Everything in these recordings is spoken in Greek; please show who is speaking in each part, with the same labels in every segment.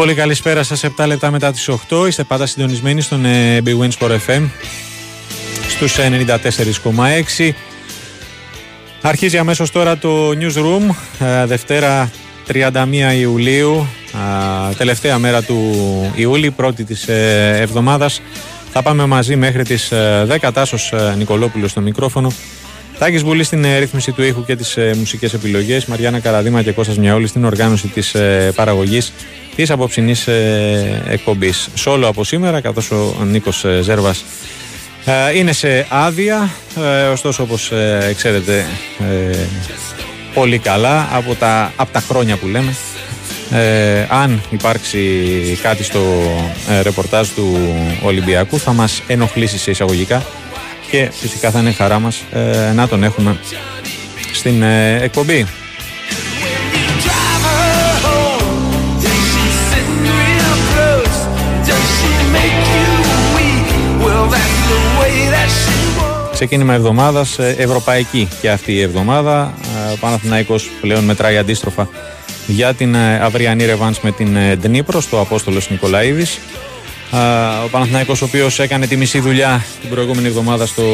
Speaker 1: Πολύ πολύ καλησπέρα σας. 7 λεπτά μετά τις 8 Είστε πάντα συντονισμένοι στον ε, Big Win Sport FM Στους 94,6 Αρχίζει αμέσως τώρα το Newsroom ε, Δευτέρα 31 Ιουλίου. Τελευταία μέρα του Ιούλη Πρώτη της ε, εβδομάδας. Θα πάμε μαζί μέχρι τις 10 Τάσος Νικολόπουλος στο μικρόφωνο Τάκης Βουλής στην ρύθμιση του ήχου και τις μουσικές επιλογές Μαριάννα Καραδίμα και Κώστας Μιαόλη στην οργάνωση της παραγωγής της απόψινής ε, εκπομπής. Σόλο από σήμερα, καθώς ο Νίκος ε, Ζέρβας ε, είναι σε άδεια. Ε, ωστόσο, όπως ε, ξέρετε, πολύ καλά από τα, από τα χρόνια που λέμε. αν υπάρξει κάτι στο ρεπορτάζ του Ολυμπιακού θα μας ενοχλήσει σε εισαγωγικά και φυσικά θα είναι χαρά μας να τον έχουμε στην εκπομπή. Ξεκίνημα εβδομάδας, ε, ευρωπαϊκή και αυτή η εβδομάδα. Ε, ο Παναθηναϊκός πλέον μετράει αντίστροφα για την ε, αυριανή ρεβάνς με την Ντνίπρο στο Απόστολος Νικολαίδης. Ο Παναθηναϊκός ο οποίος έκανε τη μισή δουλειά την προηγούμενη εβδομάδα στο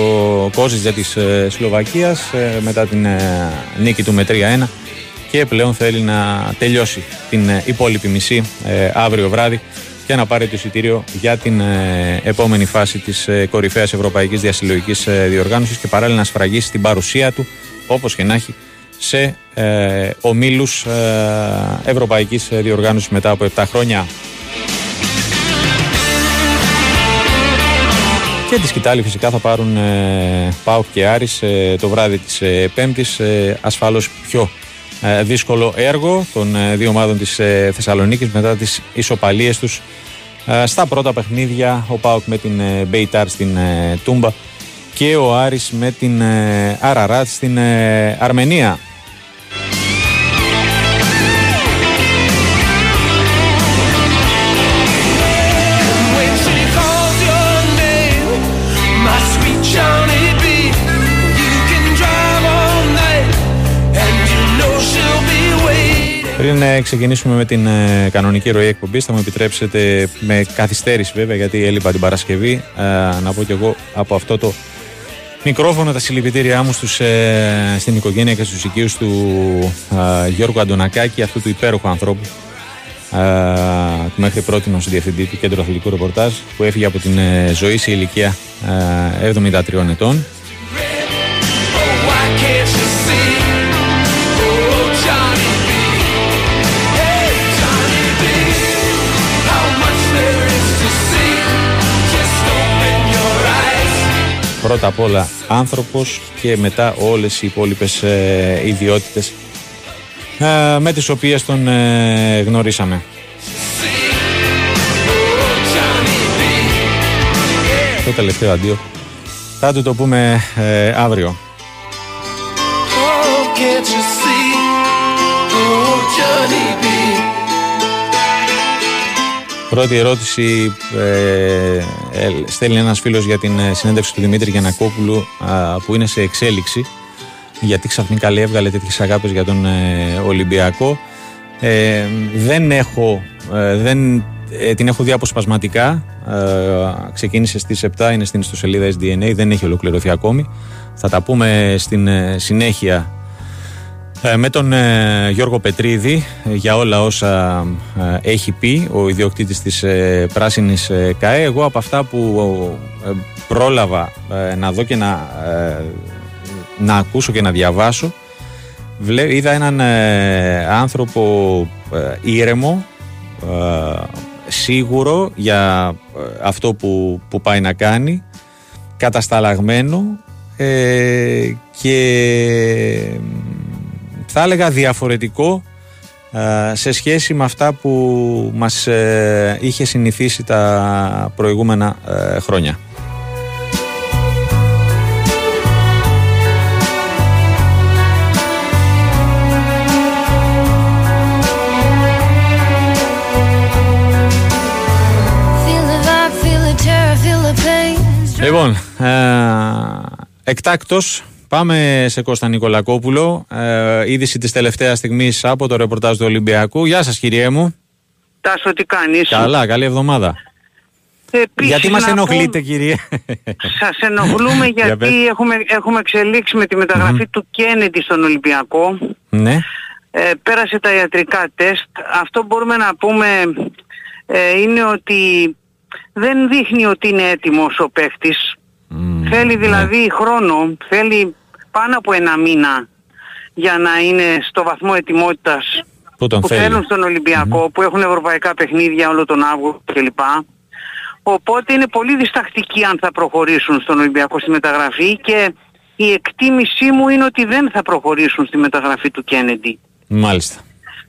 Speaker 1: Κόζιτζε της Σλοβακίας μετά την νίκη του με 3-1 και πλέον θέλει να τελειώσει την υπόλοιπη μισή αύριο βράδυ και να πάρει το εισιτήριο για την ε, επόμενη φάση της ε, κορυφαίας ευρωπαϊκής διασυλλογικής ε, διοργάνωσης και παράλληλα να σφραγίσει την παρουσία του όπως και να έχει σε ε, ομίλους ε, ευρωπαϊκής διοργάνωσης μετά από 7 χρόνια. Και τη σκητάλη φυσικά θα πάρουν ε, Πάουκ και Άρης το βράδυ της ε, Πέμπτης ασφαλώς πιο δύσκολο έργο των δύο ομάδων της Θεσσαλονίκης μετά τις ισοπαλίες τους ε, στα πρώτα παιχνίδια ο Πάοκ με την Μπέιταρ στην ε, Τούμπα και ο Άρης με την ε, Αραράτ στην Αρμενία. Πριν ε, ξεκινήσουμε με την ε, κανονική ροή εκπομπής, θα μου επιτρέψετε με καθυστέρηση βέβαια, γιατί έλειπα την Παρασκευή, ε, να πω κι εγώ από αυτό το μικρόφωνο τα συλληπιτήριά μου στους, στην οικογένεια και στους οικείους του Γιώργου Αντωνακάκη, αυτού του υπέροχου ανθρώπου, του μέχρι πρώτη ως διευθυντή του Κέντρου Αθλητικού Ρεπορτάζ, που έφυγε από την ζωή σε ηλικία 73 ετών. Πρώτα απ' όλα άνθρωπος και μετά όλες οι υπόλοιπες ε, ιδιότητες ε, με τις οποίες τον ε, γνωρίσαμε. Το τελευταίο αντίο θα του το πούμε ε, αύριο. Πρώτη ερώτηση ε, ε, στέλνει ένας φίλος για την ε, συνέντευξη του Δημήτρη Γιανακόπουλου που είναι σε εξέλιξη. Γιατί ξαφνικά λέει έβγαλε τέτοιες αγάπες για τον ε, Ολυμπιακό. Δεν έχω δεν, την έχω δει αποσπασματικά. Ξεκίνησε στις 7 είναι στην ιστοσελίδα SDNA δεν έχει ολοκληρωθεί ακόμη. Θα τα πούμε στην συνέχεια. ε, με τον ε, Γιώργο Πετρίδη ε, για όλα όσα έχει πει ο ιδιοκτήτης της Πράσινης ΚΑΕ. Εγώ από αυτά που πρόλαβα να δω και να, να ακούσω και να διαβάσω είδα έναν άνθρωπο ήρεμο, σίγουρο για αυτό που, που πάει να κάνει, κατασταλαγμένο και θα έλεγα διαφορετικό ε, σε σχέση με αυτά που μας ε, είχε συνηθίσει τα προηγούμενα ε, χρόνια. Λοιπόν, εκτάκτος Πάμε σε Κώστα Νικολακόπουλο. Ε, είδηση της τελευταίας στιγμής από το ρεπορτάζ του Ολυμπιακού. Γεια σας, κυριέ μου.
Speaker 2: Τάσο, τι κάνεις;
Speaker 1: Καλά, καλή εβδομάδα.
Speaker 2: Επίσης,
Speaker 1: γιατί μας
Speaker 2: να
Speaker 1: ενοχλείτε
Speaker 2: πω-
Speaker 1: κύριε;
Speaker 2: Σας ενοχλούμε
Speaker 1: Για πες.
Speaker 2: γιατί έχουμε, έχουμε εξελίξει με τη μεταγραφη του Κέννετι στον Ολυμπιακό.
Speaker 1: ναι.
Speaker 2: Ε, πέρασε τα ιατρικά τεστ. Αυτό μπορούμε να πούμε ε, είναι ότι δεν δείχνει ότι είναι έτοιμος ο παίχτης.
Speaker 1: Μμ,
Speaker 2: Θέλει
Speaker 1: ναι.
Speaker 2: δηλαδή χρόνο, θέλει πάνω από ένα μήνα για να είναι στο βαθμό ετοιμότητας
Speaker 1: Πού τον
Speaker 2: που
Speaker 1: θέλει.
Speaker 2: θέλουν στον ολυμπιακο που έχουν ευρωπαϊκά παιχνίδια όλο τον Αύγουστο κλπ. Οπότε είναι πολύ διστακτικοί αν θα προχωρήσουν στον Ολυμπιακό στη μεταγραφή και η εκτίμησή μου είναι ότι δεν θα προχωρήσουν στη μεταγραφή του Κέννεντι.
Speaker 1: Μάλιστα.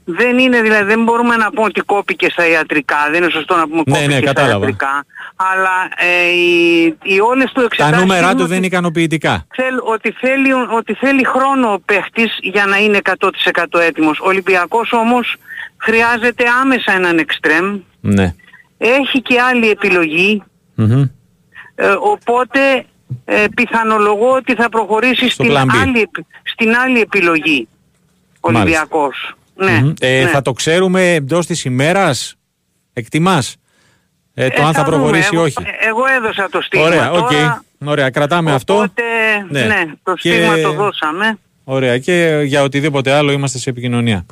Speaker 2: Δεν είναι δηλαδή, δεν μπορούμε να πούμε ότι κόπηκε στα ιατρικά, δεν είναι σωστό να πούμε
Speaker 1: Ναι,
Speaker 2: κόπηκε
Speaker 1: ναι,
Speaker 2: στα
Speaker 1: κατάλαβα.
Speaker 2: ιατρικά, αλλά ε, οι, οι όλες του
Speaker 1: Τα
Speaker 2: εξετάσεις
Speaker 1: νούμερα
Speaker 2: δείχνουν
Speaker 1: του
Speaker 2: ότι
Speaker 1: δεν είναι ικανοποιητικά.
Speaker 2: θέλ- ότι, θέλει, ότι θέλει χρόνο ο παίχτης για να είναι 100% έτοιμος. Ο Ολυμπιακός όμως χρειάζεται άμεσα έναν εξτρέμ,
Speaker 1: Ναι.
Speaker 2: έχει και άλλη επιλογή,
Speaker 1: Μμμ.
Speaker 2: ε, οπότε ε, πιθανολογώ ότι θα προχωρήσει
Speaker 1: Στο
Speaker 2: στην
Speaker 1: plan B.
Speaker 2: άλλη, επι- στην άλλη επιλογή ο
Speaker 1: Μάλιστα.
Speaker 2: Ολυμπιακός. Ναι,
Speaker 1: Μμμ. Ε,
Speaker 2: ναι.
Speaker 1: Θα το ξέρουμε εντός της ημέρας; Εκτιμάς; Ε, το
Speaker 2: Ε,
Speaker 1: αν θα
Speaker 2: δούμε.
Speaker 1: προχωρήσει ή
Speaker 2: εγώ,
Speaker 1: όχι.
Speaker 2: Εγώ έδωσα το στίγμα
Speaker 1: Ωραία, οκ.
Speaker 2: τώρα,
Speaker 1: Ωραία, κρατάμε αυτό.
Speaker 2: οπότε
Speaker 1: Ναι.
Speaker 2: ναι. το
Speaker 1: Και-
Speaker 2: στίγμα το δώσαμε.
Speaker 1: Ωραία, και για οτιδήποτε άλλο είμαστε σε επικοινωνία.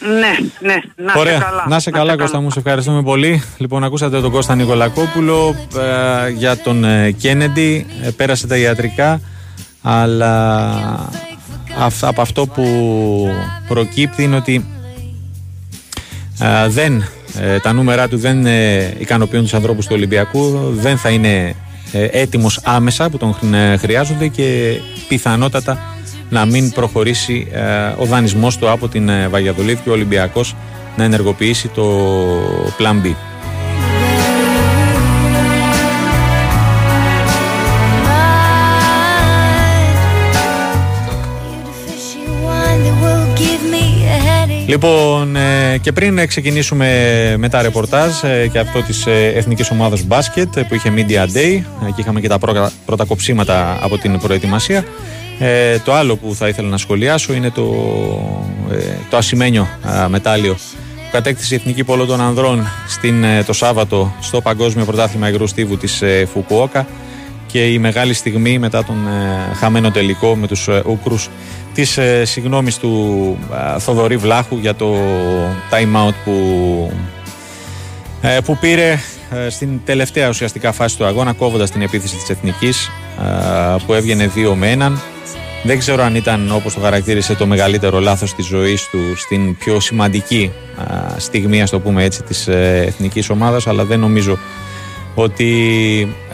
Speaker 2: Ναι, ναι, να
Speaker 1: Ωραία.
Speaker 2: σε καλά.
Speaker 1: Να 'σαι καλά, Κώστα μου, σε ευχαριστούμε πολύ. Λοιπόν, ακούσατε τον Κώστα Νικολακόπουλο ε, για τον ε, Κέννεντι. Ε, πέρασε τα ιατρικά, αλλά αυ- από αυτό που προκύπτει είναι ότι ε, δεν, ε, τα νούμερα του δεν ε, ικανοποιούν τους ανθρώπους του Ολυμπιακού, δεν θα είναι ε, έτοιμος άμεσα που τον χρ- ε, χρειάζονται και πιθανότατα να μην προχωρήσει ε, ο δανεισμός του από την ε, Βαγιαδολίδη και ο Ολυμπιακός να ενεργοποιήσει το Plan B. Λοιπόν, ε, και πριν ε, ξεκινήσουμε με τα ρεπορτάζ ε, και αυτό της ε, Εθνικής Ομάδας Μπάσκετ ε, που είχε Media Day ε, και είχαμε και τα πρώτα, πρώτα κοψίματα από την προετοιμασία ε, το άλλο που θα ήθελα να σχολιάσω είναι το, ε, το ασημένιο α, μετάλλιο που κατέκτησε η Εθνική Πόλο των Ανδρών στην, ε, το Σάββατο στο Παγκόσμιο Πρωτάθλημα Υγρού Στίβου της ε, Φουκουόκα. Και η μεγάλη στιγμή μετά τον ε, χαμένο τελικό με τους ε, Ούκρους της ε, συγγνώμης του ε, Θοδωρή Βλάχου για το time out που, ε, που πήρε ε, στην τελευταία ουσιαστικά φάση του αγώνα κόβοντας την επίθεση της Εθνικής ε, που έβγαινε δύο με έναν. Δεν ξέρω αν ήταν όπως το χαρακτήρισε το μεγαλύτερο λάθος της ζωής του στην πιο σημαντική α, στιγμή ας το πούμε έτσι της ε, εθνικής ομάδας αλλά δεν νομίζω ότι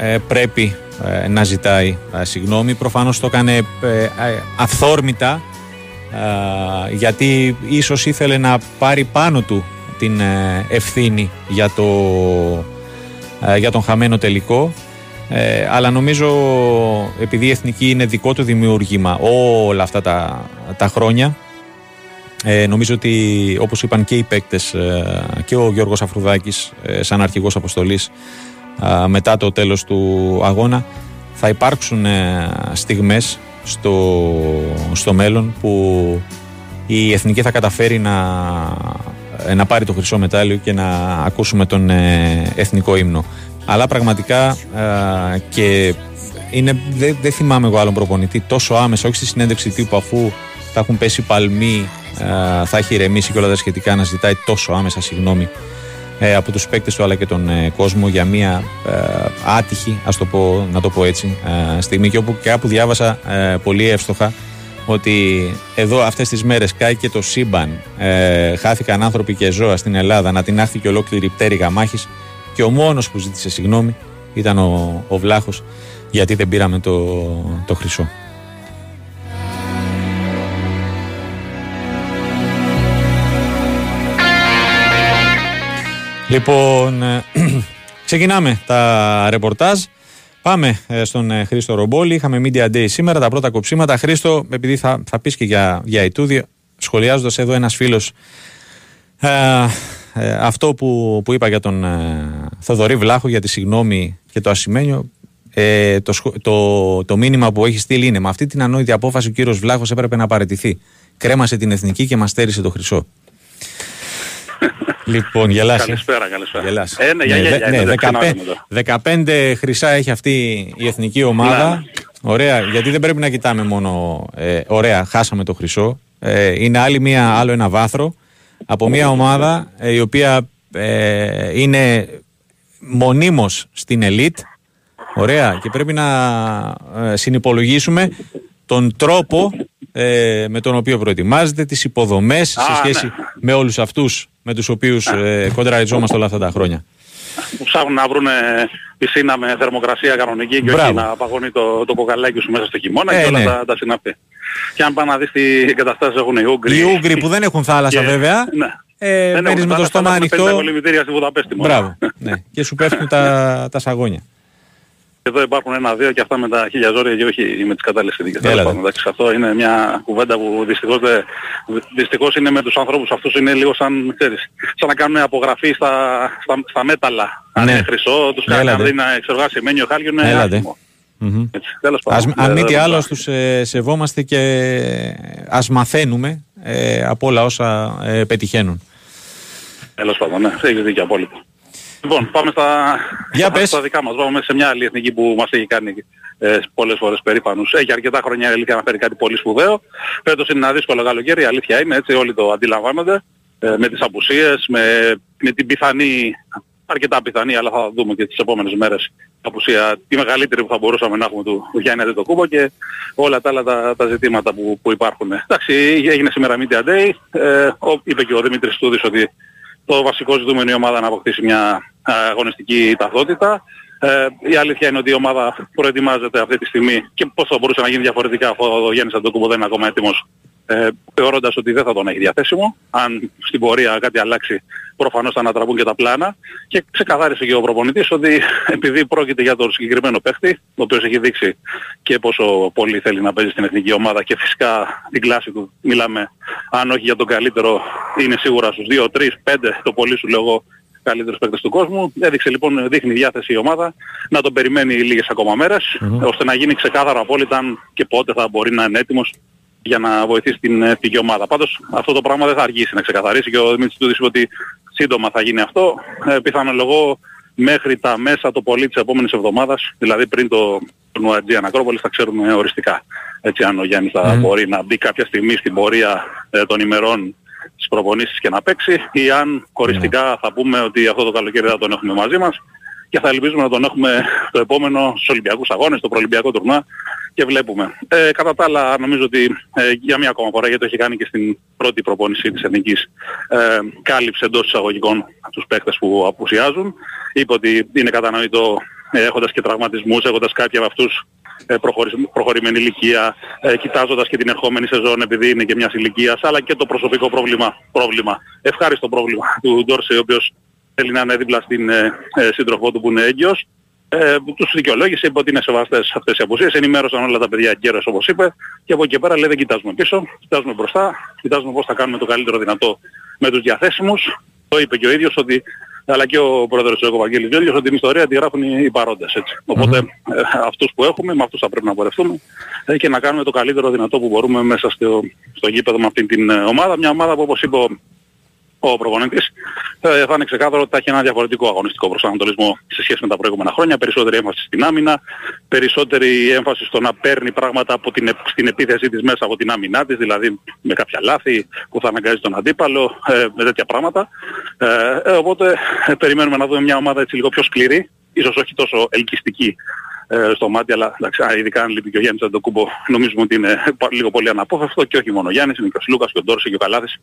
Speaker 1: ε, πρέπει ε, να ζητάει ε, συγγνώμη. Προφανώς το έκανε ε, ε, αυθόρμητα ε, γιατί ίσως ήθελε να πάρει πάνω του την ε, ευθύνη για, το, ε, για τον χαμένο τελικό ε, αλλά νομίζω επειδή η Εθνική είναι δικό του δημιούργημα όλα αυτά τα, τα χρόνια ε, νομίζω ότι όπως είπαν και οι παίκτες ε, και ο Γιώργος Αφρουδάκης ε, σαν αρχηγός αποστολής ε, μετά το τέλος του αγώνα θα υπάρξουν ε, στιγμές στο, στο μέλλον που η Εθνική θα καταφέρει να, ε, να πάρει το χρυσό μετάλλιο και να ακούσουμε τον ε, εθνικό ύμνο. Αλλά πραγματικά ε, και είναι, δεν δεν θυμάμαι εγώ άλλον προπονητή τόσο άμεσα, όχι στη συνέντευξη τύπου αφού θα έχουν πέσει παλμοί, ε, θα έχει ηρεμήσει και όλα τα σχετικά να ζητάει τόσο άμεσα συγγνώμη ε, από τους παίκτες του αλλά και τον ε, κόσμο για μια ε, άτυχη, ας το πω, να το πω έτσι, ε, στιγμή και όπου κάπου διάβασα ε, πολύ εύστοχα ότι εδώ αυτές τις μέρες κάει και το σύμπαν ε, χάθηκαν άνθρωποι και ζώα στην Ελλάδα να την άχθηκε ολόκληρη πτέρυγα μάχης και ο μόνος που ζήτησε συγγνώμη ήταν ο, ο Βλάχος γιατί δεν πήραμε το, το χρυσό. Λοιπόν, ε, ξεκινάμε τα ρεπορτάζ. Πάμε ε, στον ε, Χρήστο Ρομπόλη. Είχαμε Media Day σήμερα, τα πρώτα κοψίματα. Χρήστο, επειδή θα, θα πεις και για, για Ιτούδη, σχολιάζοντας εδώ ένας φίλος ε, ε, αυτό που, που είπα για τον ε, Θοδωρή Βλάχο για τη συγνώμη και το ασημένιο ε, το, σχο- το, το μήνυμα που έχει στείλει είναι με αυτή την ανόητη απόφαση ο κύριος Βλάχος έπρεπε να παραιτηθεί κρέμασε την εθνική και μας στέρισε το χρυσό Λοιπόν, γελάσει.
Speaker 3: Καλησπέρα, καλησπέρα.
Speaker 1: Γελάσει.
Speaker 3: Ε, ναι, για, για,
Speaker 1: ναι,
Speaker 3: για,
Speaker 1: 15, 15 χρυσά έχει αυτή η εθνική ομάδα.
Speaker 3: Ναι, ναι.
Speaker 1: Ωραία, γιατί δεν πρέπει να κοιτάμε μόνο. Ε, ωραία, χάσαμε το χρυσό. Ε, είναι άλλη μία, άλλο ένα βάθρο από μια ομάδα ε, η οποία ε, είναι μονίμως στην ελίτ. Ωραία, και πρέπει να ε, συνυπολογίσουμε τον τρόπο ε, με τον οποίο προετοιμάζεται, τις υποδομές σε
Speaker 3: Α,
Speaker 1: σχέση
Speaker 3: ναι.
Speaker 1: με όλους αυτούς με τους οποίους ε, κοντραριζόμαστε όλα αυτά τα χρόνια.
Speaker 3: Που ψάχνουν να βρουν πισίνα με θερμοκρασία κανονική και
Speaker 1: Μπράβο.
Speaker 3: όχι να παγώνει το, το κοκαλάκι σου μέσα στο χειμώνα
Speaker 1: Ε,
Speaker 3: και όλα
Speaker 1: ναι.
Speaker 3: τα, τα συναφή. Και αν πάνε να δεις τι εγκαταστάσεις έχουν οι Ούγγροι.
Speaker 1: Οι Ούγγροι που δεν έχουν θάλασσα
Speaker 3: και-
Speaker 1: βέβαια,
Speaker 3: Ναι.
Speaker 1: ε,
Speaker 3: Δεν
Speaker 1: μένεις
Speaker 3: έχουν
Speaker 1: με το
Speaker 3: θάλασσα,
Speaker 1: στόμα
Speaker 3: αλλά έχουν 50
Speaker 1: ανοιχτό.
Speaker 3: κολυμβητήρια στη Βουδαπέστη μόνο.
Speaker 1: Μπράβο. ναι. Και σου πέφτουν τα, τα σαγόνια.
Speaker 3: Εδώ υπάρχουν ένα-δύο και αυτά με τα χίλια ζόρια και όχι με τις κατάλληλες συνθήκες.
Speaker 1: Έλα,
Speaker 3: Τέλος
Speaker 1: δε.
Speaker 3: πάντων, εντάξει, αυτό είναι μια κουβέντα που δυστυχώς, δεν- δυστυχώς είναι με τους ανθρώπους αυτούς είναι λίγο σαν, ξέρεις, σαν να κάνουν απογραφή στα, στα, στα μέταλλα. Αν
Speaker 1: Ναι.
Speaker 3: είναι χρυσό, τους
Speaker 1: Έλα,
Speaker 3: κάνει, αν
Speaker 1: δε.
Speaker 3: δεν είναι εξεργάσιο μένιο χάλιο, είναι
Speaker 1: Έλα, δε.
Speaker 3: άσχημο.
Speaker 1: Μμμ.
Speaker 3: Έτσι, τέλος
Speaker 1: Ας,
Speaker 3: πάντων.
Speaker 1: αν
Speaker 3: Ε,
Speaker 1: μη τι
Speaker 3: δεν
Speaker 1: άλλο,
Speaker 3: μπορώ.
Speaker 1: τους ε, σεβόμαστε και ας μαθαίνουμε ε, από όλα όσα ε, πετυχαίνουν.
Speaker 3: Τέλος πάντων, ναι, έχεις δίκιο απόλυτα. Λοιπόν, πάμε στα,
Speaker 1: Για
Speaker 3: στα,
Speaker 1: πες.
Speaker 3: στα δικά μας. Πάμε σε μια άλλη εθνική που μας έχει κάνει ε, πολλές φορές περήφανους. Έχει αρκετά χρόνια η αλήθεια να φέρει κάτι πολύ σπουδαίο. Φέτος είναι ένα δύσκολο καλοκαίρι, η αλήθεια είναι, έτσι όλοι το αντιλαμβάνονται. Ε, με τις απουσίες, με, με την πιθανή, αρκετά πιθανή, αλλά θα δούμε και τις επόμενες μέρες απουσία τη μεγαλύτερη που θα μπορούσαμε να έχουμε του, του Γιάννη Αντετοκούμπο και όλα τα άλλα τα, τα ζητήματα που, που υπάρχουν. Εντάξει, έγινε σήμερα Media Day. Ε, ο- είπε και ο Δημήτρης Τούδης ότι το βασικό ζητούμενο είναι η ομάδα να αποκτήσει μια α, αγωνιστική ταυτότητα. Ε, η αλήθεια είναι ότι η ομάδα προετοιμάζεται αυτή τη στιγμή και πώς θα μπορούσε να γίνει διαφορετικά αφού ο Γιάννης Αντοκούμπο δεν είναι ακόμα έτοιμος ε, θεωρώντας ότι δεν θα τον έχει διαθέσιμο. Αν στην πορεία κάτι αλλάξει προφανώς θα ανατραπούν και τα πλάνα και ξεκαθάρισε και ο προπονητής ότι επειδή πρόκειται για τον συγκεκριμένο παίχτη ο οποίος έχει δείξει και πόσο πολύ θέλει να παίζει στην εθνική ομάδα και φυσικά την κλάση του μιλάμε αν όχι για τον καλύτερο είναι σίγουρα στους 2, 3, 5 το πολύ σου λέω εγώ καλύτερους παίκτες του κόσμου. Έδειξε λοιπόν, δείχνει διάθεση η ομάδα να τον περιμένει λίγες ακόμα μέρες, ώστε να γίνει ξεκάθαρο απόλυτα αν και πότε θα μπορεί να είναι έτοιμος για να βοηθήσει την εθνική ομάδα. Πάντως αυτό το πράγμα δεν θα αργήσει να ξεκαθαρίσει και ο Δημήτρης Τούδης είπε ότι σύντομα θα γίνει αυτό. Ε, πιθανολογώ μέχρι τα μέσα το πολύ της επόμενης εβδομάδας, δηλαδή πριν το τουρνουά Aegean Ακρόπολης θα ξέρουμε οριστικά. Έτσι αν ο Γιάννης θα μπορεί να μπει κάποια στιγμή στην πορεία ε, των ημερών στις προπονήσεις και να παίξει ή αν χωριστικά θα πούμε ότι αυτό το καλοκαίρι θα τον έχουμε μαζί μας και θα ελπίζουμε να τον έχουμε το επόμενο στους Ολυμπιακούς Αγώνες, στο προολυμπιακό τουρνουά και βλέπουμε. Ε, κατά τα άλλα νομίζω ότι ε, για μία ακόμα φορά γιατί το έχει κάνει και στην πρώτη προπόνηση της Εθνικής ε, κάλυψε εντός εισαγωγικών τους παίκτες που απουσιάζουν. Είπε ότι είναι κατανοητό ε, έχοντας και τραυματισμούς, έχοντας κάποιοι από αυτούς ε, προχωρη- προχωρημένη ηλικία, ε, κοιτάζοντας και την ερχόμενη σεζόν επειδή είναι και μιας ηλικίας, αλλά και το προσωπικό πρόβλημα. πρόβλημα. Ευχάριστο πρόβλημα του Ντόρσε, ο οποίος θέλει να είναι δίπλα στην ε, ε, σύντροφό του που είναι έγκυος. Ε, τους δικαιολόγησε, είπε ότι είναι σεβαστές αυτές οι απουσίες, ενημέρωσαν όλα τα παιδιά εγκαίρως όπως είπε και από εκεί και πέρα λέει δεν κοιτάζουμε πίσω, κοιτάζουμε μπροστά, κοιτάζουμε πώς θα κάνουμε το καλύτερο δυνατό με τους διαθέσιμους. Το είπε και ο ίδιος ότι αλλά και ο πρόεδρος του Ευαγγέλης Βέλιος ότι την ιστορία τη γράφουν οι, οι παρόντες έτσι. Οπότε ε, αυτούς που έχουμε, με αυτούς θα πρέπει να πορευτούμε ε, και να κάνουμε το καλύτερο δυνατό που μπορούμε μέσα στο, στο γήπεδο με αυτήν την ε, ομάδα. Μια ομάδα που όπως είπε ο, ο προπονητής ε, θα είναι ξεκάθαρο ότι θα έχει ένα διαφορετικό αγωνιστικό προσανατολισμό σε σχέση με τα προηγούμενα χρόνια. Περισσότερη έμφαση στην άμυνα, περισσότερη έμφαση στο να παίρνει πράγματα από την, επ- στην επίθεσή της μέσα από την άμυνά της, δηλαδή με κάποια λάθη που θα αναγκάζει τον αντίπαλο, ε, με τέτοια πράγματα. Ε, ε, οπότε ε, περιμένουμε να δούμε μια ομάδα έτσι λίγο πιο σκληρή, ίσως όχι τόσο ελκυστική ε, στο μάτι, αλλά εντάξει, α, ειδικά αν λείπει και ο Γιάννης Αντοκούμπο, νομίζουμε ότι είναι πα- λίγο πολύ αναπόφευκτο και όχι μόνο ο Γιάννης, είναι και ο Σλούκας και ο Ντόρση και ο Καλάθης.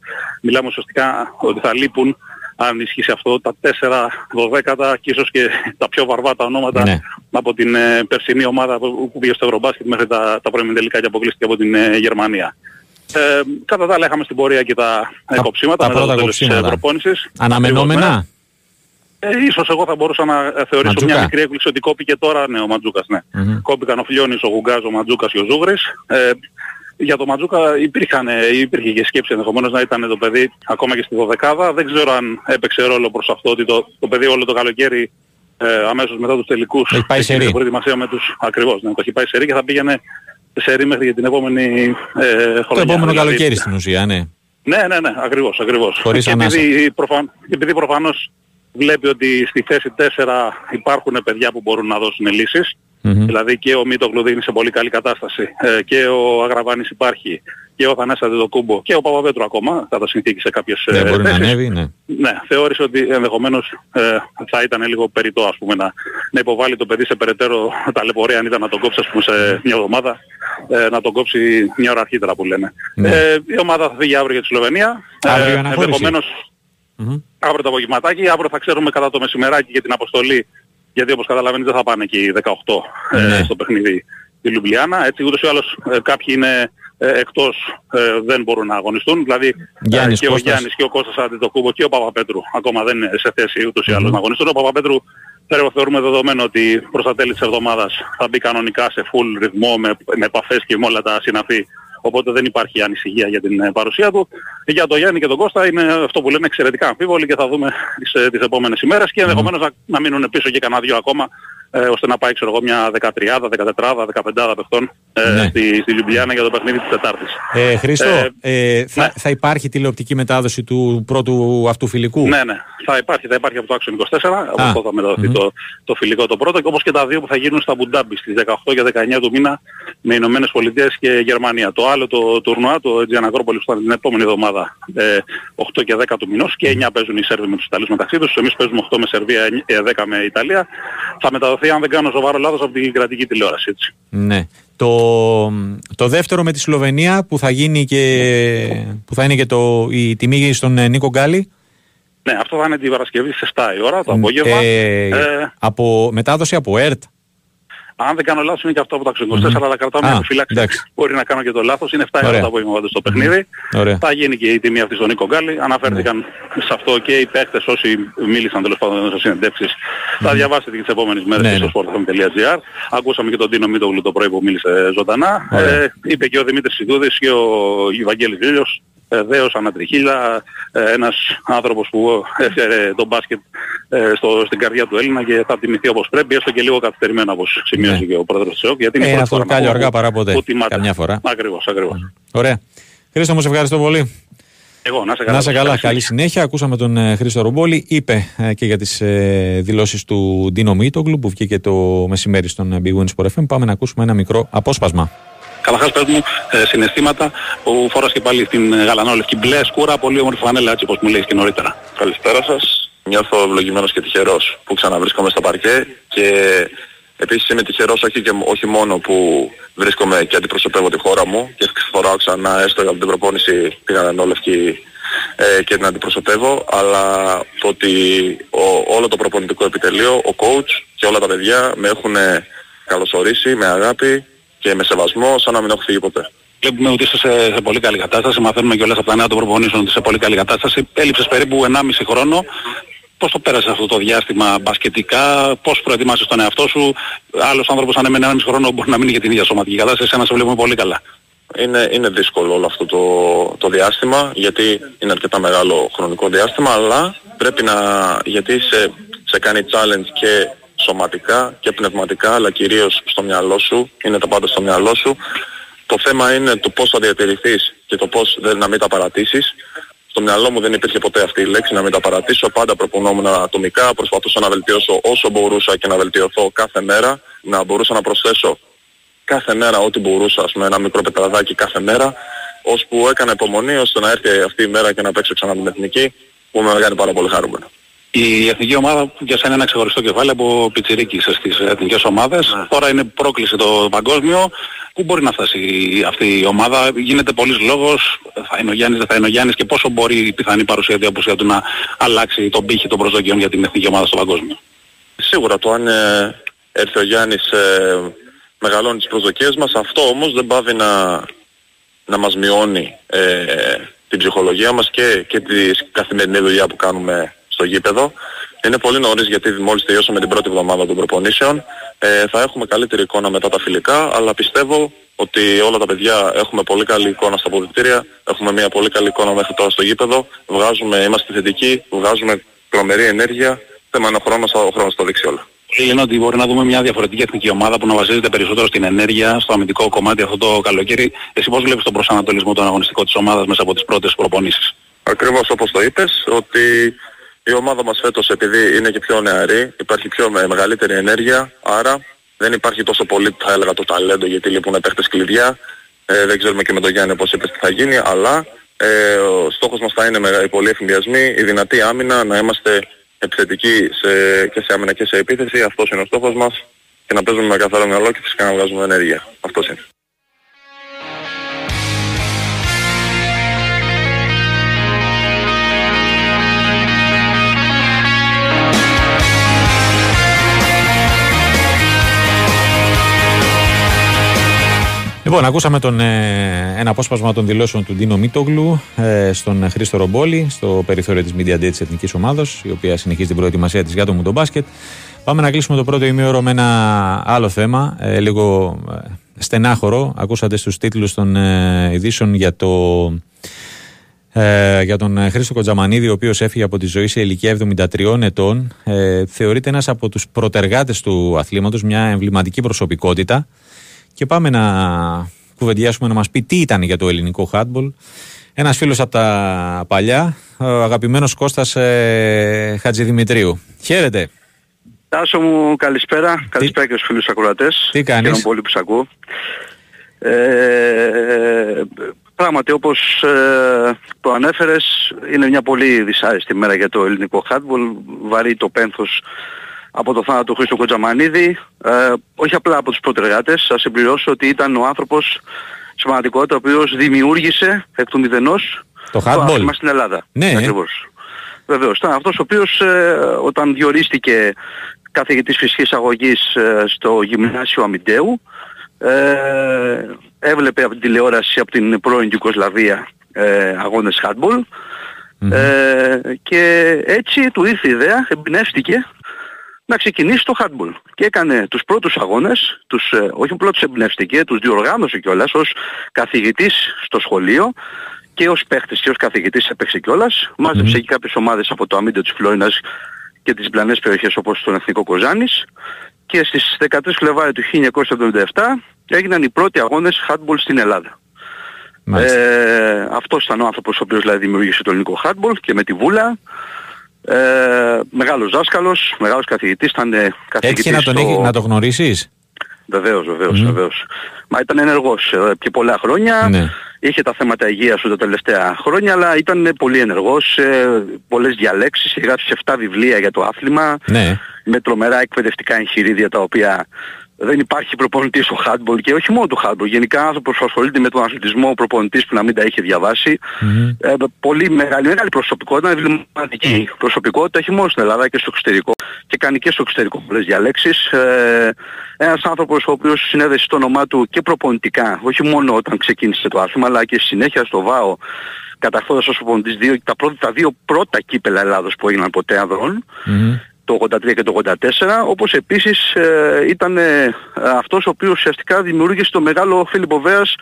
Speaker 3: Μιλάμε ουσιαστικά ότι θα λείπουν, αν ισχύσει αυτό, τα 4 δωδέκατα και ίσως και τα πιο βαρβάτα ονόματα
Speaker 1: Ναι.
Speaker 3: από την ε, περσινή ομάδα που, που πήγε στο Ευρωμπάσκετ μέχρι τα, τα πρώιμη τελικά και αποκλείστηκε από την ε, Γερμανία. Ε, κατά τα άλλα είχαμε στην πορεία και τα, ε,
Speaker 1: Τα-
Speaker 3: κοψίματα
Speaker 1: τα
Speaker 3: μετά το
Speaker 1: πρώτα
Speaker 3: τέλος της ε,
Speaker 1: κοψίματα.
Speaker 3: προπόνησης.
Speaker 1: Αναμενόμενα.
Speaker 3: Ακριβώς, ναι. Ε, ίσως εγώ θα μπορούσα να ε, θεωρήσω
Speaker 1: Ματζούκα.
Speaker 3: μια μικρή έκπληξη ότι κόπηκε τώρα ναι, ο Ματζούκας. Ναι.
Speaker 1: Μμμ.
Speaker 3: Κόπηκαν ο Φιλιώνης, ο Γουγκάς, ο Ματζούκας και ο Ζούγρης. Ε, για τον Ματζούκα υπήρχαν, ε, υπήρχε και σκέψη ενδεχομένως να ήταν το παιδί ακόμα και στη δωδεκάδα. Δεν ξέρω αν έπαιξε ρόλο προς αυτό ότι το, το παιδί όλο το καλοκαίρι ε, αμέσως μετά τους τελικούς
Speaker 1: Έχει πάει σε
Speaker 3: έγινε
Speaker 1: ρί.
Speaker 3: προετοιμασία με τους ακριβώς. Ναι, το έχει πάει σε ρί και θα πήγαινε σε ρί μέχρι για την επόμενη ε, χρονιά.
Speaker 1: Το επόμενο
Speaker 3: Δηλαδή,
Speaker 1: καλοκαίρι στην ουσία, ναι.
Speaker 3: Ναι, ναι, ναι, ακριβώς, ακριβώς.
Speaker 1: Χωρίς
Speaker 3: και επειδή, προφαν... επειδή προφανώς βλέπει ότι στη θέση 4 υπάρχουν παιδιά που μπορούν να δώσουν λύσεις, δηλαδή και ο Μίτογλου είναι σε πολύ καλή κατάσταση ε, και ο Αγραβάνης υπάρχει και ο Θανάσης Αντιδοκούμπο και ο Παπαβέτρου ακόμα κατά συνθήκη σε κάποιες
Speaker 1: ναι,
Speaker 3: ε,
Speaker 1: μπορεί
Speaker 3: θέσεις.
Speaker 1: να ανέβει, ναι.
Speaker 3: Ναι, θεώρησε ότι ενδεχομένως ε, θα ήταν λίγο περιττό ας πούμε να, να υποβάλει το παιδί σε περαιτέρω ταλαιπωρία αν ήταν να τον κόψει ας πούμε σε μια εβδομάδα ε, να τον κόψει μια ώρα αρχίτερα που λένε.
Speaker 1: Ναι.
Speaker 3: Ε, η ομάδα θα φύγει αύριο για τη Σλοβενία.
Speaker 1: Αύριο
Speaker 3: ε,
Speaker 1: αναχώρηση.
Speaker 3: ενδεχομένως
Speaker 1: Μμμ.
Speaker 3: Αύριο το απογευματάκι, αύριο θα ξέρουμε κατά το μεσημεράκι για την αποστολή γιατί όπως καταλαβαίνεις δεν θα πάνε εκεί οι 18 ε,
Speaker 1: Ναι.
Speaker 3: στο παιχνίδι τη Λουμπλιάνα. Έτσι ούτως ή άλλως ε, κάποιοι είναι ε, εκτός ε, δεν μπορούν να αγωνιστούν. Δηλαδή ε,
Speaker 1: Γιάννης,
Speaker 3: και ο
Speaker 1: Κώστας.
Speaker 3: Γιάννης και ο Κώστας Αντιτοκούμπο και ο Παπαπέτρου ακόμα δεν είναι σε θέση ούτως ή άλλως
Speaker 1: Μμμ.
Speaker 3: να αγωνιστούν. Ο Παπαπέτρου θεωρώ- θεωρούμε δεδομένο ότι προς τα τέλη της εβδομάδας θα μπει κανονικά σε full ρυθμό με, με επαφές και με όλα τα συναφή. Οπότε δεν υπάρχει ανησυχία για την ε, παρουσία του. Για τον Γιάννη και τον Κώστα είναι αυτό που λέμε εξαιρετικά αμφίβολοι και θα δούμε τις, ε, τις επόμενες ημέρες και ενδεχομένως να, να μείνουν πίσω και κανένα δυο ακόμα ε, ώστε να πάει ξέρω εγώ μια 13, 14, 15 παιχτών ε,
Speaker 1: Ναι.
Speaker 3: στη, στη Λιουμπλιάνα για το παιχνίδι της Τετάρτης.
Speaker 1: Ε, Χρήστο, ε, θα,
Speaker 3: ναι.
Speaker 1: θα υπάρχει τηλεοπτική μετάδοση του πρώτου αυτού φιλικού;
Speaker 3: Ναι, ναι. Θα υπάρχει, θα υπάρχει από το Action 24, από
Speaker 1: Α,
Speaker 3: αυτό θα μεταδοθεί
Speaker 1: μμμ.
Speaker 3: το, το φιλικό το πρώτο και όπως και τα δύο που θα γίνουν στα Μπουντάμπι στις 18 και 19 του μήνα με Ηνωμένες Πολιτείες και Γερμανία. Το άλλο το τουρνουά, το Aegean Acropolis που θα είναι την επόμενη εβδομάδα ε, 8 και 10 του μηνός και 9 παίζουν οι Σέρβοι με τους Ιταλούς μεταξύ τους, εμείς παίζουμε 8 με Σερβία, ε, 10 με Ιταλία. Θα μεταδοθεί αν δεν κάνω σοβαρό λάθος από την κρατική τηλεόραση. Έτσι.
Speaker 1: Ναι. Το, το δεύτερο με τη Σλοβενία που θα γίνει και που θα είναι και το, η τιμή στον ε, Νίκο Γκάλι.
Speaker 3: Ναι, αυτό θα είναι την Παρασκευή στις 7 η ώρα το απόγευμα.
Speaker 1: Ε,
Speaker 3: Ε,
Speaker 1: από, μετάδοση από ΕΡΤ.
Speaker 3: Αν δεν κάνω λάθος είναι και αυτό από τα 24,
Speaker 1: Μμμ.
Speaker 3: αλλά κρατάμε
Speaker 1: Α,
Speaker 3: μια επιφύλαξη.
Speaker 1: εντάξει.
Speaker 3: Μπορεί να κάνω και το λάθος. Είναι 7 η ώρα
Speaker 1: Ωραία.
Speaker 3: το απόγευμα πάντως το παιχνίδι.
Speaker 1: Ωραία.
Speaker 3: Θα γίνει και η τιμή αυτή στον Νίκο Γκάλι. Αναφέρθηκαν σε αυτό και οι παίκτες όσοι μίλησαν τέλος πάντων σε συνεντεύξεις. Θα διαβάσετε και τις επόμενες μέρες
Speaker 1: Ναι,
Speaker 3: και
Speaker 1: ναι.
Speaker 3: στο sportfm.gr. Ακούσαμε και τον Τίνο Μίτογλου το πρωί που μίλησε ζωντανά.
Speaker 1: Ωραία.
Speaker 3: Ε, είπε και ο Δημήτρης Σιδούδης και ο Ευαγγέλης Βίλιος ε, δέος ανατριχίλα, ε, ένας άνθρωπος που έφερε τον μπάσκετ ε, στο, στην καρδιά του Έλληνα και θα τιμηθεί όπως πρέπει, έστω και λίγο καθυστερημένα όπως σημείωσε
Speaker 1: Ναι.
Speaker 3: και ο πρόεδρος της ΕΟΚ. Γιατί είναι η
Speaker 1: Ε,
Speaker 3: πρώτη
Speaker 1: αυτό
Speaker 3: φορά να
Speaker 1: κάλλιο
Speaker 3: πω
Speaker 1: αργά
Speaker 3: που-
Speaker 1: παρά ποτέ.
Speaker 3: που τιμάται.
Speaker 1: Καμιά φορά.
Speaker 3: Ακριβώς, ακριβώς.
Speaker 1: Ωραία. Χρήστο, μου σε ευχαριστώ πολύ.
Speaker 3: Εγώ, να σε καλά.
Speaker 1: Να σε καλά,
Speaker 3: Καλή
Speaker 1: καλή συνέχεια. Ακούσαμε τον ε, Χρήστο Ρουμπόλη. Είπε ε, και για τις ε, δηλώσεις του Ντίνο Μίτογλου που βγήκε το μεσημέρι στον ε, Big Win Sport FM. Πάμε να ακούσουμε ένα μικρό απόσπασμα.
Speaker 3: Καταρχάς πες μου ε, συναισθήματα που φοράς και πάλι την ε, γαλανόλευκη μπλε σκούρα, πολύ όμορφη φανέλα έτσι όπως μου λέει και νωρίτερα.
Speaker 4: Καλησπέρα σας. Νιώθω ευλογημένος και τυχερός που ξαναβρίσκομαι στο παρκέ και επίσης είμαι τυχερός όχι, και, όχι μόνο που βρίσκομαι και αντιπροσωπεύω τη χώρα μου και φοράω ξανά έστω από την προπόνηση την ανανόλευκη ε, και την αντιπροσωπεύω αλλά το ότι ο, όλο το προπονητικό επιτελείο, ο coach και όλα τα παιδιά με έχουν καλωσορίσει με αγάπη και με σεβασμό σαν να μην έχω φύγει ποτέ.
Speaker 3: Βλέπουμε ότι είστε σε, σε πολύ καλή κατάσταση, μαθαίνουμε και όλες από τα νέα των προπονήσεων ότι είσαι σε πολύ καλή κατάσταση. Έλειψες περίπου 1,5 χρόνο. Πώς το πέρασες αυτό το διάστημα μπασκετικά, πώς προετοιμάσες τον εαυτό σου; Άλλος άνθρωπος αν έμενε 1,5 χρόνο μπορεί να μείνει για την ίδια σωματική κατάσταση, ένα σε βλέπουμε πολύ καλά.
Speaker 4: Είναι, είναι δύσκολο όλο αυτό το, το διάστημα γιατί είναι αρκετά μεγάλο χρονικό διάστημα αλλά πρέπει να, γιατί σε, σε κάνει challenge και σωματικά και πνευματικά αλλά κυρίως στο μυαλό σου, είναι τα πάντα στο μυαλό σου. Το θέμα είναι το πώς θα διατηρηθείς και το πώς δεν να μην τα παρατήσεις. Στο μυαλό μου δεν υπήρχε ποτέ αυτή η λέξη να μην τα παρατήσω. Πάντα προπονόμουν ατομικά, προσπαθούσα να βελτιώσω όσο μπορούσα και να βελτιωθώ κάθε μέρα. Να μπορούσα να προσθέσω κάθε μέρα ό,τι μπορούσα, ας πούμε, ένα μικρό πετραδάκι κάθε μέρα, ώσπου έκανα υπομονή ώστε να έρθει αυτή η μέρα και να παίξω ξανά την εθνική, που με κάνει πάρα πολύ χαρούμενο.
Speaker 3: Η εθνική ομάδα για σένα είναι ένα ξεχωριστό κεφάλαιο από πιτσιρίκι στις εθνικές ομάδες. Τώρα είναι πρόκληση το παγκόσμιο. Πού μπορεί να φτάσει αυτή η ομάδα; Γίνεται πολλής λόγος. Θα είναι ο Γιάννης, δεν θα είναι ο Γιάννης και πόσο μπορεί η πιθανή παρουσία του, η απουσία του να αλλάξει τον πύχη των προσδοκιών για την εθνική ομάδα στο παγκόσμιο;
Speaker 4: Σίγουρα το αν ε, έρθει ο Γιάννης ε, μεγαλώνει τις προσδοκίες μας, αυτό όμως δεν πάβει να, να μας μειώνει ε, την ψυχολογία μας και, και τη καθημερινή δουλειά που κάνουμε στο γήπεδο. Είναι πολύ νωρίς γιατί μόλις τελειώσαμε την πρώτη εβδομάδα των προπονήσεων. Ε, θα έχουμε καλύτερη εικόνα μετά τα φιλικά, αλλά πιστεύω ότι όλα τα παιδιά έχουμε πολύ καλή εικόνα στα αποδητήρια, έχουμε μια πολύ καλή εικόνα μέχρι τώρα στο γήπεδο, βγάζουμε, είμαστε θετικοί, βγάζουμε τρομερή ενέργεια, θέμα είναι ο χρόνος, ο χρόνος το δείξει όλα.
Speaker 3: Πολλοί λένε ότι μπορεί να δούμε μια διαφορετική εθνική ομάδα που να βασίζεται περισσότερο στην ενέργεια, στο αμυντικό κομμάτι αυτό το καλοκαίρι. Εσύ πώς βλέπεις τον προσανατολισμό των αγωνιστικών της ομάδας μέσα από τις πρώτες προπονήσεις;
Speaker 4: Ακριβώς όπως το είπες, ότι η ομάδα μας φέτος επειδή είναι και πιο νεαρή, υπάρχει πιο με μεγαλύτερη ενέργεια, άρα δεν υπάρχει τόσο πολύ θα έλεγα το ταλέντο γιατί λείπουν παίχτες κλειδιά. Ε, δεν ξέρουμε και με τον Γιάννη πώς είπες τι θα γίνει, αλλά ε, ο στόχος μας θα είναι με οι πολλοί εφημιασμοί, η δυνατή άμυνα, να είμαστε επιθετικοί σε, και σε άμυνα και σε επίθεση. Αυτός είναι ο στόχος μας και να παίζουμε με καθαρό μυαλό και φυσικά να βγάζουμε ενέργεια. Αυτός είναι.
Speaker 1: Λοιπόν, ακούσαμε τον, ε, ένα απόσπασμα των δηλώσεων του Ντίνο Μίτογλου ε, στον Χρήστο Ρομπόλη, στο περιθώριο της Media Day της Εθνικής Ομάδα, η οποία συνεχίζει την προετοιμασία της για το τον μπάσκετ. Πάμε να κλείσουμε το πρώτο ημίωρο με ένα άλλο θέμα, ε, λίγο ε, στενάχωρο. Ακούσατε στους τίτλους των ε, ειδήσεων για, το, ε, για τον Χρήστο Κοντζαμανίδη, ο οποίος έφυγε από τη ζωή σε ηλικία 73 ετών. Ε, θεωρείται ένας από τους προτεργάτες του αθλήματος, μια εμβληματική προσωπικότητα. Και πάμε να κουβεντιάσουμε να μας πει τι ήταν για το ελληνικό χάτμπολ. Ένας φίλος από τα παλιά, ο αγαπημένος Κώστας ε, Χατζηδημητρίου. Χαίρετε.
Speaker 5: Τάσο μου, καλησπέρα. Καλησπέρα και στους φίλους ακροατές.
Speaker 1: Τι κάνεις;
Speaker 5: Χαίρομαι πολύ που σε ακούω. Ε, πράγματι, όπως ε, το ανέφερες, είναι μια πολύ δυσάρεστη μέρα για το ελληνικό χάτμπολ. Βαρύ το πένθος από το θάνατο του Χρήστο Κοντζαμανίδη. Ε, όχι απλά από τους προτεργάτες. Θα συμπληρώσω ότι ήταν ο άνθρωπος σημαντικότητα ο οποίος δημιούργησε εκ του μηδενός
Speaker 1: Το
Speaker 5: το
Speaker 1: hardball.
Speaker 5: άθλημα στην Ελλάδα.
Speaker 1: Ναι.
Speaker 5: Ακριβώς. Βεβαίως. Ήταν αυτός ο οποίος ε, όταν διορίστηκε καθηγητής φυσικής αγωγής ε, στο γυμνάσιο Αμυντέου ε, έβλεπε από την τηλεόραση από την πρώην Ιουγκοσλαβία ε, αγώνες hardball ε, και έτσι του ήρθε η ιδέα, εμπνεύστηκε να ξεκινήσει το hardball. Και έκανε τους πρώτους αγώνες, τους, ε, όχι απλά τους εμπνεύστηκε, τους διοργάνωσε κιόλας ως καθηγητής στο σχολείο και ως παίχτης και ως καθηγητής έπαιξε κιόλας. Μάζεψε και κάποιες ομάδες από το αμύντιο της Φλόρινας και τις πλανές περιοχές όπως τον Εθνικό Κοζάνης και στις 13 Φλεβάρι του 1977 έγιναν οι πρώτοι αγώνες hardball στην Ελλάδα.
Speaker 1: Μάλιστα.
Speaker 5: Ε, αυτός ήταν ο άνθρωπος ο οποίος δηλαδή δημιούργησε το ελληνικό hardball και με τη Βούλα. Ε, μεγάλος δάσκαλος, μεγάλος καθηγητής, ήταν ε, καθηγητής
Speaker 1: Έτυχε να τον,
Speaker 5: στο...
Speaker 1: έχει- να το γνωρίσεις.
Speaker 5: Βεβαίως, βεβαίως, βεβαίως. Μα ήταν ενεργός ε, και πολλά χρόνια.
Speaker 1: Ναι.
Speaker 5: Είχε τα θέματα υγείας του τα τελευταία χρόνια, αλλά ήταν ε, πολύ ενεργός, ε, πολλές διαλέξεις, έγραψε 7 βιβλία για το άθλημα,
Speaker 1: Ναι.
Speaker 5: με τρομερά εκπαιδευτικά εγχειρίδια τα οποία δεν υπάρχει προπονητής στο handball και όχι μόνο το handball. Γενικά άνθρωπος που ασχολείται με τον αθλητισμό, ο προπονητής που να μην τα είχε διαβάσει. Ε, πολύ μεγάλη, μεγάλη προσωπικότητα, εμβληματική προσωπικότητα, όχι μόνο στην Ελλάδα και στο εξωτερικό. Και κάνει και στο εξωτερικό πολλές διαλέξεις. Ε, ένας άνθρωπος ο οποίος συνέδεσε το όνομά του και προπονητικά, όχι μόνο όταν ξεκίνησε το άθλημα, αλλά και στη συνέχεια στο ΒΑΟ καταχθώντας ως προπονητής δύο, τα, πρώτα, τα δύο πρώτα κύπελα Ελλάδος που έγιναν ποτέ ανδρών
Speaker 1: Μμμ.
Speaker 5: Το 83 και το 84, όπως επίσης ε, ήταν ε, αυτός ο οποίος ουσιαστικά δημιούργησε το μεγάλο Φίλιππο Βέας,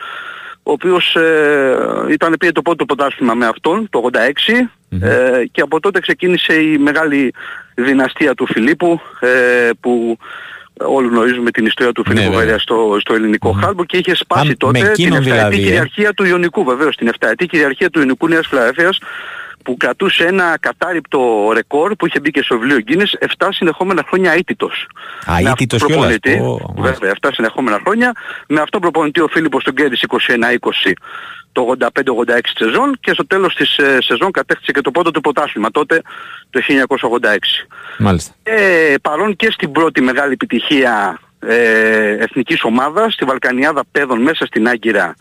Speaker 5: ο οποίος ε, ήταν πήρε το πρώτο πρωτάθλημα με αυτόν, το 86, ε, και από τότε ξεκίνησε η μεγάλη δυναστεία του Φιλίππου, ε, που όλοι γνωρίζουμε την ιστορία του
Speaker 1: Ναι,
Speaker 5: Φίλιππου
Speaker 1: βέβαια.
Speaker 5: Βέρεια στο, στο ελληνικό mm και είχε σπάσει
Speaker 1: Α,
Speaker 5: τότε
Speaker 1: με
Speaker 5: την
Speaker 1: εκείνον
Speaker 5: 7η
Speaker 1: δηλαδή, ε.
Speaker 5: κυριαρχία του Ιωνικού βεβαίως, την 7η κυριαρχία του Ιωνικού Νέας Φιλαδέλφειας που κρατούσε ένα κατάρριπτο ρεκόρ που είχε μπει και στο βιβλίο Guinness 7 συνεχόμενα χρόνια αίτητος.
Speaker 1: Α,
Speaker 5: Με
Speaker 1: αίτητος
Speaker 5: αυτόν
Speaker 1: κιόλας.
Speaker 5: προπονητή,
Speaker 1: Ω, μάλιστα.
Speaker 5: Βέβαια, 7 συνεχόμενα χρόνια. Με αυτόν προπονητή ο Φίλιππος τον κέρδισε 21-20 το 85-86 σεζόν και στο τέλος της ε, σεζόν κατέκτησε και το πρώτο του πρωτάθλημα τότε το 1986.
Speaker 1: Μάλιστα.
Speaker 5: Ε, παρόν και στην πρώτη μεγάλη επιτυχία ε, εθνικής ομάδας, στη Βαλκανιάδα Πέδων μέσα στην Άγκυρα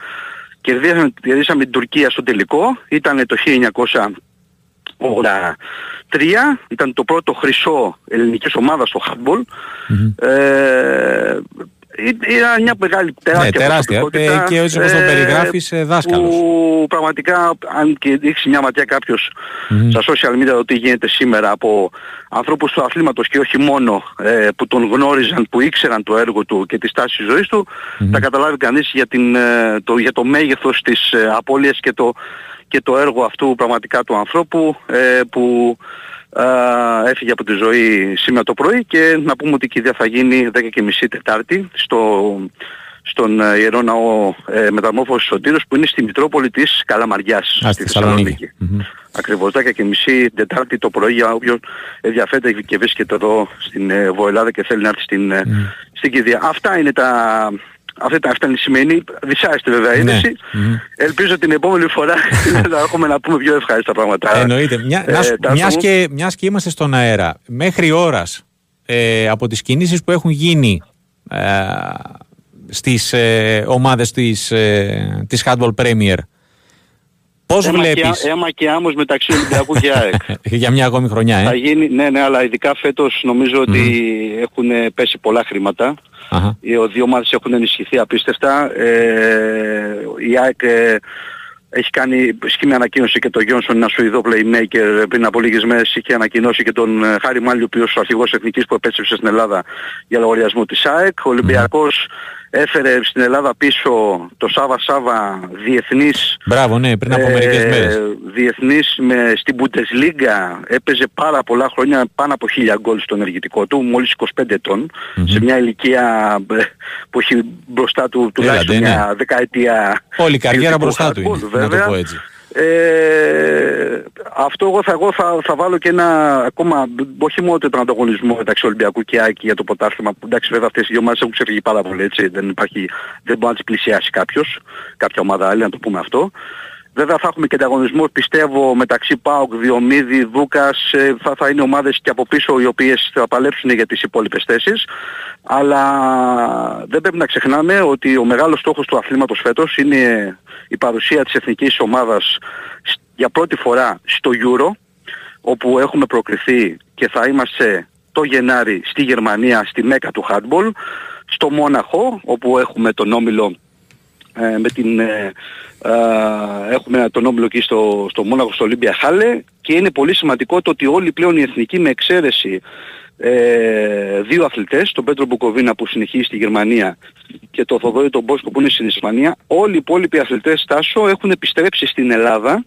Speaker 5: κερδίσαμε, κερδίσαμε την Τουρκία στο τελικό, ήταν το 1983, ήταν το πρώτο χρυσό ελληνικής ομάδας στο handball. Ε, ή- ήταν μια μεγάλη τεράστια,
Speaker 1: Ναι, τεράστια.
Speaker 5: προσωπικότητα,
Speaker 1: Ε, και έτσι όπως το περιγράφεις, ε, δάσκαλος.
Speaker 5: Που πραγματικά, αν και δείξει μια ματιά κάποιος στα social media το τι γίνεται σήμερα από ανθρώπους του αθλήματος και όχι μόνο ε, που τον γνώριζαν, που ήξεραν το έργο του και τη στάση της ζωής του, θα καταλάβει κανείς για, την, ε, το, για το μέγεθος της ε, απώλειας και το, και το έργο αυτού πραγματικά του ανθρώπου ε, που έφυγε από τη ζωή σήμερα το πρωί και να πούμε ότι η κηδεία θα γίνει 10.30 Τετάρτη στο, στον ε, Ιερό Ναό ε, Μεταμόρφωσης Σωτήρος που είναι στη Μητρόπολη της Καλαμαριάς
Speaker 1: στη Θεσσαλονίκη. Mm-hmm.
Speaker 5: Ακριβώς 10.30 Τετάρτη το πρωί για όποιον ενδιαφέρεται και βρίσκεται εδώ στην ε, Βοελάδα και θέλει να έρθει στην, mm. στην κηδεία. Αυτά είναι τα, αυτή τα αυτά είναι σημαίνει, δυσάρεστη βέβαια ναι. είδηση. Mm-hmm. Ελπίζω την επόμενη φορά να έχουμε να πούμε πιο ευχάριστα πράγματα.
Speaker 1: Εννοείται. Μια, ε, μιας, και, μιας και είμαστε στον αέρα, μέχρι ώρας ε, από τις κινήσεις που έχουν γίνει ε, στις ε, ομάδες της, ε, της Handball Premier, Πώς έμα βλέπεις...
Speaker 5: Και, αίμα και άμμος μεταξύ Ολυμπιακού και ΑΕΚ.
Speaker 1: Για μια ακόμη χρονιά, ε.
Speaker 5: Θα γίνει, ναι, ναι, αλλά ειδικά φέτος νομίζω ότι έχουν πέσει πολλά χρήματα. Οι δύο ομάδες έχουν ενισχυθεί απίστευτα. Ε, η ΑΕΚ ε, έχει κάνει σκήμη ανακοίνωση και το Γιόνσον, ένα Σουηδό playmaker πριν από λίγες μέρες είχε ανακοινώσει και τον ε, Χάρη Μάλιο, ο οποίος ο αρχηγός εθνικής που επέστρεψε στην Ελλάδα για λογαριασμό της ΑΕΚ. Ο Ολυμπιακός έφερε στην Ελλάδα πίσω το Σάβα Σάβα διεθνής
Speaker 1: Μπράβο, ναι, πριν από μερικές ε, μέρες.
Speaker 5: Διεθνής με, στην Bundesliga έπαιζε πάρα πολλά χρόνια πάνω από χίλια γκολ στο ενεργητικό του, μόλις 25 ετων σε μια ηλικία ε, που έχει μπροστά του τουλάχιστον μια δεκαετία.
Speaker 1: Όλη η καριέρα μπροστά του είναι, να το πω έτσι.
Speaker 5: Ε, αυτό εγώ θα, εγώ θα, θα βάλω και ένα ακόμα, όχι μόνο τον ανταγωνισμό μεταξύ Ολυμπιακού και Άκη για το ποτάθλημα, που εντάξει βέβαια αυτές οι δύο ομάδες έχουν ξεφύγει πάρα πολύ έτσι, δεν, υπάρχει, δεν μπορεί να τις πλησιάσει κάποιος, κάποια ομάδα άλλη να το πούμε αυτό. Βέβαια θα έχουμε και ανταγωνισμό πιστεύω μεταξύ ΠΑΟΚ, Διομήδη, Δούκας, ε, θα, θα είναι ομάδες και από πίσω οι οποίες θα παλέψουν για τις υπόλοιπες θέσεις. Αλλά δεν πρέπει να ξεχνάμε ότι ο μεγάλος στόχος του αθλήματος φέτος είναι η παρουσία της εθνικής ομάδας για πρώτη φορά στο Euro, όπου έχουμε προκριθεί και θα είμαστε το Γενάρη στη Γερμανία, στη Μέκα του Handball, στο Μόναχο, όπου έχουμε τον όμιλο ε, με την, ε, ε, έχουμε τον όμιλο εκεί στο, στο Μόναχο, στο Ολύμπια Χάλε και είναι πολύ σημαντικό το ότι όλοι πλέον οι εθνικοί με εξαίρεση ε, δύο αθλητές, τον Πέτρο Μπουκοβίνα που συνεχίζει στη Γερμανία και τον Θοδόρη τον Μπόσκο που είναι στην Ισπανία, όλοι οι υπόλοιποι αθλητές Τάσο έχουν επιστρέψει στην Ελλάδα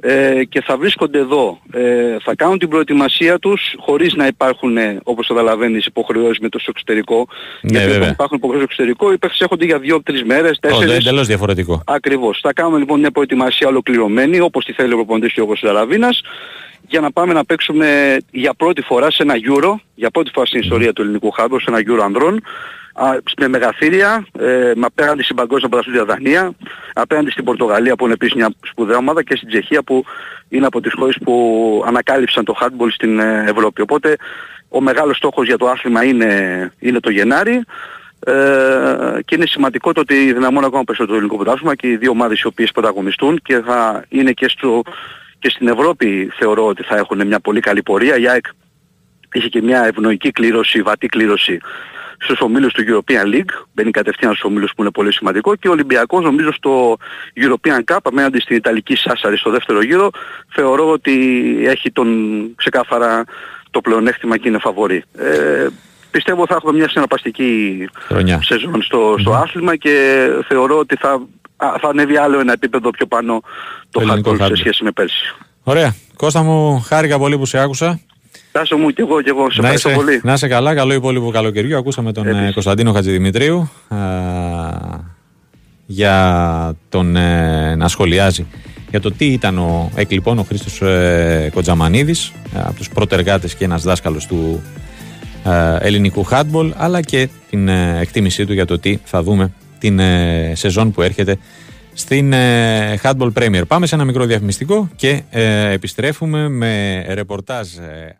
Speaker 5: ε, και θα βρίσκονται εδώ. Ε, θα κάνουν την προετοιμασία τους χωρίς να υπάρχουν, ε, όπως καταλαβαίνεις, υποχρεώσεις με το στο εξωτερικό.
Speaker 1: Ναι, γιατί
Speaker 5: βέβαια. υπάρχουν υποχρεώσεις στο εξωτερικό, οι παίχτες έρχονται για δύο-τρεις μέρες, τέσσερις.
Speaker 1: Oh, εντελώς διαφορετικό.
Speaker 5: Ακριβώς. Θα κάνουμε λοιπόν μια προετοιμασία ολοκληρωμένη, όπως τη θέλει ο προπονητής και ο Κωνστανταραβίνας, για να πάμε να παίξουμε για πρώτη φορά σε ένα Euro, για πρώτη φορά στην ιστορία του ελληνικού χάρτου, σε ένα Euro ανδρών, με μεγαθύρια, ε, απέναντι στην παγκόσμια πρωταθλήτρια Δανία, απέναντι στην Πορτογαλία που είναι επίσης μια σπουδαία ομάδα και στην Τσεχία που είναι από τις χώρες που ανακάλυψαν το handball στην ε, Ευρώπη. Οπότε ο μεγάλος στόχος για το άθλημα είναι, είναι το Γενάρη ε, και είναι σημαντικό το ότι δυναμώνει ακόμα περισσότερο το ελληνικό πρωτάθλημα και οι δύο ομάδες οι οποίες πρωταγωνιστούν και θα είναι και, στο, και στην Ευρώπη θεωρώ ότι θα έχουν μια πολύ καλή πορεία. Η ΑΕΚ είχε και μια ευνοϊκή κλήρωση, βατή κλήρωση στους ομίλους του European League, μπαίνει κατευθείαν στους ομίλους που είναι πολύ σημαντικό και ο Ολυμπιακός νομίζω στο European Cup απέναντι στην Ιταλική Σάσαρη στο δεύτερο γύρο θεωρώ ότι έχει τον ξεκάθαρα το πλεονέκτημα και είναι φαβορή. Ε, πιστεύω θα έχουμε μια συναρπαστική
Speaker 1: Χρονιά.
Speaker 5: σεζόν στο, στο άθλημα και θεωρώ ότι θα, θα ανέβει άλλο ένα επίπεδο πιο πάνω το, το σε σχέση με πέρσι.
Speaker 1: Ωραία. Κώστα μου, χάρηκα πολύ που σε άκουσα.
Speaker 5: Τάσο μου και εγώ και εγώ. Σε ευχαριστώ πολύ.
Speaker 1: Να είσαι καλά. Καλό υπόλοιπο καλοκαιριού. Ακούσαμε τον ε, Κωνσταντίνο Χατζηδημητρίου α, για τον ε, να σχολιάζει για το τι ήταν ο εκλειπών ο Χρήστος ε, Κοντζαμανίδης από τους πρωτεργάτες και ένας δάσκαλος του ελληνικού handball αλλά και την εκτίμησή του για το τι θα δούμε την σεζόν που έρχεται στην ε, Handball Premier. Πάμε σε ένα μικρό διαφημιστικό και ε, επιστρέφουμε με ρεπορτάζ ε,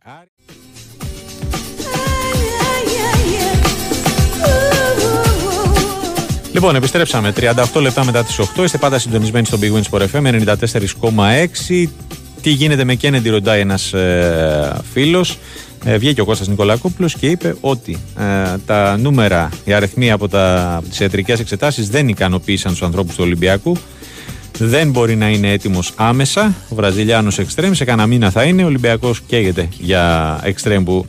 Speaker 1: Λοιπόν, επιστρέψαμε 38 λεπτά μετά τις 8. Είστε πάντα συντονισμένοι στο Big Wins for FM 94,6. Τι γίνεται με Kennedy, ρωτάει ένας ε, φίλος ε, βγήκε ο Κώστας Νικολακόπουλος και είπε ότι ε, τα νούμερα, οι αριθμοί από, τα, από τις ιατρικές εξετάσεις δεν ικανοποίησαν τους ανθρώπους του Ολυμπιακού. Δεν μπορεί να είναι έτοιμος άμεσα. Ο Βραζιλιάνος εξτρέμ σε κανένα μήνα θα είναι. Ο Ολυμπιακός καίγεται για εξτρέμ που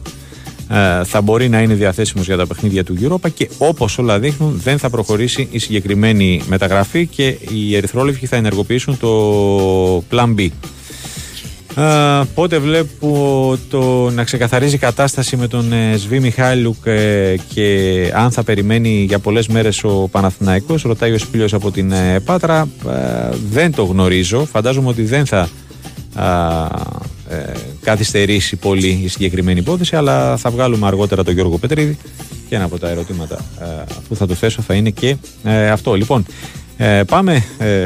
Speaker 1: ε, θα μπορεί να είναι διαθέσιμος για τα παιχνίδια του Europa και όπως όλα δείχνουν δεν θα προχωρήσει η συγκεκριμένη μεταγραφή και οι ερυθρόλευκοι θα ενεργοποιήσουν το Plan B. πότε βλέπω το να ξεκαθαρίζει η κατάσταση με τον ε, Σβή Μιχάλιουκ ε, και αν θα περιμένει για πολλές μέρες ο Παναθηναϊκός ρωτάει ο Σπίλιος από την ε, Πάτρα. Δεν το γνωρίζω. Φαντάζομαι ότι δεν θα καθυστερήσει πολύ η συγκεκριμένη υπόθεση αλλά θα βγάλουμε αργότερα τον Γιώργο Πετρίδη και ένα από τα ερωτήματα που θα του θέσω θα είναι και αυτό. Λοιπόν πάμε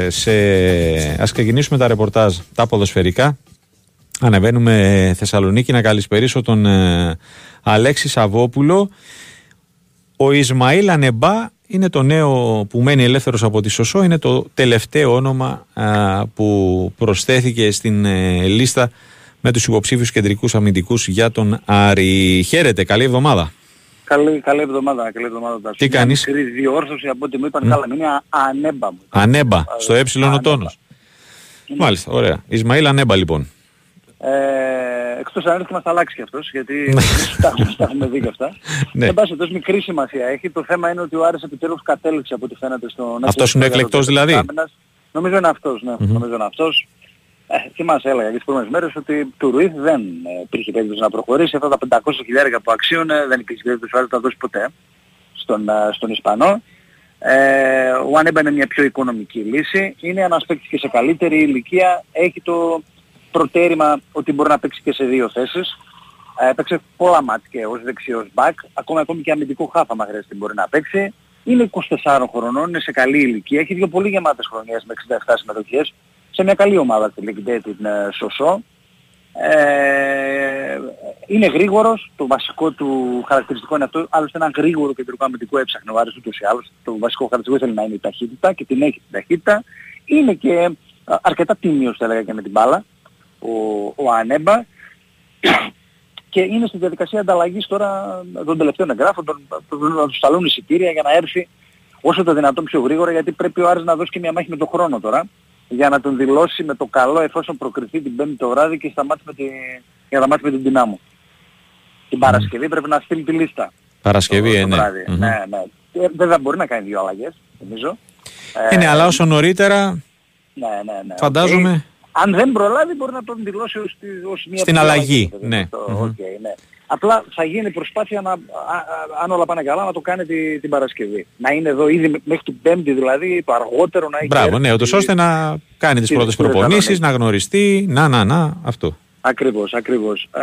Speaker 1: σε ας ξεκινήσουμε τα ρεπορτάζ τα ποδοσφαιρικά Ανεβαίνουμε Θεσσαλονίκη να καλησπερίσω τον ε, Αλέξη Σαββόπουλο. Ο Ισμαήλ Ανεμπά είναι το νέο που μένει ελεύθερος από τη Σωσό, είναι το τελευταίο όνομα που προσθέθηκε στην ε, λίστα με τους υποψήφιους κεντρικούς αμυντικούς για τον Άρη. Χαίρετε, καλή εβδομάδα.
Speaker 6: Καλή, καλή εβδομάδα, καλή εβδομάδα.
Speaker 1: Τι κάνεις;
Speaker 6: Μικρή διόρθωση από ό,τι μου είπαν, mm. καλά, είναι ανέμπα μου.
Speaker 1: Ανέμπα, στο ε ο τόνος. Μάλιστα, ωραία. Ισμαήλ Ανέμπα λοιπόν.
Speaker 6: Ε, εκτός αν έρθει μας θα αλλάξει και αυτός, γιατί τα, έχουμε, τα έχουμε δει και αυτά. ναι. Εν πάση τόσο μικρή σημασία έχει. Το θέμα είναι ότι ο Άρης επιτέλους κατέληξε από ό,τι φαίνεται στον...
Speaker 1: Αυτός είναι ο εκλεκτός δηλαδή;
Speaker 6: Νομίζω είναι αυτός, ναι. Mm-hmm. Νομίζω είναι αυτός. Ε, θυμάσαι έλεγα για τις πρώτες μέρες ότι του Ρουίθ δεν ε, υπήρχε περίπτωση να προχωρήσει. Αυτά τα 500 χιλιάρια που αξίωνε δεν υπήρχε περίπτωση ο Άρης να δώσει ποτέ στον, ε, στον Ισπανό. Ε, ο Ανέμπα είναι μια πιο οικονομική λύση. Είναι ένας παίκτης και σε καλύτερη ηλικία. Έχει το, προτέρημα ότι μπορεί να παίξει και σε δύο θέσεις. Ε, έπαιξε πολλά μάτια και ως δεξιός μπακ, ακόμα ακόμη και αμυντικό χάφα μα χρειάζεται μπορεί να παίξει. Είναι 24 χρονών, είναι σε καλή ηλικία, έχει δύο πολύ γεμάτες χρονιές με 67 συμμετοχές σε μια καλή ομάδα τη Λεγκντέ την ε, Σωσό. Ε, είναι γρήγορος, το βασικό του χαρακτηριστικό είναι αυτό, άλλωστε ένα γρήγορο κεντρικό αμυντικό έψαχνε ο Άρης ούτως ή άλλως, το βασικό χαρακτηριστικό ήθελε να είναι η ταχύτητα και την έχει την ταχύτητα. Είναι και ε, αρκετά τίμιος θα έλεγα και με την μπάλα ο, ο Ανέμπα και είναι στη διαδικασία ανταλλαγής τώρα των τελευταίων εγγράφων, τον, να τους σταλούν εισιτήρια για να έρθει όσο το δυνατόν πιο γρήγορα γιατί πρέπει ο Άρης να δώσει και μια μάχη με τον χρόνο τώρα για να τον δηλώσει με το καλό εφόσον προκριθεί την πέμπτη το βράδυ και σταμάτει με, τη, για να μάθει με την δυνάμω. Την Παρασκευή πρέπει να στείλει τη λίστα.
Speaker 1: Παρασκευή, το,
Speaker 6: το ναι. Mm-hmm. ναι. Ναι, ε, Βέβαια μπορεί να κάνει δύο αλλαγές, νομίζω.
Speaker 1: Είναι, ε, αλλά όσο νωρίτερα,
Speaker 6: ναι, ναι, ναι.
Speaker 1: φαντάζομαι
Speaker 6: αν δεν προλάβει μπορεί να τον δηλώσει ως, ως μια
Speaker 1: Στην αλλαγή, ναι.
Speaker 6: Το, okay, ναι. Απλά θα γίνει προσπάθεια να, αν όλα πάνε καλά, να το κάνει τη, την Παρασκευή. Να είναι εδώ ήδη μέχρι την Πέμπτη δηλαδή, το αργότερο να έχει...
Speaker 1: Μπράβο, ναι, ούτως ώστε να κάνει τις πρώτες προπονήσεις, να γνωριστεί, να, να, να, αυτό.
Speaker 6: Ακριβώς, ακριβώς. Ε,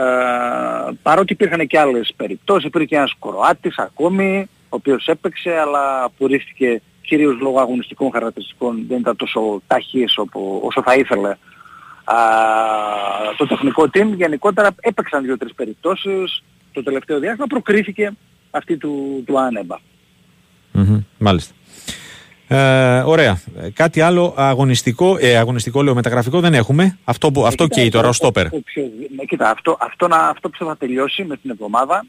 Speaker 6: παρότι υπήρχαν και άλλες περιπτώσεις, υπήρχε και ένας Κροάτης ακόμη, ο οποίος έπαιξε, αλλά απορρίφθηκε κυρίως λόγω αγωνιστικών χαρακτηριστικών, δεν ήταν τόσο ταχύες όσο θα ήθελε α, το τεχνικό team γενικότερα έπαιξαν δύο-τρεις περιπτώσεις το τελευταίο διάστημα, προκρίθηκε αυτή του, του ανεμπα
Speaker 1: μάλιστα. Ε, ωραία. Κάτι άλλο αγωνιστικό, ε, αγωνιστικό λέω μεταγραφικό δεν έχουμε. Αυτό, που, αυτό καίει τώρα, ο στόπερ.
Speaker 6: Κοίτα, αυτό, αυτό, να, αυτό που θα τελειώσει με την εβδομάδα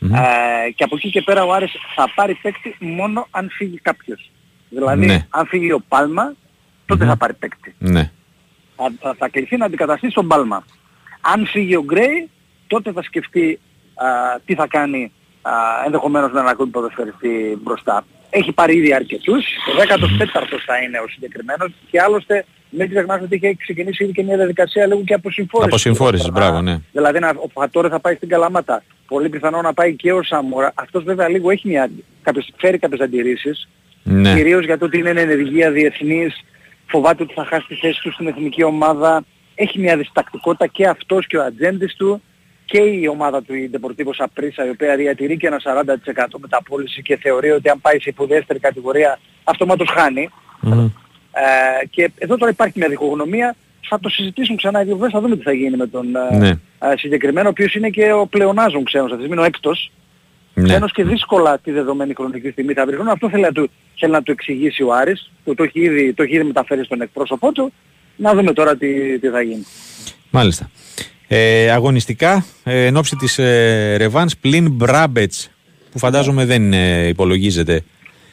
Speaker 6: ε, και από εκεί και πέρα ο Άρης θα πάρει παίκτη μόνο αν φύγει κάποιος. Δηλαδή, ναι. αν φύγει ο Πάλμα, θα πάρει παίκτη.
Speaker 1: Ναι
Speaker 6: θα, θα, θα κληθεί να αντικαταστήσει τον Πάλμα. Αν φύγει ο Γκρέι, τότε θα σκεφτεί α, τι θα κάνει α, ενδεχομένως με έναν ακόμη ποδοσφαιριστή μπροστά. Έχει πάρει ήδη αρκετούς, ο 14ος θα είναι ο συγκεκριμένος και άλλωστε μην ξεχνάς ότι έχει ξεκινήσει ήδη και μια διαδικασία λέγου και αποσυμφόρησης.
Speaker 1: Αποσυμφόρησης, μπράβο, ναι.
Speaker 6: Δηλαδή ο Φατόρε θα πάει στην Καλαμάτα. Πολύ πιθανό να πάει και ο Σαμόρα. Αυτός βέβαια λίγο έχει μια, κάποιες, φέρει κάποιες αντιρρήσεις. Ναι. Κυρίως για το ότι είναι ενεργεία διεθνής, φοβάται ότι θα χάσει τη θέση του στην εθνική ομάδα. Έχει μια διστακτικότητα και αυτός και ο ατζέντης του και η ομάδα του η Deportivo Saprissa η οποία διατηρεί και ένα 40% μεταπόληση και θεωρεί ότι αν πάει σε υποδέστερη κατηγορία αυτομάτως χάνει. Mm. Ε, και εδώ τώρα υπάρχει μια διχογνωμία. Θα το συζητήσουμε ξανά οι δύο θα δούμε τι θα γίνει με τον ε, ναι. ε, συγκεκριμένο, ο οποίος είναι και ο πλεονάζων ξένος, αυτή είναι ο έκτος. Ναι. Ένος και δύσκολα τη δεδομένη χρονική στιγμή θα βρει Αυτό θέλει να του, θέλει να του εξηγήσει ο Άρης, που το έχει ήδη, το έχει ήδη μεταφέρει στον εκπρόσωπό του. Να δούμε τώρα τι, τι θα γίνει.
Speaker 1: Μάλιστα. Ε, αγωνιστικά, ε, εν ώψη της ε, Ρεβάνς πλην Μπράμπετς, που φαντάζομαι δεν ε, υπολογίζεται.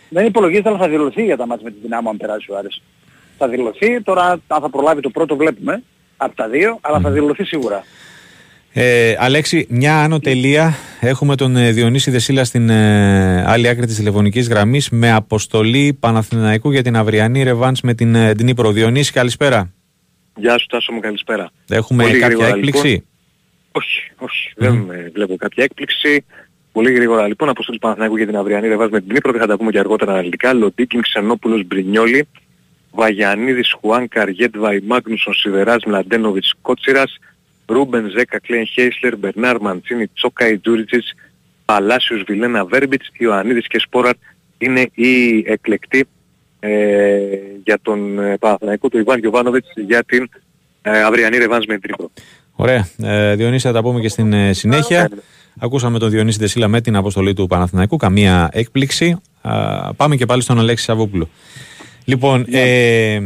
Speaker 6: Δεν υπολογίζεται, αλλά θα δηλωθεί για τα μάτια με την δυνάμω αν περάσει ο Άρης. Θα δηλωθεί, τώρα αν θα προλάβει το πρώτο βλέπουμε, από τα δύο, αλλά θα δηλωθεί σίγουρα.
Speaker 1: Ε, Αλέξη, μια άνω τελεία. Έχουμε τον ε, Διονύση Δεσίλα στην ε, άλλη άκρη της τηλεφωνικής γραμμής με αποστολή Παναθηναϊκού για την αυριανή ρεβάνς με την ε, Ντνίπρο. Διονύση, καλησπέρα.
Speaker 7: Γεια σου Τάσο μου καλησπέρα.
Speaker 1: Έχουμε Πολύ κάποια έκπληξη. Λοιπόν.
Speaker 7: Όχι, όχι. Mm. Δεν βλέπω κάποια έκπληξη. Πολύ γρήγορα λοιπόν, αποστολή Παναθηναϊκού για την αυριανή ρεβάζ με την Νύπρο θα τα πούμε και αργότερα αναλυτικά. Λοντίκιν, Ξενόπουλος, Μπρινιόλη, Βαγιανίδης, Χουάν, Καριέτ, Βαϊμάγνουσον, Σιδεράς, Μλαντένοβιτς, Κότσιρας, Ρούμπεν, Ζέκα, Κλέν Χέισλερ, Μπερνάρ, Μαντσίνη, Τσόκα, Τζούριτσιτς, Παλάσιος, Βιλένα, Βέρμπιτς, Ιωαννίδης και Σπόραρ είναι οι εκλεκτοί ε, για τον ε, Παναθηναϊκό του Ιβάν Γιωβάνοβιτς για την ε, αυριανή ρεβάνς με την Τρίπρο.
Speaker 1: Ωραία. Ε, Διονύση θα τα πούμε και στην ε, συνέχεια. Ακούσαμε τον Διονύση Δεσίλα με την αποστολή του Παναθηναϊκού. Καμία έκπληξη. πάμε και πάλι στον Αλέξη Σαββόπουλο. Λοιπόν, ναι. ε,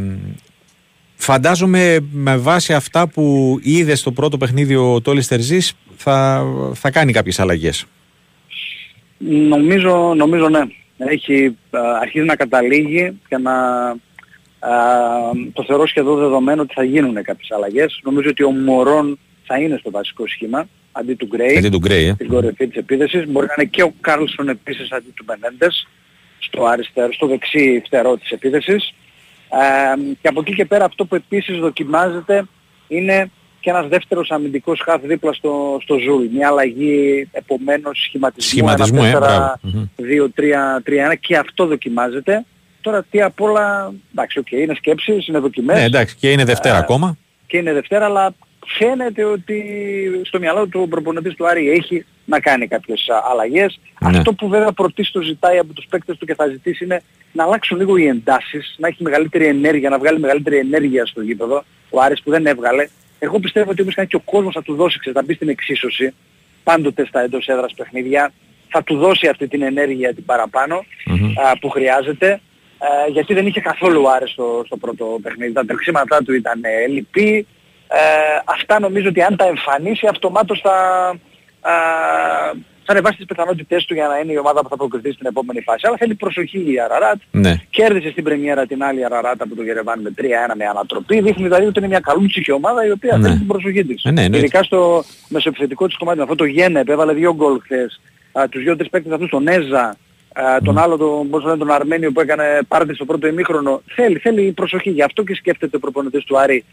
Speaker 1: φαντάζομαι με βάση αυτά που είδες στο πρώτο παιχνίδι ο Τόλης Τερζής θα, θα κάνει κάποιες αλλαγές.
Speaker 6: Νομίζω, νομίζω ναι. Έχει, αρχίσει να καταλήγει και να το θεωρώ σχεδόν δεδομένο ότι θα γίνουν κάποιες αλλαγές. Νομίζω ότι ο Μωρόν θα είναι στο βασικό σχήμα αντί του Γκρέι,
Speaker 1: αντί του Γκρέι ε.
Speaker 6: στην κορυφή της επίθεσης. Μπορεί να είναι και ο Κάρλσον επίσης αντί του Μπενέντες στο, αριστερό, στο δεξί φτερό της επίθεσης. Ε, και από εκεί και πέρα αυτό που επίσης δοκιμάζεται είναι και ένας δεύτερος αμυντικός χαφ δίπλα στο, στο Ζουλ. Μια αλλαγή επομένως σχηματισμού,
Speaker 1: σχηματισμού
Speaker 6: 1-4-2-3-3-1 και αυτό δοκιμάζεται. Τώρα τι απ' όλα, εντάξει, οκ, είναι σκέψεις, είναι δοκιμές.
Speaker 1: Ναι, εντάξει, και είναι Δευτέρα ε, ακόμα.
Speaker 6: Και είναι Δευτέρα, αλλά φαίνεται ότι στο μυαλό του ο προπονητής του Άρη έχει να κάνει κάποιες αλλαγές. Ναι. Αυτό που βέβαια πρωτίστως ζητάει από τους παίκτες του και θα ζητήσει είναι να αλλάξουν λίγο οι εντάσεις, να έχει μεγαλύτερη ενέργεια, να βγάλει μεγαλύτερη ενέργεια στο γήπεδο. Ο Άρης που δεν έβγαλε. Εγώ πιστεύω ότι όμως και ο κόσμος θα του δώσει, ξέρετε, θα μπει στην εξίσωση, πάντοτε στα εντός έδρας παιχνίδια, θα του δώσει αυτή την ενέργεια την παραπάνω α, που χρειάζεται. Ε, γιατί δεν είχε καθόλου άρεστο στο πρώτο παιχνίδι. Τα τρεξίματά του ήταν ε, λυπή. Ε, αυτά νομίζω ότι αν τα εμφανίσει αυτομάτως θα, ε, θα ανεβάσει τις πιθανότητές του για να είναι η ομάδα που θα προκριθεί στην επόμενη φάση. Αλλά θέλει προσοχή η Αραράτ.
Speaker 1: Ναι.
Speaker 6: Κέρδισε στην πρεμιέρα την άλλη Αραράτ από το Γερεβάν με 3-1 με ανατροπή. Δείχνει δηλαδή ότι είναι μια καλούτσικη ομάδα η οποία ναι. θέλει την προσοχή της.
Speaker 1: Ναι, ναι,
Speaker 6: Ειδικά στο μεσοεπιθετικό της κομμάτι. Αυτό το Γένεπ έβαλε δύο γκολ χθες. Τους δύο-τρεις παίκτες αυτούς, τον Έζα, τον άλλο τον, πώς λένε, τον Αρμένιο που έκανε πάρτι στο πρώτο ημίχρονο. Θέλει, θέλει προσοχή. Γι' αυτό και σκέφτεται ο προπονητής του Άρη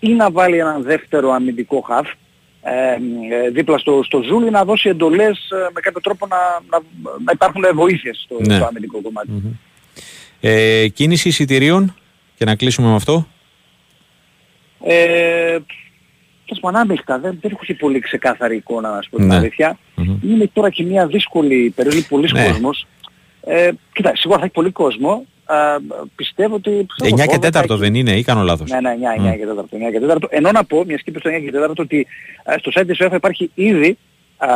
Speaker 6: ή να βάλει έναν δεύτερο αμυντικό χαφ ε, ε, δίπλα στο, στο Ζούλη να δώσει εντολές ε, με κάποιο τρόπο να, να, να υπάρχουν βοήθειες στο, ναι. στο αμυντικό κομμάτι. Mm-hmm.
Speaker 1: Ε, κίνηση εισιτηρίων και να κλείσουμε με αυτό.
Speaker 6: Ε, Τέλος ανάμεικτα, δεν, δεν έχω πολύ ξεκάθαρη εικόνα να σου πω την ναι. αλήθεια. Mm-hmm. Είναι τώρα και μια δύσκολη περίοδο, πολλής ναι. κόσμος. Ε, κοίτα, σίγουρα θα έχει πολύ κόσμο. Ε, πιστεύω ότι...
Speaker 1: 9 και 4 έχει... δεν είναι ή κάνω λάθος.
Speaker 6: Ναι, ναι, 9, 9 mm. και 4. 9 και 4. Ενώ να πω, μια σκήπη στο 9 και 4 ότι ε, στο site της UEFA υπάρχει ήδη α,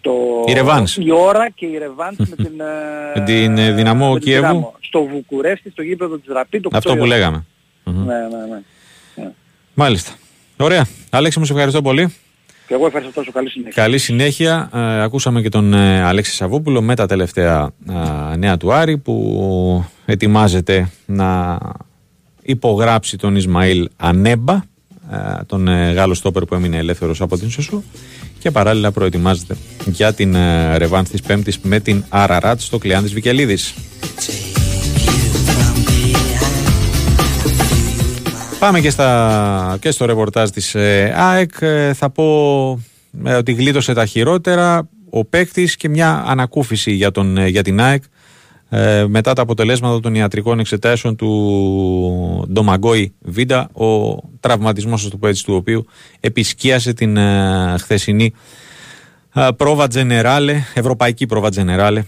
Speaker 6: το,
Speaker 1: η,
Speaker 6: η ώρα και η Ρεβάνς με την,
Speaker 1: με την ε, δυναμό Κιέβου.
Speaker 6: Στο Βουκουρέστι, στο γήπεδο της Ραπή.
Speaker 1: Αυτό που λέγαμε.
Speaker 6: Ναι, ναι, ναι, ναι.
Speaker 1: Μάλιστα. Ωραία. Αλέξη μου σε ευχαριστώ πολύ.
Speaker 6: Και εγώ ευχαριστώ τόσο. Καλή συνέχεια.
Speaker 1: Καλή συνέχεια. Ε, ακούσαμε και τον ε, Αλέξη Σαββούπουλο με τα τελευταία ε, νέα του Άρη που ετοιμάζεται να υπογράψει τον Ισμαήλ Ανέμπα, ε, τον ε, Γάλλος στόπερ που έμεινε ελεύθερος από την Σωσού και παράλληλα προετοιμάζεται για την ε, ρεβάνς της Πέμπτης με την Αραράτ στο κλειάν της Βικελίδης. Πάμε και, στα, και στο ρεπορτάζ της ε, ΑΕΚ. Ε, θα πω ε, ότι γλίτωσε τα χειρότερα ο παίκτης και μια ανακούφιση για, τον, για την ΑΕΚ μετά τα αποτελέσματα των ιατρικών εξετάσεων του Ντομαγκόη Βίντα, ο τραυματισμός του έτσι, του οποίου επισκίασε την χθεσινή πρόβα τζενεράλε, ευρωπαϊκή πρόβα τζενεράλε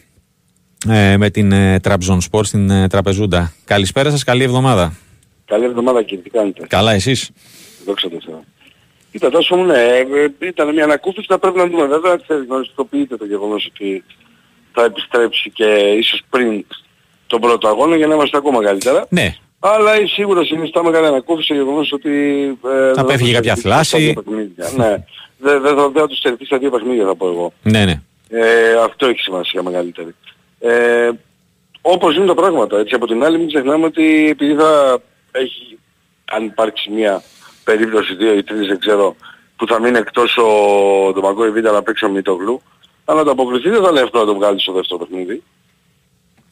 Speaker 1: με την Τραμπζον Σπορ στην Τραπεζούντα. Καλησπέρα σας, καλή εβδομάδα.
Speaker 8: Καλή εβδομάδα κύριε, τι κάνετε;
Speaker 1: Καλά εσείς;
Speaker 8: Δόξα τω Θεώ. Κοίτα, τόσο μου ναι, ε, ήταν μια ανακούφιση, θα πρέπει να δούμε. Βέβαια, ξέρεις, γνωριστοποιείται το γεγονός ότι θα επιστρέψει και ίσως πριν τον πρώτο αγώνα για να είμαστε ακόμα καλύτερα.
Speaker 1: Ναι.
Speaker 8: Αλλά σίγουρα συνιστά μεγάλη ανακούφιση το γεγονός ότι...
Speaker 1: Ε, θα πέφυγε κάποια φλάση.
Speaker 8: ναι. Δεν δε, δε, θα τους στερηθεί στα δύο παιχνίδια θα πω εγώ.
Speaker 1: Ναι, ναι.
Speaker 8: Ε, αυτό έχει σημασία μεγαλύτερη. Ε, όπως είναι τα πράγματα. Έτσι, από την άλλη μην ξεχνάμε ότι επειδή θα έχει, αν υπάρξει μια περίπτωση, δύο ή τρεις δεν ξέρω, που θα μείνει εκτός ο Ντομαγκό Βίτα να παίξει ο Μητογλου, αλλά το αποκριθεί δεν θα είναι εύκολο να το βγάλει στο δεύτερο παιχνίδι.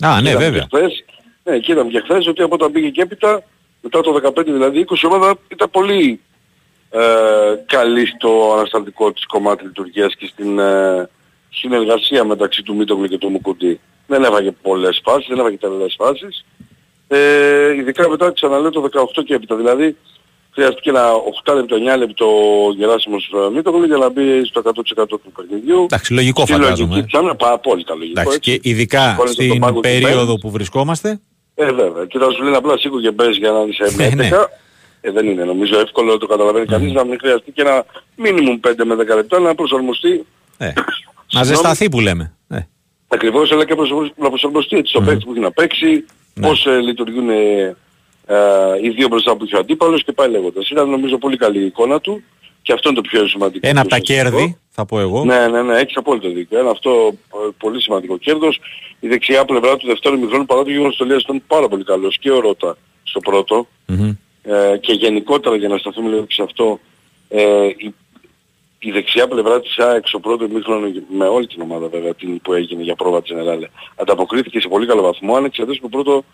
Speaker 1: Α, ναι, βέβαια.
Speaker 8: Χθες, ναι, και είδαμε και χθες ότι από όταν πήγε και έπειτα μετά το 15 δηλαδή 20 η ομάδα ήταν πολύ ε, καλή στο ανασταλτικό της κομμάτι λειτουργίας και στην ε, συνεργασία μεταξύ του Μίτογλου και του Μουκουντή. Δεν έβαγε πολλές φάσεις, δεν έβαγε τελές φάσεις. Ε, ειδικά μετά ξαναλέω το 18 και έπειτα. Δηλαδή χρειάστηκε ένα 8 λεπτό, 9 λεπτό Γεράσιμος Μίτογλου για να μπει στο 100% του παιχνιδιού.
Speaker 1: Εντάξει, λογικό φαντάζομαι.
Speaker 8: Ξανά, απόλυτα λογικό.
Speaker 1: Εντάξει, και ειδικά στην περίοδο που βρισκόμαστε.
Speaker 8: Ε, βέβαια. Και θα σου λένε απλά σήκω και μπες για να δεις ε, ναι. Ε, δεν είναι νομίζω εύκολο να το καταλαβαίνει κανείς να μην χρειαστεί και ένα μίνιμουμ 5 με 10 λεπτά να προσαρμοστεί.
Speaker 1: Ε, να ζεσταθεί που λέμε. Ε.
Speaker 8: Ακριβώς, αλλά και να προσαρμοστεί έτσι στο mm. παίκτη που έχει να παίξει, ναι. πώς ε, λειτουργούν ε, ε, οι δύο μπροστά που είχε ο αντίπαλος και πάει λέγοντας. Ήταν νομίζω πολύ καλή η εικόνα του και αυτό είναι το πιο σημαντικό.
Speaker 1: Ένα από τα κέρδη, θα πω εγώ.
Speaker 8: Ναι, ναι, ναι, έχεις απόλυτο δίκιο. Ένα αυτό ε, πολύ σημαντικό κέρδος. Η δεξιά πλευρά του δεύτερου μηχρόνου παρά το γεγονός ότι ήταν πάρα πολύ καλός και ο Ρώτα στο πρώτο. Mm-hmm. Ε, και γενικότερα για να σταθούμε λίγο σε αυτό, ε, η, η δεξιά πλευρά της ΑΕΚ στο πρώτο ημίχρονο με όλη την ομάδα βέβαια την που έγινε για πρόβα της Γενεράλε ανταποκρίθηκε σε πολύ καλό βαθμό αν εξαιρέσει το πρώτο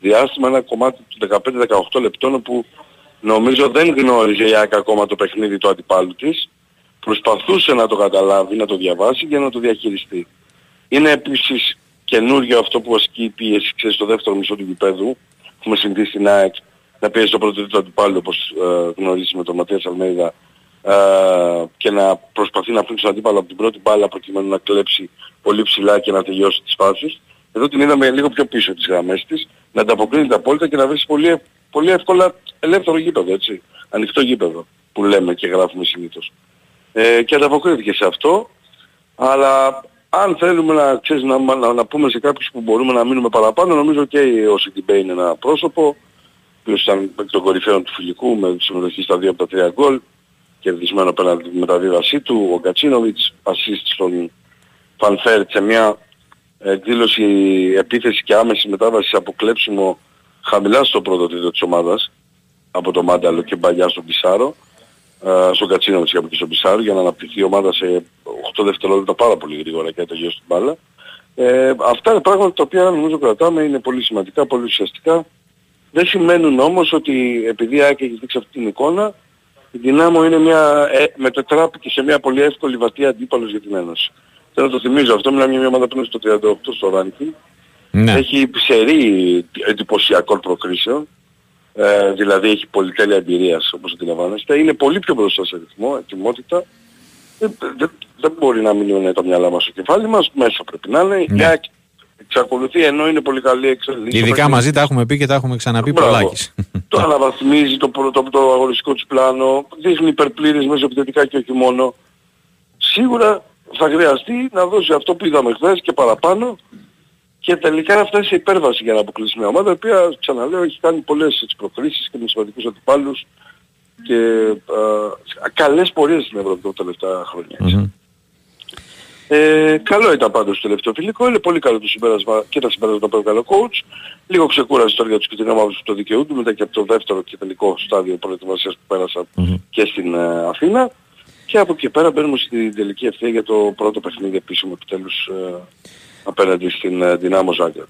Speaker 8: διάστημα ένα κομμάτι του 15-18 λεπτών που νομίζω δεν γνώριζε η ΑΕΚ ακόμα το παιχνίδι του αντιπάλου της προσπαθούσε να το καταλάβει, να το διαβάσει και να το διαχειριστεί. Είναι επίσης καινούριο αυτό που ασκεί η πίεση ξέρεις, στο δεύτερο μισό του γηπέδου. Έχουμε συνηθίσει στην ΑΕΚ να πιέζει το πρώτο του αντιπάλου όπως ε, γνωρίζεις με τον Ματίας Αλμέιδα ε, και να προσπαθεί να αφήσει τον αντίπαλο από την πρώτη μπάλα προκειμένου να κλέψει πολύ ψηλά και να τελειώσει τις φάσεις. Εδώ την είδαμε λίγο πιο πίσω τις γραμμές της, να ανταποκρίνεται απόλυτα και να βρει πολύ, πολύ εύκολα ελεύθερο γήπεδο, έτσι. Ανοιχτό γήπεδο που λέμε και γράφουμε συνήθως. Ε, και ανταποκρίθηκε σε αυτό, αλλά αν θέλουμε να, ξέρεις, να, να, να, πούμε σε κάποιους που μπορούμε να μείνουμε παραπάνω, νομίζω και ο Σιντιμπέ είναι ένα πρόσωπο, που ήταν εκ των κορυφαίων του φιλικού με συμμετοχή στα δύο από τα τρία γκολ, κερδισμένο απέναντι με τα δίδασή του, ο Γκατσίνοβιτς, assist στον Φανφέρτ σε μια εκδήλωση επίθεση και άμεση μετάβαση από κλέψιμο χαμηλά στο πρώτο τρίτο της ομάδας, από το Μάνταλο και μπαγιά στον Πισάρο, ε, στον Κατσίνοβιτς και από εκεί στον Πισάρο, για να αναπτυχθεί η ομάδα σε 8 δευτερόλεπτα πάρα πολύ γρήγορα και να τελειώσει την μπάλα. Ε, αυτά είναι πράγματα τα οποία νομίζω κρατάμε, είναι πολύ σημαντικά, πολύ ουσιαστικά δεν σημαίνουν όμως ότι επειδή η ΑΕΚ έχει δείξει αυτή την εικόνα, η Δυνάμω είναι μια, ε, μετατράπηκε σε μια πολύ εύκολη βατή αντίπαλος για την Ένωση. Θέλω να το θυμίζω αυτό, μιλάμε για μια ομάδα που είναι στο 38 στο ranking. Ναι. Έχει σερή εντυπωσιακών προκρίσεων. Ε, δηλαδή έχει πολυτέλεια εμπειρίας όπως αντιλαμβάνεστε. Είναι πολύ πιο μπροστά σε ρυθμό, ετοιμότητα. Δεν, δεν, δεν μπορεί να μείνουν τα μυαλά μας στο κεφάλι μας, μέσα πρέπει να είναι. Ναι εξακολουθεί ενώ είναι πολύ καλή εξέλιξη.
Speaker 1: Ειδικά μαζί τα έχουμε πει και τα έχουμε ξαναπεί πολλάκις.
Speaker 8: το αναβαθμίζει το, το, το, το αγωνιστικό του πλάνο, δείχνει υπερπλήρες μέσα επιθετικά και όχι μόνο. Σίγουρα θα χρειαστεί να δώσει αυτό που είδαμε χθες και παραπάνω και τελικά να φτάσει σε υπέρβαση για να αποκλείσει μια ομάδα η οποία ξαναλέω έχει κάνει πολλές έτσι, προκρίσεις και με σημαντικούς αντιπάλους και α, καλές πορείες στην Ευρώπη τα τελευταία χρόνια. Ε, καλό ήταν πάντως το τελευταίο φιλικό, είναι πολύ καλό το συμπέρασμα και τα συμπέρασμα του καλό coach. Λίγο ξεκούρασε τώρα για τους κοινωνικούς που το δικαιούνται μετά και από το δεύτερο και τελικό στάδιο προετοιμασίας που πέρασαν και στην ε, Αθήνα. Και από εκεί πέρα μπαίνουμε στην τελική ευθεία για το πρώτο παιχνίδι επίσημο επιτέλους ε, απέναντι στην ε, Δυνάμο Ζάγκρεπ.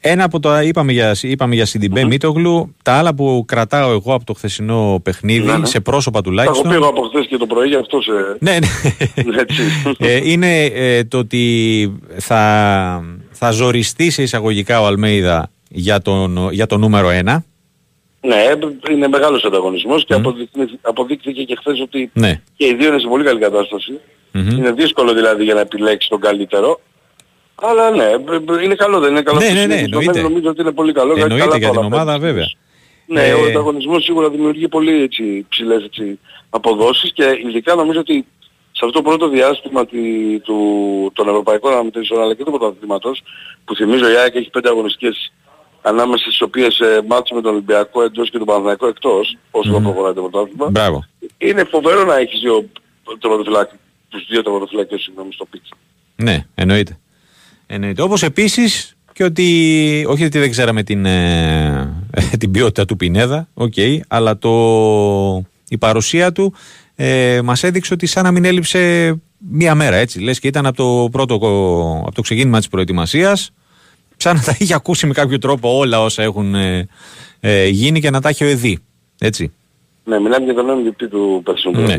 Speaker 1: Ένα από τα είπαμε για, είπαμε για Σιντιμπέ Μίτογλου, τα άλλα που κρατάω εγώ από το χθεσινό παιχνίδι, ναι, ναι. σε πρόσωπα τουλάχιστον.
Speaker 8: Τα έχω πει από χθες και το πρωί, για αυτό σε...
Speaker 1: Ναι, ναι. ε, είναι ε, το ότι θα, θα ζοριστεί σε εισαγωγικά ο Αλμέιδα για, τον, για το νούμερο 1.
Speaker 8: Ναι, είναι μεγάλος ανταγωνισμός και αποδείχθηκε και χθες ότι ναι. και οι δύο είναι σε πολύ καλή Είναι δύσκολο δηλαδή για να επιλέξει τον καλύτερο. Αλλά ναι, είναι καλό, δεν είναι καλό.
Speaker 1: Ναι, ναι, ναι, εννοείται.
Speaker 8: Νομίζω ότι είναι πολύ καλό.
Speaker 1: Εννοείται για την ομάδα βέβαια.
Speaker 8: Ναι, ε... ο ανταγωνισμός σίγουρα δημιουργεί πολύ έτσι, ψηλές έτσι, αποδόσεις και ειδικά νομίζω ότι σε αυτό το πρώτο διάστημα τη, του, των Ευρωπαϊκών Αναμετρήσεων αλλά και του πρωταθλήματος που θυμίζω η ΑΕΚ έχει πέντε αγωνιστικές ανάμεσα στις οποίες ε, μάτσε με τον Ολυμπιακό εντός και τον Παναθηναϊκό εκτός όσο mm. θα προχωράει το πρωτάθλημα.
Speaker 1: Μπράβο.
Speaker 8: Είναι φοβερό να έχεις δύο τους δύο τερματοφυλάκες συγγνώμη στο πίτσι.
Speaker 1: Ναι, εννοείται. Εννοείται. Όπως επίσης και ότι, όχι ότι δεν ξέραμε την, ε, την ποιότητα του Πινέδα, okay, αλλά το, η παρουσία του ε, μας έδειξε ότι σαν να μην έλειψε μία μέρα έτσι. Λες και ήταν από το πρώτο, από το ξεκίνημα της προετοιμασίας σαν να τα έχει ακούσει με κάποιο τρόπο όλα όσα έχουν ε, ε, γίνει και να τα έχει ο ΕΔΗ. Έτσι.
Speaker 8: Ναι, μιλάμε για τον MVP του περσινού ναι.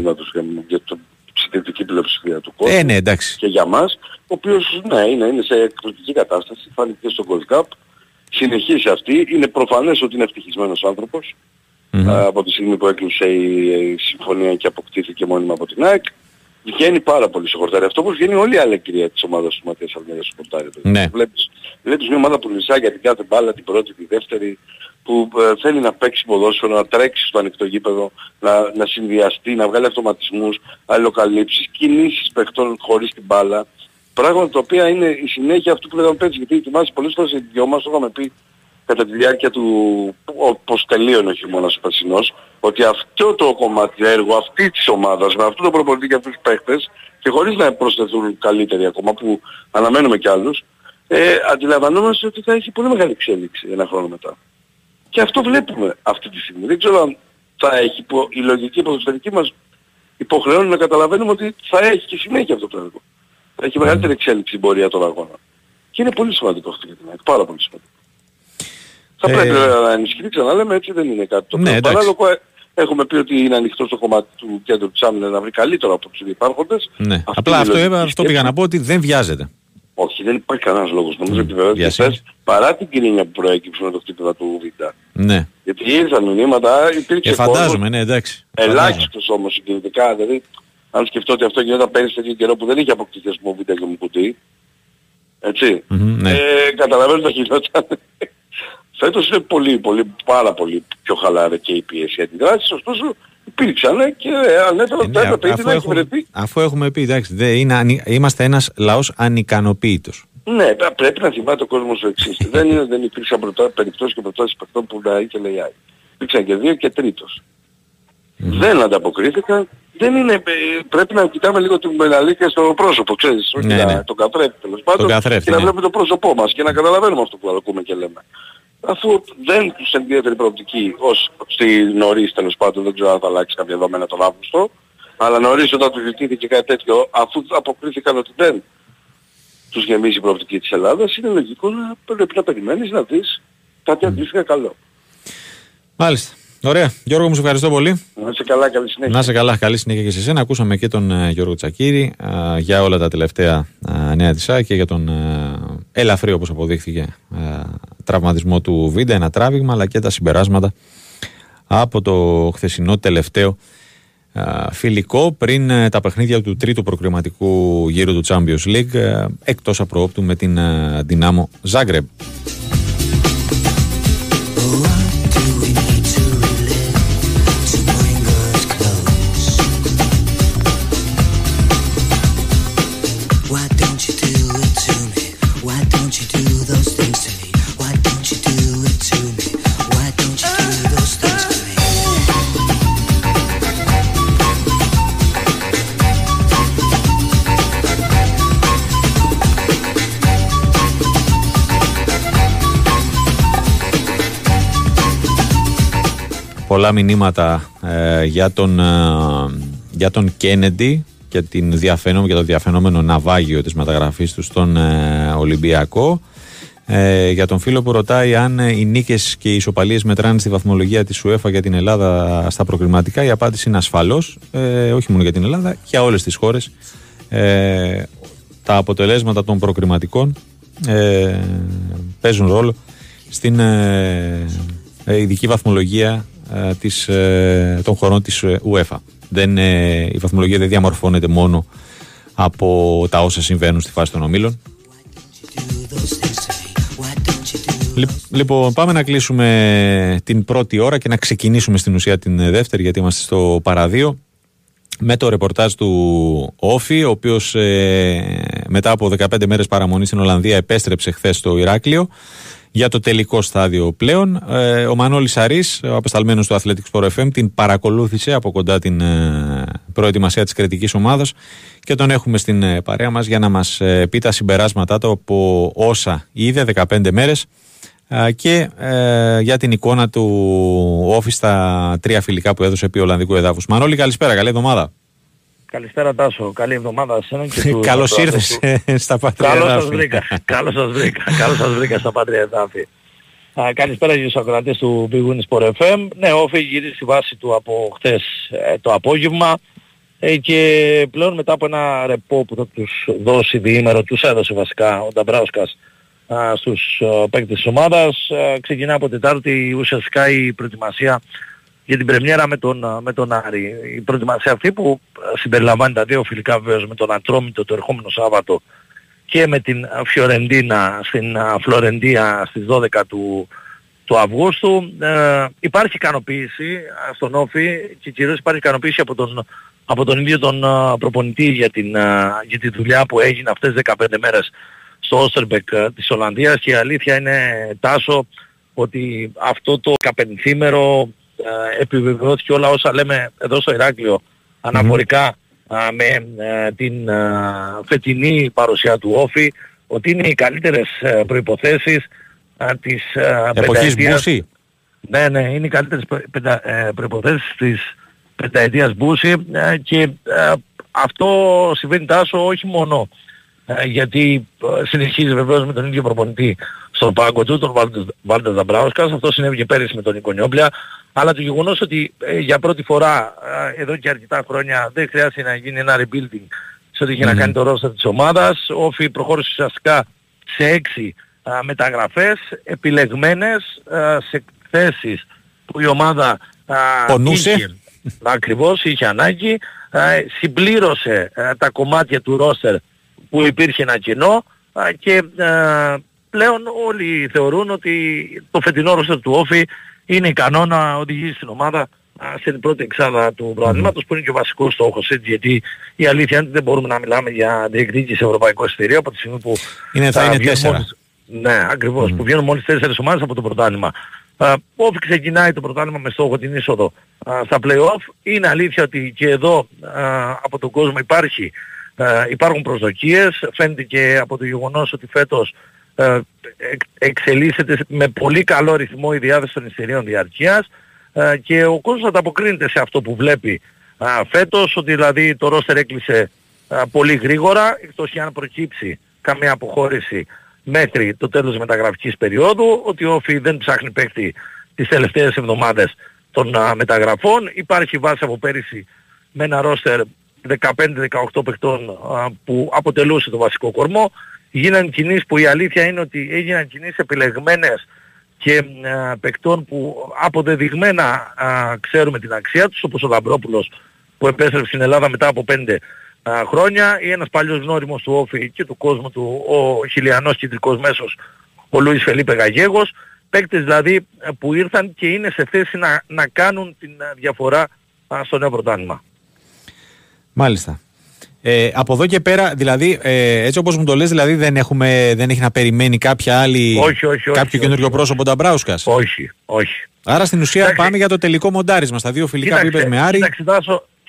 Speaker 8: για το συντηρητική πλειοψηφία του κόσμου.
Speaker 1: Ε, ναι, εντάξει.
Speaker 8: Και για μας, ο οποίος ναι, είναι, είναι σε εκπληκτική κατάσταση, φάνηκε και στο Gold Cup, συνεχίσει αυτή, είναι προφανές ότι είναι ευτυχισμένος άνθρωπος, mm-hmm. από τη στιγμή που έκλεισε η, η συμφωνία και αποκτήθηκε μόνιμα από την ΑΕΚ. Βγαίνει πάρα πολύ στο χορτάρι. Αυτό όπως βγαίνει όλη η αλεκτρία της ομάδας του Ματίας Αλμέδας στο χορτάρι.
Speaker 1: Ναι.
Speaker 8: Βλέπεις, βλέπεις μια ομάδα που λυσάει για την κάθε μπάλα, την πρώτη, τη δεύτερη, που ε, θέλει να παίξει ποδόσφαιρο, να τρέξει στο ανοιχτό γήπεδο, να, να συνδυαστεί, να βγάλει αυτοματισμούς, αλληλοκαλύψεις, κινήσεις παιχτών χωρίς την μπάλα. Πράγματα τα οποία είναι η συνέχεια αυτού που λέγαμε πέρυσι. Γιατί θυμάσαι πολλές φορές οι δυο μας το είχαμε πει κατά τη διάρκεια του πώς τελείωνε ο χειμώνας ο περσινός, ότι αυτό το κομμάτι έργο αυτή της ομάδας, με αυτό το προπονητή και αυτούς τους παίχτες, και χωρίς να προσθεθούν καλύτεροι ακόμα, που αναμένουμε κι άλλους, ε, αντιλαμβανόμαστε ότι θα έχει πολύ μεγάλη εξέλιξη ένα χρόνο μετά. Και αυτό βλέπουμε αυτή τη στιγμή. Δεν ξέρω αν θα έχει, η λογική ποδοσφαιρική μας υποχρεώνει να καταλαβαίνουμε ότι θα έχει και συνέχεια αυτό το έργο. Θα έχει μεγαλύτερη εξέλιξη η πορεία των αγώνα. Και είναι πολύ σημαντικό αυτό για την ΑΕΚ. Πάρα πολύ σημαντικό. Θα ε... πρέπει να ενισχυθεί, ξαναλέμε, έτσι δεν είναι κάτι το ναι, παράλογο. Ε, έχουμε πει ότι είναι ανοιχτό στο κομμάτι του κέντρου της άμυνας να βρει καλύτερο από τους υπάρχοντες.
Speaker 1: Ναι. Απλά αυτό, αυτό πήγα να πω ότι δεν βιάζεται.
Speaker 8: Όχι, δεν υπάρχει κανένας λόγος. Νομίζω ότι βέβαια θες παρά την κρίνια που προέκυψε με το χτύπημα του Β.
Speaker 1: Ναι.
Speaker 8: Γιατί ήρθαν μηνύματα, υπήρξε
Speaker 1: ε, φαντάζομαι, ναι, εντάξει.
Speaker 8: Ελάχιστος όμως συγκινητικά, δηλαδή αν σκεφτώ ότι αυτό γινόταν πέρυσι τέτοιο καιρό που δεν είχε αποκτηθεί ας πούμε Β και μου κουτί. Έτσι.
Speaker 1: Mm-hmm, ναι.
Speaker 8: ε, καταλαβαίνω ότι γινόταν. Φέτος είναι πολύ, πολύ, πάρα πολύ πιο χαλαρή και η πίεση αντιδράσεις, ωστόσο υπήρξαν και ανέφερα ότι θα έπρεπε να έχει βρεθεί.
Speaker 1: Αφού έχουμε πει, εντάξει, δε, είναι, είμαστε ένας λαός ανικανοποίητος.
Speaker 8: Ναι, πρέπει να θυμάται ο κόσμος το εξής. δεν, είναι, δεν υπήρξαν προτά, περιπτώσεις και προτάσεις παιχτών που να είχε λέει άλλη. Υπήρξαν και δύο και τρίτος. Mm. Δεν ανταποκρίθηκαν. Δεν είναι, ε, πρέπει να κοιτάμε λίγο την μελαλίκια στο πρόσωπο, ξέρεις, όχι ναι, ναι. τον καθρέφτη τέλος πάντων, καθρέφτη, και να ναι. βλέπουμε το πρόσωπό μας και να καταλαβαίνουμε αυτό που ακούμε και λέμε αφού δεν τους ενδιαφέρει προοπτική ως στη νωρίς τέλος πάντων, δεν ξέρω αν θα αλλάξει κάποια δομένα τον Αύγουστο, αλλά νωρίς όταν του ζητήθηκε κάτι τέτοιο, αφού αποκρίθηκαν ότι δεν τους γεμίζει η προοπτική της Ελλάδας, είναι λογικό να πρέπει να περιμένεις να δεις κάτι αντίστοιχα καλό.
Speaker 1: Μάλιστα. Ωραία. Γιώργο μου, σε ευχαριστώ πολύ.
Speaker 8: Να είσαι καλά, καλή συνέχεια.
Speaker 1: Να είσαι καλά, καλή συνέχεια και σε εσένα. Ακούσαμε και τον uh, Γιώργο Τσακύρη uh, για όλα τα τελευταία uh, νέα της και για τον ελαφρύ, όπως αποδείχθηκε, τραυματισμό του Βίντα, ένα τράβηγμα, αλλά και τα συμπεράσματα από το χθεσινό τελευταίο φιλικό πριν τα παιχνίδια του τρίτου προκριματικού γύρου του Champions League εκτός απροόπτου με την Δυνάμο Ζάγκρεμπ. Πολλά μηνύματα ε, για τον, ε, για τον Κένεντι και την για το διαφαινόμενο ναυάγιο της μεταγραφής του στον ε, Ολυμπιακό. Ε, για τον φίλο που ρωτάει αν οι νίκες και οι ισοπαλίες μετράνε στη βαθμολογία της UEFA για την Ελλάδα στα προκριματικά, η απάντηση είναι ασφαλώς, ε, όχι μόνο για την Ελλάδα, για όλες τις χώρες. Ε, τα αποτελέσματα των προκριματικών ε, παίζουν ρόλο στην ειδική βαθμολογία ε, της, ε, των χωρών της ε, UEFA. Δεν, η βαθμολογία δεν διαμορφώνεται μόνο από τα όσα συμβαίνουν στη φάση των ομίλων. Λοιπόν, πάμε να κλείσουμε την πρώτη ώρα και να ξεκινήσουμε στην ουσία την δεύτερη, γιατί είμαστε στο παραδείο. Με το ρεπορτάζ του Όφη, ο οποίος μετά από 15 μέρες παραμονής στην Ολλανδία επέστρεψε χθες στο Ηράκλειο για το τελικό στάδιο πλέον. Ε, ο Μανώλης Αρής, ο απεσταλμένος του Athletics Pro FM, την παρακολούθησε από κοντά την ε, προετοιμασία της κριτικής ομάδας και τον έχουμε στην ε, παρέα μας για να μας πει τα συμπεράσματά του από όσα είδε 15 μέρες και για την εικόνα του όφη στα τρία φιλικά που έδωσε επί Ολλανδικού εδάφους. Μανώλη, καλησπέρα, καλή εβδομάδα.
Speaker 9: Καλησπέρα Τάσο, καλή εβδομάδα σε έναν και τους...
Speaker 1: Καλώς ήρθες στα Πατρία
Speaker 9: Καλώς σας βρήκα, καλώς σας βρήκα, καλώς σας βρήκα στα Πατρία Εδάφη. Καλησπέρα για τους ακροατές του Big Win Sport FM. Ναι, ο Όφη γυρίζει στη βάση του από χθες ε, το απόγευμα. Ε, και πλέον μετά από ένα ρεπό που θα τους δώσει διήμερο, τους έδωσε βασικά ο Νταμπράουσκας στους παίκτες της ομάδας. Ξεκινά από Τετάρτη. Ουσιαστικά η προετοιμασία για την πρεμιέρα με τον, με τον Άρη. Η προετοιμασία αυτή που συμπεριλαμβάνει τα δύο φιλικά βέβαιως με τον Ατρόμητο το ερχόμενο Σάββατο και με την Φιωρεντίνα στην Φλωρεντία στις 12 του, του Αυγούστου. Ε, υπάρχει ικανοποίηση στον Όφη και κυρίως υπάρχει ικανοποίηση από τον, από τον ίδιο τον προπονητή για, την, για τη δουλειά που έγινε αυτές τις 15 μέρες στο Όστερμπεκ της Ολλανδίας και η αλήθεια είναι Τάσο ότι αυτό το καπενθήμερο ε, επιβεβαιώθηκε όλα όσα λέμε εδώ στο Ηράκλειο αναφορικά με ε, την φετινή παρουσία του Όφη ότι είναι οι καλύτερες ε, προϋποθέσεις της
Speaker 1: πενταετίας.
Speaker 9: Ναι, ναι, είναι οι καλύτερες προϋποθέσεις της πενταετίας Μπούση και αυτό συμβαίνει τάσο όχι μόνο γιατί συνεχίζει βεβαίως με τον ίδιο προπονητή στον πάγκο του, τον Βάλτερ Δαμπράουσκας, αυτό συνέβη και πέρυσι με τον Νικονιόπλια, αλλά το γεγονός ότι ε, για πρώτη φορά ε, εδώ και αρκετά χρόνια δεν χρειάζεται να γίνει ένα rebuilding σε ό,τι είχε να κάνει το ρόστερ της ομάδας. Ο Όφη προχώρησε ουσιαστικά σε έξι μεταγραφές επιλεγμένες σε θέσεις που η ομάδα
Speaker 1: Πονούσε.
Speaker 9: είχε, ακριβώς είχε ανάγκη, συμπλήρωσε τα κομμάτια του ρόστερ που υπήρχε ένα κενό και πλέον όλοι θεωρούν ότι το φετινό ρόστερ του Όφη είναι ικανό να οδηγήσει την ομάδα στην πρώτη εξάδα του πρωταθλήματος που είναι και ο βασικός στόχος έτσι γιατί η αλήθεια είναι ότι δεν μπορούμε να μιλάμε για διεκδίκηση σε ευρωπαϊκό εισιτήριο από τη στιγμή που
Speaker 1: είναι, θα, είναι τέσσερα.
Speaker 9: Μόλις, ναι ακριβώς που βγαίνουν μόλις τέσσερις ομάδες από το πρωτάθλημα. Όφη ξεκινάει το πρωτάθλημα με στόχο την είσοδο στα play-off. Είναι αλήθεια ότι και εδώ από τον κόσμο υπάρχει, υπάρχουν προσδοκίες. Φαίνεται και από το γεγονός ότι φέτος ε, εξελίσσεται με πολύ καλό ρυθμό η διάθεση των εισιτηρίων διαρκείας ε, και ο κόσμος ανταποκρίνεται σε αυτό που βλέπει φέτος, ότι δηλαδή το ρόστερ έκλεισε πολύ γρήγορα, εκτός και αν προκύψει καμία αποχώρηση μέχρι το τέλος της μεταγραφικής περίοδου, ότι ο ΟΦΗ δεν ψάχνει παίκτη τις τελευταίες εβδομάδες των μεταγραφών. Υπάρχει βάση από πέρυσι με ένα ρόστερ 15-18 παιχτών που αποτελούσε το βασικό κορμό γίναν κινήσεις που η αλήθεια είναι ότι έγιναν κινήσεις επιλεγμένες και α, παικτών που αποδεδειγμένα α, ξέρουμε την αξία τους, όπως ο Λαμπρόπουλος που επέστρεψε στην Ελλάδα μετά από πέντε α, χρόνια ή ένας παλιός γνώριμος του Όφη και του κόσμου του, ο χιλιανός κεντρικός μέσος, ο Λούις Φελίπε Γαγέγος, παίκτες δηλαδή που ήρθαν και είναι σε θέση να, να κάνουν την διαφορά στο νέο πρωτάνημα.
Speaker 1: Μάλιστα. Ε, από εδώ και πέρα, δηλαδή, ε, έτσι όπως μου το λες, δηλαδή δεν, έχουμε, δεν έχει να περιμένει κάποια άλλη,
Speaker 9: όχι, όχι,
Speaker 1: κάποιο όχι, καινούριο πρόσωπο Νταμπράουσκας.
Speaker 9: Όχι, όχι.
Speaker 1: Άρα στην ουσία πάμε για το τελικό μοντάρισμα στα δύο φιλικά που είπες με Άρη.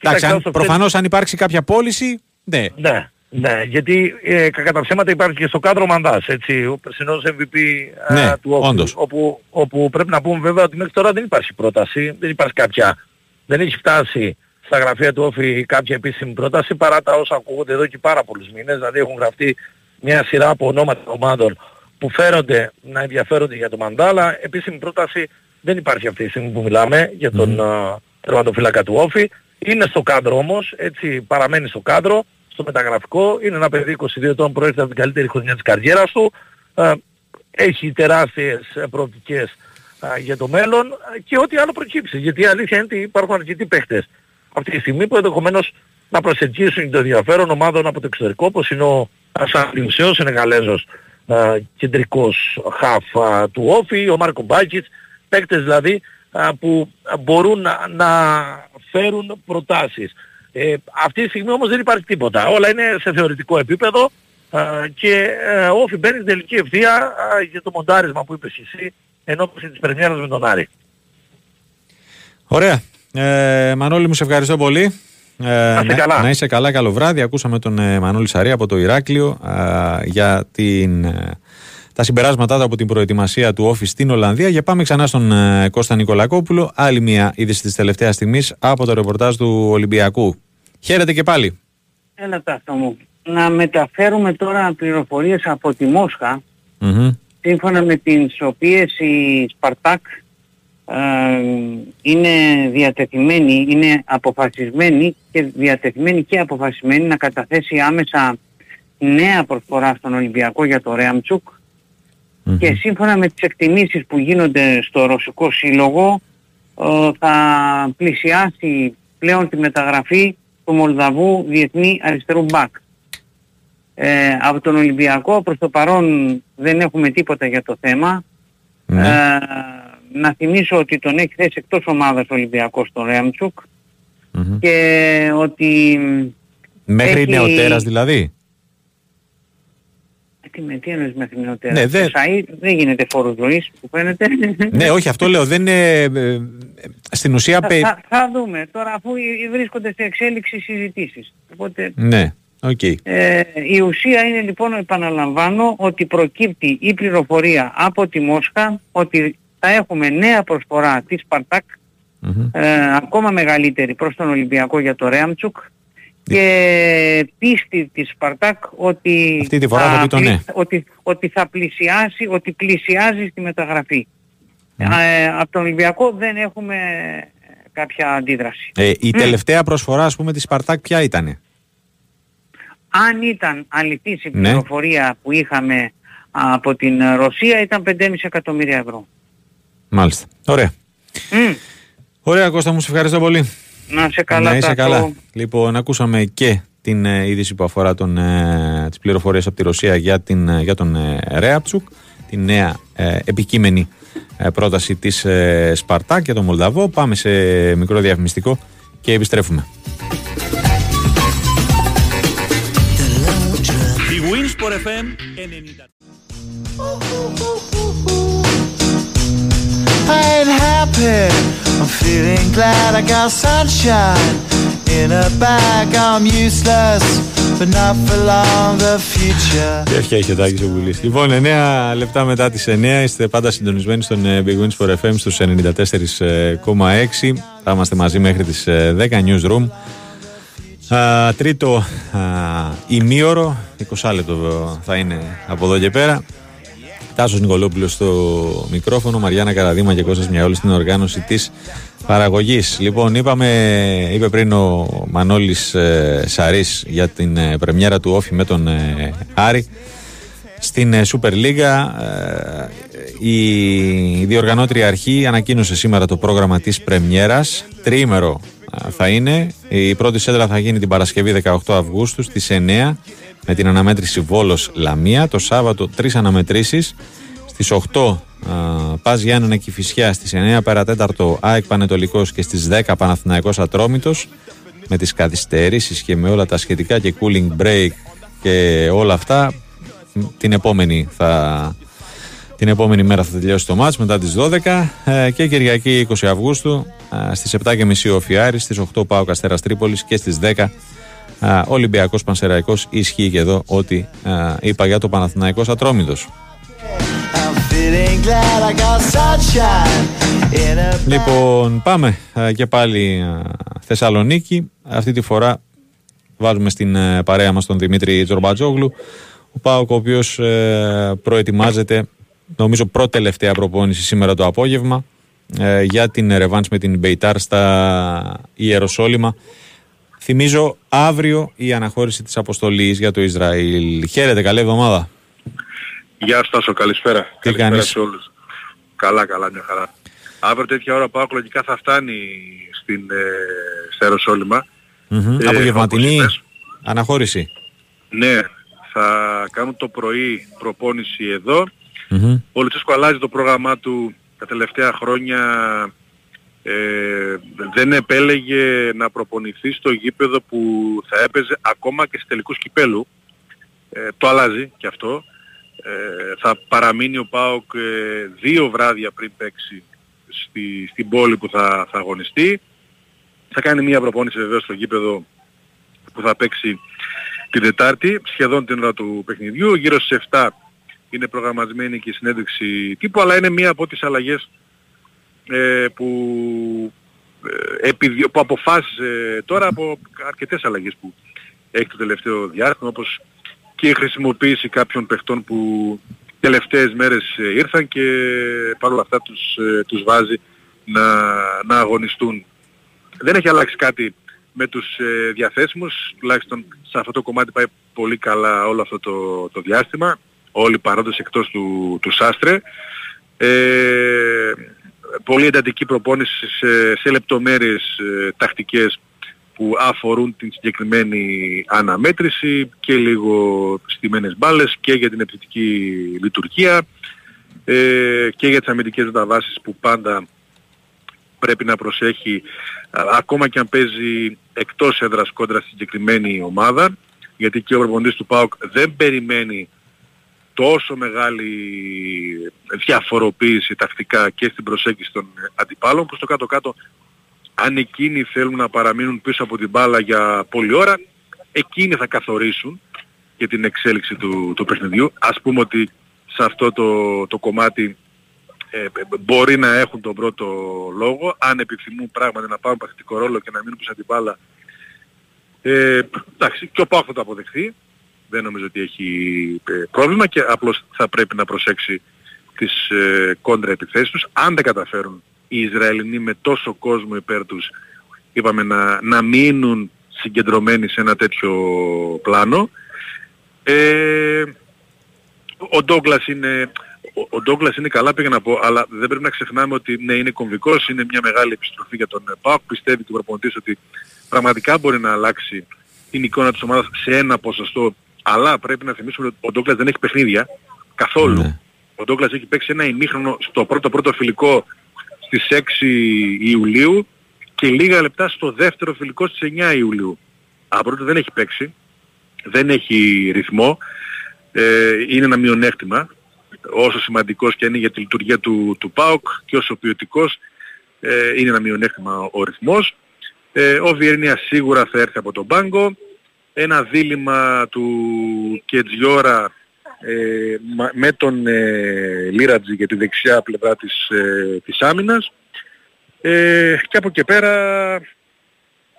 Speaker 1: Εντάξει, προφανώς αν υπάρξει κάποια πώληση, ναι.
Speaker 9: Ναι, ναι, γιατί ε, κατά ψέματα υπάρχει και στο κάδρο Μαντάς, έτσι, ο περσινός MVP ε,
Speaker 1: ναι,
Speaker 9: του Όφη, όπου, όπου πρέπει να πούμε βέβαια ότι μέχρι τώρα δεν υπάρχει πρόταση, δεν υπάρχει κάποια, δεν έχει φτάσει στα γραφεία του Όφη κάποια επίσημη πρόταση παρά τα όσα ακούγονται εδώ και πάρα πολλούς μήνες. Δηλαδή έχουν γραφτεί μια σειρά από ονόματα ομάδων που φέρονται να ενδιαφέρονται για το Μαντάλα. Επίσημη πρόταση δεν υπάρχει αυτή τη στιγμή που μιλάμε για τον mm. τερματοφύλακα του Όφη. Είναι στο κάδρο όμως, έτσι παραμένει στο κάδρο, στο μεταγραφικό. Είναι ένα παιδί 22 ετών που προέρχεται από την καλύτερη χρονιά της καριέρας του. Έχει τεράστιες προοπτικές για το μέλλον και ό,τι άλλο προκύψει. Γιατί η αλήθεια είναι ότι υπάρχουν αρκετοί παίχτες αυτή τη στιγμή που ενδεχομένως να προσεγγίσουν το ενδιαφέρον ομάδων από το εξωτερικό όπως είναι ο Ασαντιουσέος, Σενεγαλέζος ε, κεντρικός χαφ του Όφη, ο Μάρκο Μπάκητς, παίκτες δηλαδή που μπορούν να, να φέρουν προτάσεις. Ε, αυτή τη στιγμή όμως δεν υπάρχει τίποτα. Όλα είναι σε θεωρητικό επίπεδο και ε, ο Όφη μπαίνει στην τελική ευθεία για το μοντάρισμα που είπες εσύ ενώπιση της πρεμιέρας με τον Άρη.
Speaker 1: Ωραία. Ε, Μανώλη μου σε ευχαριστώ πολύ.
Speaker 9: Ε, να, καλά.
Speaker 1: να είσαι καλά, καλό βράδυ. Ακούσαμε τον ε, Μανώλη Σαρή από το Ηράκλειο ε, για την, ε, τα συμπεράσματά του από την προετοιμασία του Όφη στην Ολλανδία. Και πάμε ξανά στον Κώστα Νικολακόπουλο. Άλλη μια είδηση της τελευταίας στιγμής από το ρεπορτάζ του Ολυμπιακού. Χαίρετε και πάλι.
Speaker 2: Έλα τάχτα μου. Να μεταφέρουμε τώρα πληροφορίες από τη μοσχα σύμφωνα με τις οποίες η Σπαρτάκ ε, είναι διατεθειμένη, είναι αποφασισμένη και διατεθειμένη και αποφασισμένη να καταθέσει άμεσα νέα προσφορά στον Ολυμπιακό για το ρεαμτσουκ και σύμφωνα με τις εκτιμήσεις που γίνονται στο Ρωσικό Σύλλογο ε, θα πλησιάσει πλέον τη μεταγραφή του Μολδαβού Διεθνή Αριστερού Μπακ. Ε, από τον Ολυμπιακό προς το παρόν δεν έχουμε τίποτα για το θέμα. Ναι. Ε, να θυμίσω ότι τον έχει θέσει εκτός ομάδας ο Ολυμπιακός στον ρεαμτσουκ και ότι...
Speaker 1: Μέχρι έχει... νεοτέρας δηλαδή;
Speaker 2: Ε, τι με τι εννοείς μέχρι νεοτέρας; Ναι, δεν... δεν γίνεται φόρος ζωής που φαίνεται.
Speaker 1: ναι, όχι αυτό λέω. Δεν είναι... Ε, στην ουσία...
Speaker 2: Θα, θα, θα, δούμε. Τώρα αφού βρίσκονται σε εξέλιξη συζητήσεις. Οπότε...
Speaker 1: Ναι. Okay.
Speaker 2: Ε, η ουσία είναι λοιπόν, επαναλαμβάνω, ότι προκύπτει η πληροφορία από τη Μόσχα ότι θα έχουμε νέα προσφορά της Σπαρτάκ, ε, ακόμα μεγαλύτερη προς τον Ολυμπιακό για το Ρέαμτσουκ και πίστη της Σπαρτάκ ότι,
Speaker 1: Αυτή τη φορά θα, θα, ναι.
Speaker 2: ότι, ότι θα πλησιάσει, ότι πλησιάζει στη μεταγραφή. Ε, από τον Ολυμπιακό δεν έχουμε κάποια αντίδραση.
Speaker 1: Ε, η τελευταία προσφορά ας πούμε της Σπαρτάκ ποια ήτανε;
Speaker 2: Αν ήταν αληθής η ναι. πληροφορία που είχαμε από την Ρωσία ήταν 5,5 εκατομμύρια ευρώ.
Speaker 1: Μάλιστα. Ωραία. Ωραία Κώστα μου, σε ευχαριστώ πολύ.
Speaker 2: Να σε καλά.
Speaker 1: Να είσαι καλά. Λοιπόν, ακούσαμε και την ε, είδηση που αφορά τον, ε, τις πληροφορίες από τη Ρωσία για, την, ε, για τον ε, Ρέαψουκ, τη νέα ε, επικείμενη πρόταση της Σπαρτά και τον Μολδαβό. Πάμε σε μικρό διαφημιστικό και επιστρέφουμε. Sport FM 90. I ain't happy. I'm feeling glad I got sunshine in a bag. I'm useless, but not for long. The future. Και έχει έχει ο Τάκης ο Βουλής. Λοιπόν, 9 λεπτά μετά τις 9 είστε πάντα συντονισμένοι στον Big Wins for FM στους 94,6. Θα είμαστε μαζί μέχρι τις 10 Newsroom. Α, τρίτο α, ημίωρο, 20 λεπτό θα είναι από εδώ και πέρα. Τάσος Νικολόπουλος στο μικρόφωνο, Μαριάννα Καραδίμα και Κώστας Μιαόλης στην οργάνωση της παραγωγής. Λοιπόν, είπαμε, είπε πριν ο Μανώλης ε, Σαρής για την ε, πρεμιέρα του Όφη με τον ε, Άρη. Στην ε, Super League η διοργανώτρια αρχή ανακοίνωσε σήμερα το πρόγραμμα της πρεμιέρας. Τρίμερο θα είναι. Η πρώτη σέντρα θα γίνει την Παρασκευή 18 Αυγούστου στις 9 με την αναμέτρηση Βόλος Λαμία. Το Σάββατο τρεις αναμετρήσεις. Στις 8 Πας Γιάννενα Κηφισιά, στις 9 παρατέταρτο ΑΕΚ Πανετολικός. Και στις 10 Παναθηναϊκός Ατρόμητος. Με τις καθυστερήσεις και με όλα τα σχετικά και cooling break και όλα αυτά την επόμενη θα την επόμενη μέρα θα τελειώσει το μάτς μετά τις 12 ε, και Κυριακή 20 Αυγούστου ε, στις 7.30 ο Φιάρης, στις 8 πάω Καστέρας Τρίπολης. Και στις 10 ε, Ολυμπιακός Πανσεραϊκός ισχύει και εδώ ό,τι είπα για το Παναθηναϊκός Ατρόμητος. Λοιπόν, πάμε και πάλι Θεσσαλονίκη. Αυτή τη φορά βάζουμε στην παρέα μας τον Δημήτρη Τζορμπατζόγλου. Ο Πάοκ ο οποίος προετοιμάζεται νομίζω πρώτη τελευταία προπόνηση σήμερα το απόγευμα ε, για την ρεβάνς με την Μπεϊτάρ στα Ιεροσόλυμα. Θυμίζω αύριο η αναχώρηση της αποστολής για το Ισραήλ. Χαίρετε, καλή εβδομάδα.
Speaker 10: Γεια Στάσο, καλησπέρα. Τι
Speaker 1: καλησπέρα κάνεις;
Speaker 10: σε όλους. Καλά, καλά, μια χαρά. Αύριο τέτοια ώρα πάω λογικά θα φτάνει στην, ε, στα Ιεροσόλυμα.
Speaker 1: Mm-hmm. Ε, Απογευματινή αναχώρηση.
Speaker 10: Ναι, θα κάνω το πρωί προπόνηση εδώ Mm-hmm. Ο Λουτσέσκο αλλάζει το πρόγραμμά του τα τελευταία χρόνια. Ε, δεν επέλεγε να προπονηθεί στο γήπεδο που θα έπαιζε ακόμα και σε τελικούς κυπέλου. Ε, το αλλάζει και αυτό. Ε, θα παραμείνει ο ΠΑΟΚ ε, δύο βράδια πριν παίξει στη, στην πόλη που θα, θα αγωνιστεί. Θα κάνει μία προπόνηση βεβαίως στο γήπεδο που θα παίξει την Τετάρτη, σχεδόν την ώρα του παιχνιδιού. Γύρω στις 7 είναι προγραμματισμένη και η συνέντευξη τύπου, αλλά είναι μία από τις αλλαγές ε, που ε, που αποφάσισε τώρα από αρκετές αλλαγές που έχει το τελευταίο διάστημα όπως και η χρησιμοποίηση κάποιων παιχτών που τελευταίες μέρες ε, ήρθαν και παρόλα αυτά τους, ε, τους βάζει να, να αγωνιστούν. Δεν έχει αλλάξει κάτι με τους ε, διαθέσιμους, τουλάχιστον σε αυτό το κομμάτι πάει πολύ καλά όλο αυτό το, το διάστημα, όλοι παρόντες εκτός του, του Σάστρε. Ε, πολύ εντατική προπόνηση σε, σε λεπτομέρειες ε, τακτικές που αφορούν την συγκεκριμένη αναμέτρηση και λίγο στιμένες μπάλες και για την επιθετική λειτουργία ε, και για τις αμυντικές μεταβάσεις που πάντα πρέπει να προσέχει ακόμα και αν παίζει εκτός έδρας κόντρα στη συγκεκριμένη ομάδα γιατί και ο προπονητής του ΠΑΟΚ δεν περιμένει τόσο μεγάλη διαφοροποίηση τακτικά και στην προσέγγιση των αντιπάλων που στο κάτω-κάτω αν εκείνοι θέλουν να παραμείνουν πίσω από την μπάλα για πολλή ώρα εκείνοι θα καθορίσουν για την εξέλιξη του, του παιχνιδιού. Ας πούμε ότι σε αυτό το, το κομμάτι ε, μπορεί να έχουν τον πρώτο λόγο αν επιθυμούν πράγματι να πάρουν παθητικό ρόλο και να μείνουν πίσω από την μπάλα ε, εντάξει, και ο Πάχος θα το αποδεχθεί δεν νομίζω ότι έχει ε, πρόβλημα και απλώς θα πρέπει να προσέξει τις ε, κόντρα επιθέσεις τους. Αν δεν καταφέρουν οι Ισραηλινοί με τόσο κόσμο υπέρ τους, είπαμε να, να μείνουν συγκεντρωμένοι σε ένα τέτοιο πλάνο. Ε, ο Ντόγκλας είναι, ο Ντόγκλας είναι καλά πήγα να πω, αλλά δεν πρέπει να ξεχνάμε ότι ναι είναι κομβικός, είναι μια μεγάλη επιστροφή για τον ΠΑΟΚ, πιστεύει του προπονητής ότι πραγματικά μπορεί να αλλάξει την εικόνα της ομάδας σε ένα ποσοστό αλλά πρέπει να θυμίσουμε ότι ο Ντόγκλας δεν έχει παιχνίδια καθόλου. Ναι. Ο Ντόγκλας έχει παίξει ένα ημίχρονο στο πρώτο πρώτο φιλικό στις 6 Ιουλίου και λίγα λεπτά στο δεύτερο φιλικό στις 9 Ιουλίου. Από δεν έχει παίξει, δεν έχει ρυθμό, ε, είναι ένα μειονέκτημα όσο σημαντικός και είναι για τη λειτουργία του, του ΠΑΟΚ και όσο ποιοτικός ε, είναι ένα μειονέκτημα ο ρυθμός. Ε, ο Βιερνία σίγουρα θα έρθει από τον πάγκο ένα δίλημα του Κετζιόρα ε, με τον ε, Λίρατζη για τη δεξιά πλευρά της, ε, της άμυνας. Ε, και από εκεί πέρα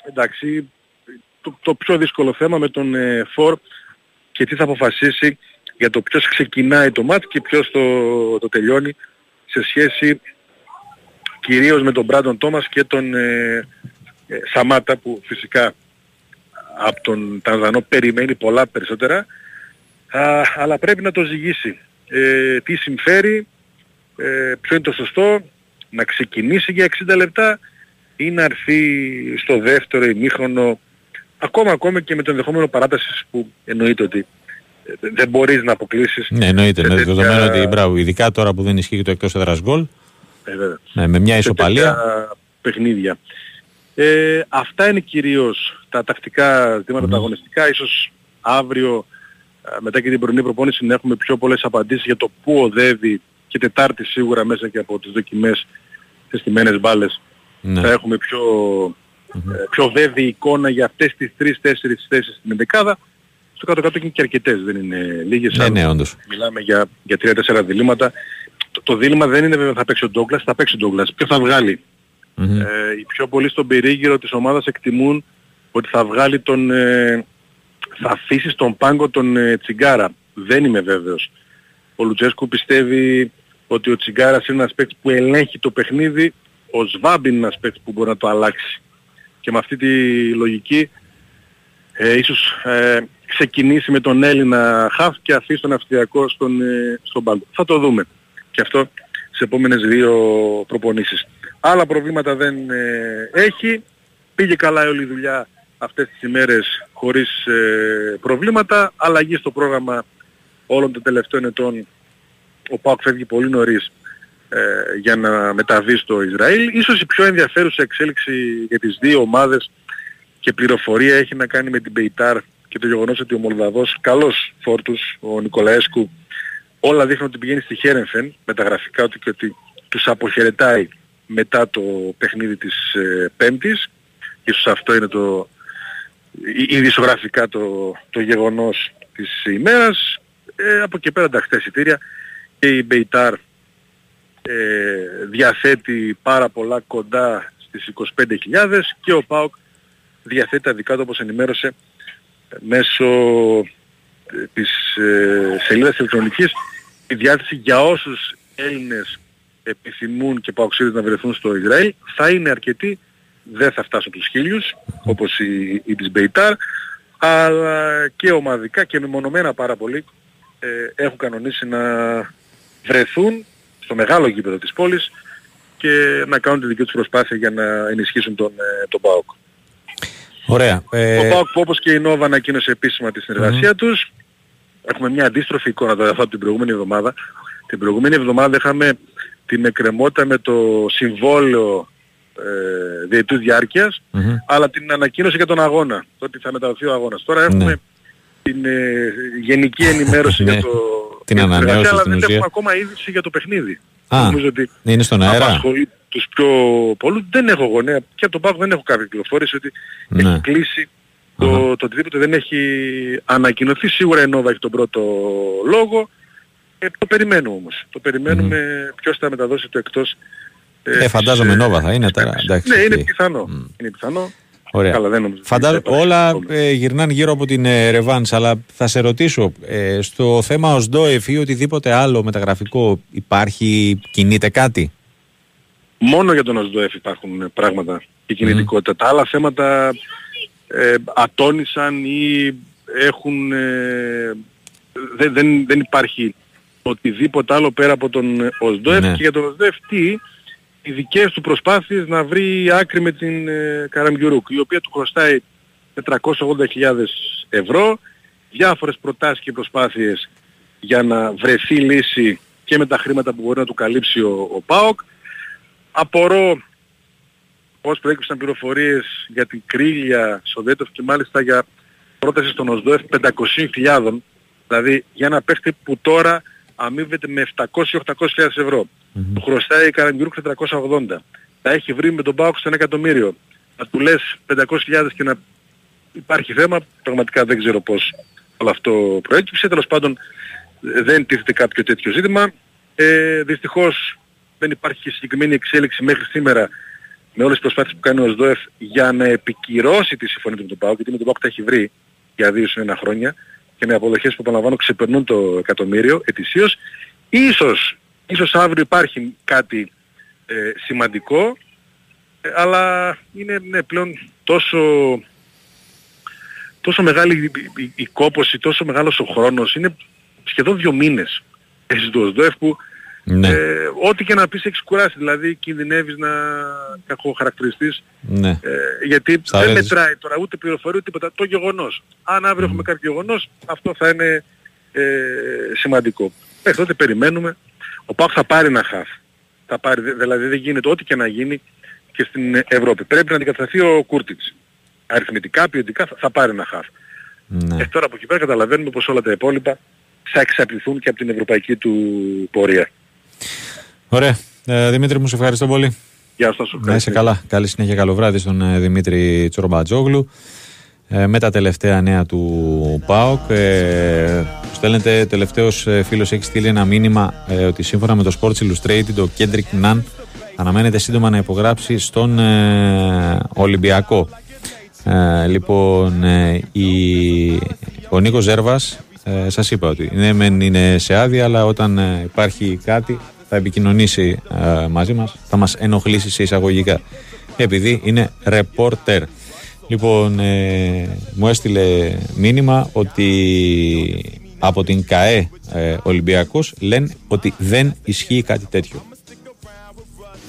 Speaker 10: εντάξει το, το πιο δύσκολο θέμα με τον ε, Φορ και τι θα αποφασίσει για το ποιος ξεκινάει το μάτι και ποιος το, το τελειώνει σε σχέση κυρίως με τον Μπράντον Τόμας και τον ε, Σαμάτα που φυσικά από τον Τανζανό περιμένει πολλά περισσότερα α, αλλά πρέπει να το ζυγίσει. Ε, τι συμφέρει, ε, ποιο είναι το σωστό, να ξεκινήσει για 60 λεπτά ή να έρθει στο δεύτερο ημίχρονο ακόμα ακόμα και με το ενδεχόμενο παράτασης που εννοείται ότι ε, δεν μπορείς να αποκλείσεις.
Speaker 1: Ναι, εννοείται. Με δεδομένο ότι μπράβο, ειδικά τώρα που δεν ισχύει το εκτός έδρας γκολ.
Speaker 10: Ε,
Speaker 1: ναι, με μια ισοπαλία.
Speaker 10: Παιχνίδια. Ε, αυτά είναι κυρίως τα τακτικά ζητήματα, τα αγωνιστικά. Ίσως αύριο μετά και την πρωινή προπόνηση να έχουμε πιο πολλές απαντήσεις για το πού οδεύει και Τετάρτη σίγουρα μέσα και από τις δοκιμές τις στιμένες μπάλες. Ναι. Θα έχουμε πιο, mm-hmm. πιο βέβαιη εικόνα για αυτές τις τρεις-τέσσερις θέσεις στην δεκάδα. Στο κάτω-κάτω είναι και αρκετές, δεν είναι λίγες.
Speaker 1: Ναι, ναι, όντως.
Speaker 10: Μιλάμε για, για τρία-τέσσερα διλήμματα. Το, το δίλημα δεν είναι βέβαια θα παίξει ο Ντόγκλας, θα παίξει ο Ντόγκλας. Ποιο θα βγάλει; Mm-hmm. Ε, οι πιο πολλοί στον περίγυρο της ομάδας εκτιμούν ότι θα βγάλει τον... Ε, θα αφήσει στον πάγκο τον ε, Τσιγκάρα. Δεν είμαι βέβαιος. Ο Λουτσέσκου πιστεύει ότι ο Τσιγκάρας είναι ένας παίκτης που ελέγχει το παιχνίδι, ο Σβάμπ είναι ένας παίκτης που μπορεί να το αλλάξει. Και με αυτή τη λογική ε, ίσως ε, ξεκινήσει με τον Έλληνα Χαφ και αφήσει τον Αυστριακό στον, ε, στον πάγκο. Θα το δούμε. Και αυτό σε επόμενες δύο προπονήσεις. Άλλα προβλήματα δεν ε, έχει. Πήγε καλά όλη η δουλειά αυτές τις ημέρες χωρίς ε, προβλήματα. Αλλαγή στο πρόγραμμα όλων των τελευταίων ετών. Ο ΠΑΟΚ φεύγει πολύ νωρίς ε, για να μεταβεί στο Ισραήλ. Ίσως η πιο ενδιαφέρουσα εξέλιξη για τις δύο ομάδες και πληροφορία έχει να κάνει με την Πεϊτάρ και το γεγονός ότι ο Μολδαβός καλός φόρτους, ο Νικολαέσκου, όλα δείχνουν ότι πηγαίνει στη Χέρενφεν με τα γραφικά του και ότι τους αποχαιρετάει μετά το παιχνίδι της ε, Πέμπτης. Ίσως αυτό είναι το, ήδη ισογραφικά το, το γεγονός της ημέρας. Ε, από εκεί πέρα τα εισιτήρια και η Μπεϊτάρ ε, διαθέτει πάρα πολλά κοντά στις 25.000 και ο ΠΑΟΚ διαθέτει τα δικά του όπως ενημέρωσε μέσω ε, της ε, σελίδας ηλεκτρονικής η διάθεση για όσους Έλληνες επιθυμούν και παοξίδες να βρεθούν στο Ισραήλ θα είναι αρκετοί, δεν θα φτάσουν τους χίλιους όπως η, η της Μπεϊτάρ αλλά και ομαδικά και μεμονωμένα πάρα πολύ ε, έχουν κανονίσει να βρεθούν στο μεγάλο γήπεδο της πόλης και να κάνουν τη δική τους προσπάθεια για να ενισχύσουν τον, ε, τον ΠΑΟΚ.
Speaker 1: Ωραία.
Speaker 10: Ε... Ο ΠΑΟΚ όπως και η Νόβα ανακοίνωσε επίσημα τη συνεργασία τους. Έχουμε μια αντίστροφη εικόνα τώρα από την προηγούμενη εβδομάδα. Την προηγούμενη εβδομάδα είχαμε την εκκρεμότητα με το συμβόλαιο ε, διετούς αλλά την ανακοίνωση για τον αγώνα, το ότι θα μεταδοθεί ο αγώνας. Τώρα έχουμε ναι. την ε, γενική ενημέρωση για
Speaker 1: Ναι.
Speaker 10: το
Speaker 1: Την
Speaker 10: για
Speaker 1: ανανέωση
Speaker 10: συνεργασία, αλλά
Speaker 1: στην
Speaker 10: δεν
Speaker 1: ουσία.
Speaker 10: έχουμε ακόμα είδηση για το παιχνίδι.
Speaker 1: Α,
Speaker 10: Νομίζω ότι
Speaker 1: είναι στον αέρα.
Speaker 10: απασχολεί τους πιο πολλούς. Δεν έχω γονέα και από τον Πάκο δεν έχω κάποια πληροφόρηση ότι
Speaker 1: Ναι.
Speaker 10: έχει κλείσει το, το οτιδήποτε δεν έχει ανακοινωθεί. Σίγουρα η Νόβα έχει τον πρώτο λόγο. Ε, το περιμένουμε όμως. Το περιμένουμε ποιος θα μεταδώσει το εκτός.
Speaker 1: Ε, φαντάζομαι Νόβα θα είναι τώρα. Εντάξει,
Speaker 10: ναι, είναι
Speaker 1: οκ.
Speaker 10: πιθανό. Είναι πιθανό.
Speaker 1: Ωραία.
Speaker 10: Καλά, δεν νομίζω.
Speaker 1: Φαντάζομαι όλα ε, γυρνάνε γύρω από την ε, Ρεβάνς, αλλά θα σε ρωτήσω, ε, στο θέμα Οζντόεφ ή οτιδήποτε άλλο μεταγραφικό υπάρχει, κινείται κάτι;
Speaker 10: Μόνο για τον Οζντόεφ υπάρχουν ε, πράγματα και κινητικότητα. Τα άλλα θέματα ε, ατόνησαν ή έχουν... ε, δεν, δεν, δεν υπάρχει οτιδήποτε άλλο πέρα από τον ε, ΟΣΔΟΕΦ
Speaker 1: Ναι.
Speaker 10: και για τον ΟΣΔΟΕΦ τι οι δικές του προσπάθειες να βρει άκρη με την ε, Καραμπιουρούκ η οποία του χρωστάει 480.000 ευρώ. Διάφορες προτάσεις και προσπάθειες για να βρεθεί λύση και με τα χρήματα που μπορεί να του καλύψει ο, ο ΠΑΟΚ. Απορώ πώς προέκυψαν πληροφορίες για την κρίλια Σοδέτοφ και μάλιστα για πρόταση στον Οζντόεφ 500.000 δηλαδή για ένα παίχτη που τώρα αμείβεται με 700-800.000 ευρώ. Του χρωστάει η Καραγκιουμρούκ 480. Τα έχει βρει με τον ΠΑΟΚ στο 1 εκατομμύριο. Να του λες 500.000 και να υπάρχει θέμα, πραγματικά δεν ξέρω πώς όλο αυτό προέκυψε. Τέλος πάντων ε, δεν τίθεται κάποιο τέτοιο ζήτημα. Ε, δυστυχώς δεν υπάρχει και συγκεκριμένη εξέλιξη μέχρι σήμερα με όλες τις προσπάθειες που κάνει ο ΣΔΟΕΦ για να επικυρώσει τη συμφωνία του με τον ΠΑΟΚ, γιατί με τον ΠΑΟΚ τα έχει βρει για δύο συν ένα χρόνια και με αποδοχές που επαναλαμβάνω ξεπερνούν το εκατομμύριο ετησίως. Ίσως, ίσως αύριο υπάρχει κάτι ε, σημαντικό, ε, αλλά είναι ναι, πλέον τόσο, τόσο μεγάλη η, η, η κόπωση, τόσο μεγάλος ο χρόνος, είναι σχεδόν δύο μήνες έχεις το ΣΔΟΕΦ που
Speaker 1: Ναι.
Speaker 10: ε, ό,τι και να πεις έχεις κουράσει, δηλαδή κινδυνεύεις να κακοχαρακτηριστείς
Speaker 1: ναι.
Speaker 10: ε, γιατί
Speaker 1: Στα
Speaker 10: δεν
Speaker 1: ρέζι.
Speaker 10: μετράει τώρα ούτε πληροφορία ούτε τίποτα. Το γεγονός. Αν αύριο έχουμε κάποιο γεγονός, αυτό θα είναι ε, σημαντικό. Μέχρι τότε περιμένουμε. Ο ΠΑΟΚ θα πάρει ένα χαφ. Θα πάρει, δε- δηλαδή δεν γίνεται ό,τι και να γίνει και στην Ευρώπη. Πρέπει να αντικατασταθεί ο Κούρτιτς. Αριθμητικά, ποιοτικά θα, θα πάρει ένα χαφ.
Speaker 1: ναι.
Speaker 10: Ε, τώρα από εκεί πέρα καταλαβαίνουμε πως όλα τα υπόλοιπα θα εξαρτηθούν και από την ευρωπαϊκή του πορεία.
Speaker 1: Ωραία. Ε, Δημήτρη μου, σε ευχαριστώ πολύ.
Speaker 10: Γεια σας.
Speaker 1: Να είσαι καλά. Καλή συνέχεια, καλό βράδυ στον ε, Δημήτρη Τσορμπατζόγλου. Ε, με τα τελευταία νέα του ΠΑΟΚ. Ε, στέλνετε, τελευταίος ε, φίλος έχει στείλει ένα μήνυμα ε, ότι σύμφωνα με το Sports Illustrated ο Kendrick Nunn αναμένεται σύντομα να υπογράψει στον ε, Ολυμπιακό. Ε, λοιπόν, ε, η, ο Νίκος Ζέρβας ε, σας είπα ότι ναι, μεν είναι σε άδεια, αλλά όταν ε, υπάρχει κάτι θα επικοινωνήσει ε, μαζί μας, θα μας ενοχλήσει σε εισαγωγικά. Επειδή είναι reporter. Λοιπόν, ε, μου έστειλε μήνυμα ότι από την ΚαΕ ε, Ολυμπιακός λένε ότι δεν ισχύει κάτι τέτοιο.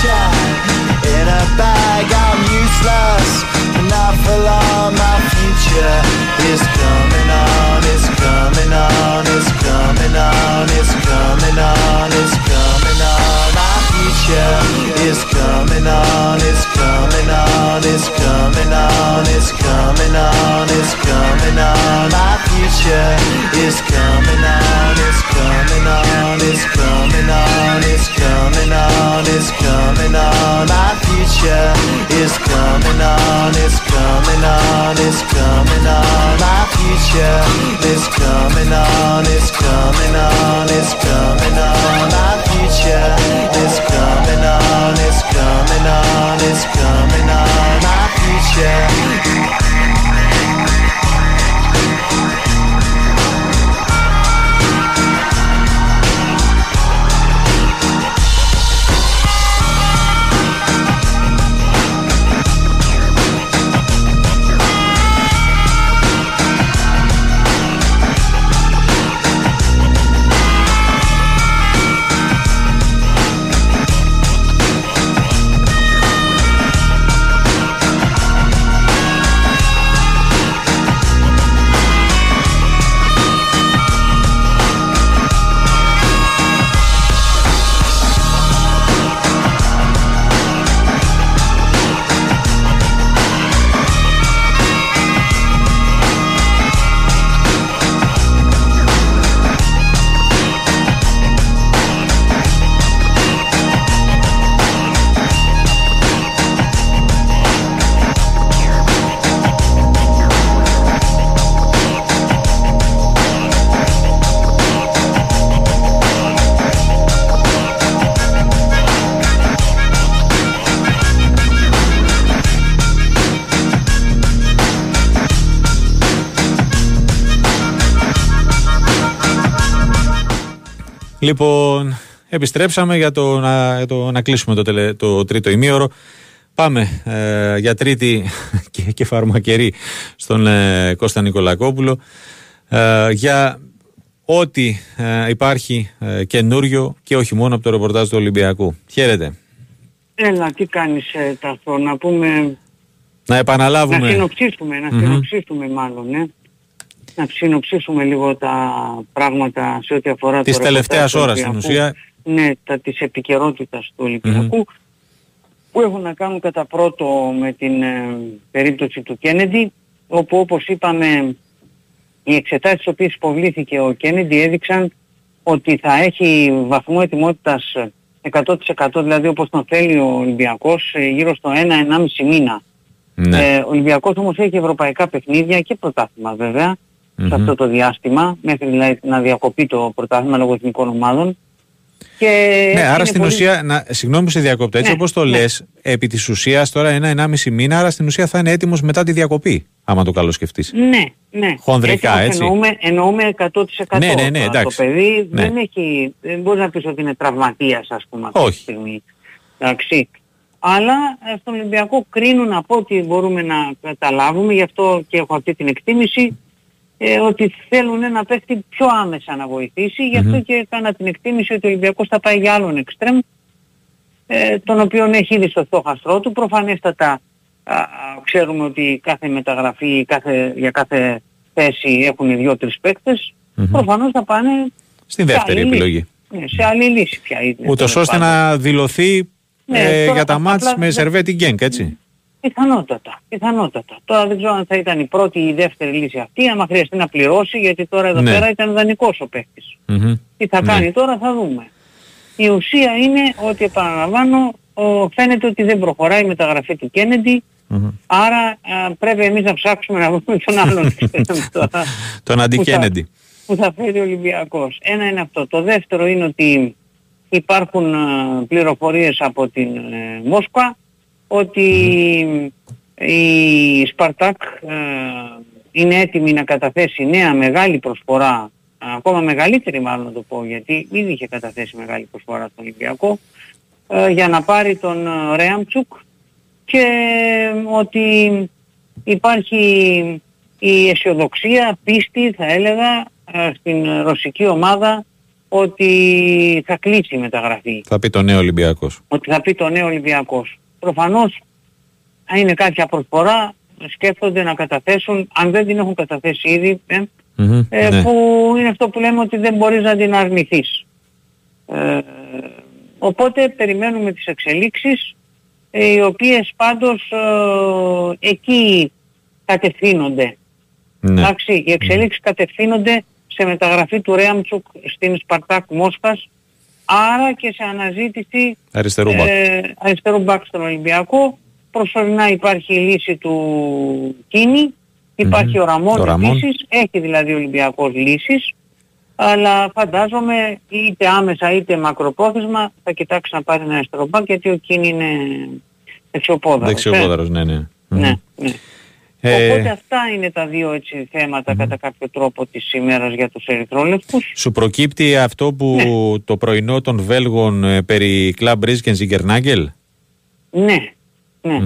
Speaker 11: sunshine in a bag. I'm useless, and I feel all my future is coming on, it's coming on, it's coming on, it's coming on, it's coming on. My future is coming on, it's coming on, it's coming on, it's coming on, it's coming on. My future is coming on, it's coming on, it's coming on, it's coming on, it's coming on. My future is coming on, it's coming on, it's coming on. My future is coming on, it's coming on, it's coming on. My future is coming on, it's coming on, it's coming on. My future.
Speaker 1: Λοιπόν, επιστρέψαμε για το να, το, να κλείσουμε το, τελε, το τρίτο ημίωρο. Πάμε ε, για τρίτη και, και φαρμακερή στον ε, Κώστα Νικολακόπουλο ε, για ό,τι υπάρχει καινούριο και όχι μόνο από το ρεπορτάζ του Ολυμπιακού. Χαίρετε.
Speaker 2: Έλα, τι κάνεις Ταθό, να πούμε...
Speaker 1: Να επαναλάβουμε.
Speaker 2: Να συνοψίσουμε, να συνοψίσουμε μάλλον, ναι να συνοψίσουμε λίγο τα πράγματα σε ό,τι αφορά
Speaker 1: της τελευταίας ώρας στην ουσία.
Speaker 2: Ναι, τα της επικαιρότητας του Ολυμπιακού που έχουν να κάνουν κατά πρώτο με την ε, περίπτωση του Κέννεντι όπου όπως είπαμε οι εξετάσεις τις οποίες υποβλήθηκε ο Κέννεντι έδειξαν ότι θα έχει βαθμό ετοιμότητας 100% δηλαδή όπως τον θέλει ο Ολυμπιακός ε, γύρω στο 1-1,5 μήνα. Ναι. Ε, ο Ολυμπιακός όμως έχει ευρωπαϊκά παιχνίδια και πρωτάθλημα βέβαια σε αυτό το διάστημα, μέχρι δηλαδή να διακοπεί το πρωτάθλημα λόγω εθνικών ομάδων.
Speaker 1: Και ναι, άρα στην ουσία, να, συγγνώμη που σε διακόπτω, έτσι ναι, όπως το ναι. λες, επί της ουσίας τώρα ένα-ενάμιση μήνα, άρα στην ουσία θα είναι έτοιμος μετά τη διακοπή, άμα το καλώς σκεφτείς.
Speaker 2: Ναι, ναι.
Speaker 1: Χονδρικά, έτσι. έτσι.
Speaker 2: Εννοούμε, εννοούμε 100%.
Speaker 1: Ναι, ναι, ναι,
Speaker 2: εντάξει. Το παιδί ναι. δεν έχει, δεν μπορεί να πεις ότι είναι τραυματίας, ας πούμε, αυτή τη στιγμή. Εντάξει. Αλλά στον Ολυμπιακό κρίνουν από ό,τι μπορούμε να καταλάβουμε, γι' αυτό και έχω αυτή την εκτίμηση, ε, ότι θέλουν να παίχτη πιο άμεσα να βοηθήσει. Γι' αυτό και έκανα την εκτίμηση ότι ο Ολυμπιακός θα πάει για άλλον εξτρέμ, ε, τον οποίο έχει ήδη στο στόχαστρό του. Προφανέστατα α, ξέρουμε ότι κάθε μεταγραφή κάθε, για κάθε θέση έχουν δύο-τρεις παίκτες. Mm-hmm. Προφανώς θα πάνε
Speaker 1: στην δεύτερη επιλογή.
Speaker 2: Ναι, σε άλλη λύση πια είναι.
Speaker 1: Ούτως ώστε να δηλωθεί ναι, ε, για τα μάτς με Σερβέτη Γκένκ, έτσι.
Speaker 2: Πιθανότατα, πιθανότατα. Τώρα δεν ξέρω αν θα ήταν η πρώτη ή η δεύτερη λύση αυτή, άμα χρειαστεί να πληρώσει, γιατί τώρα εδώ ναι. πέρα ήταν δανεικός ο παιχτης Τι θα κάνει ναι. τώρα θα δούμε. Η ουσία είναι ότι επαναλαμβάνω, ο, φαίνεται ότι δεν προχωράει η μεταγραφή του κεννεντι άρα πρέπει εμείς να ψάξουμε να βρούμε τον άλλον.
Speaker 1: τον αντι
Speaker 2: Που θα φέρει ο Ολυμπιακός. Ένα είναι αυτό. Το δεύτερο είναι ότι υπάρχουν πληροφορίες από την ε, Μόσχα ότι η Σπαρτάκ ε, είναι έτοιμη να καταθέσει νέα μεγάλη προσφορά, ακόμα μεγαλύτερη μάλλον να το πω γιατί ήδη είχε καταθέσει μεγάλη προσφορά στον Ολυμπιακό, ε, για να πάρει τον ε, Ρέαμτσουκ και ότι υπάρχει η αισιοδοξία, πίστη θα έλεγα στην ρωσική ομάδα ότι θα κλείσει η μεταγραφή.
Speaker 1: Θα πει το νέο Ολυμπιακός.
Speaker 2: Ότι θα πει το νέο Ολυμπιακός προφανώς αν είναι κάποια προσφορά σκέφτονται να καταθέσουν, αν δεν την έχουν καταθέσει ήδη, ε, ε ναι. που είναι αυτό που λέμε ότι δεν μπορείς να την αρνηθείς. Ε, οπότε περιμένουμε τις εξελίξεις, ε, οι οποίες πάντως εκεί κατευθύνονται. Ναι. Εντάξει, οι εξελίξεις κατευθύνονται σε μεταγραφή του Ρέαμτσουκ στην Σπαρτάκ Μόσχας άρα και σε αναζήτηση
Speaker 1: αριστερού μπακ,
Speaker 2: ε, αριστερού μπακ στον Ολυμπιακό. Προσωρινά υπάρχει η λύση του Κίνη, υπάρχει ο Ραμόν, επίσης, έχει δηλαδή ο Ολυμπιακός λύσεις αλλά φαντάζομαι είτε άμεσα είτε μακροπρόθεσμα θα κοιτάξει να πάρει ένα αριστερό μπακ γιατί ο Κίνη είναι δεξιοπόδαρος.
Speaker 1: Δεξιοπόδαρος, ναι, ναι.
Speaker 2: Ναι, ναι. Ε... Οπότε αυτά είναι τα δύο έτσι θέματα κατά κάποιο τρόπο της ημέρας για τους ερυθρόλευκους.
Speaker 1: Σου προκύπτει αυτό που ναι. το πρωινό των Βέλγων ε, περί Κλαμπ και Ζιγκερνάγκελ.
Speaker 2: Ναι, ναι.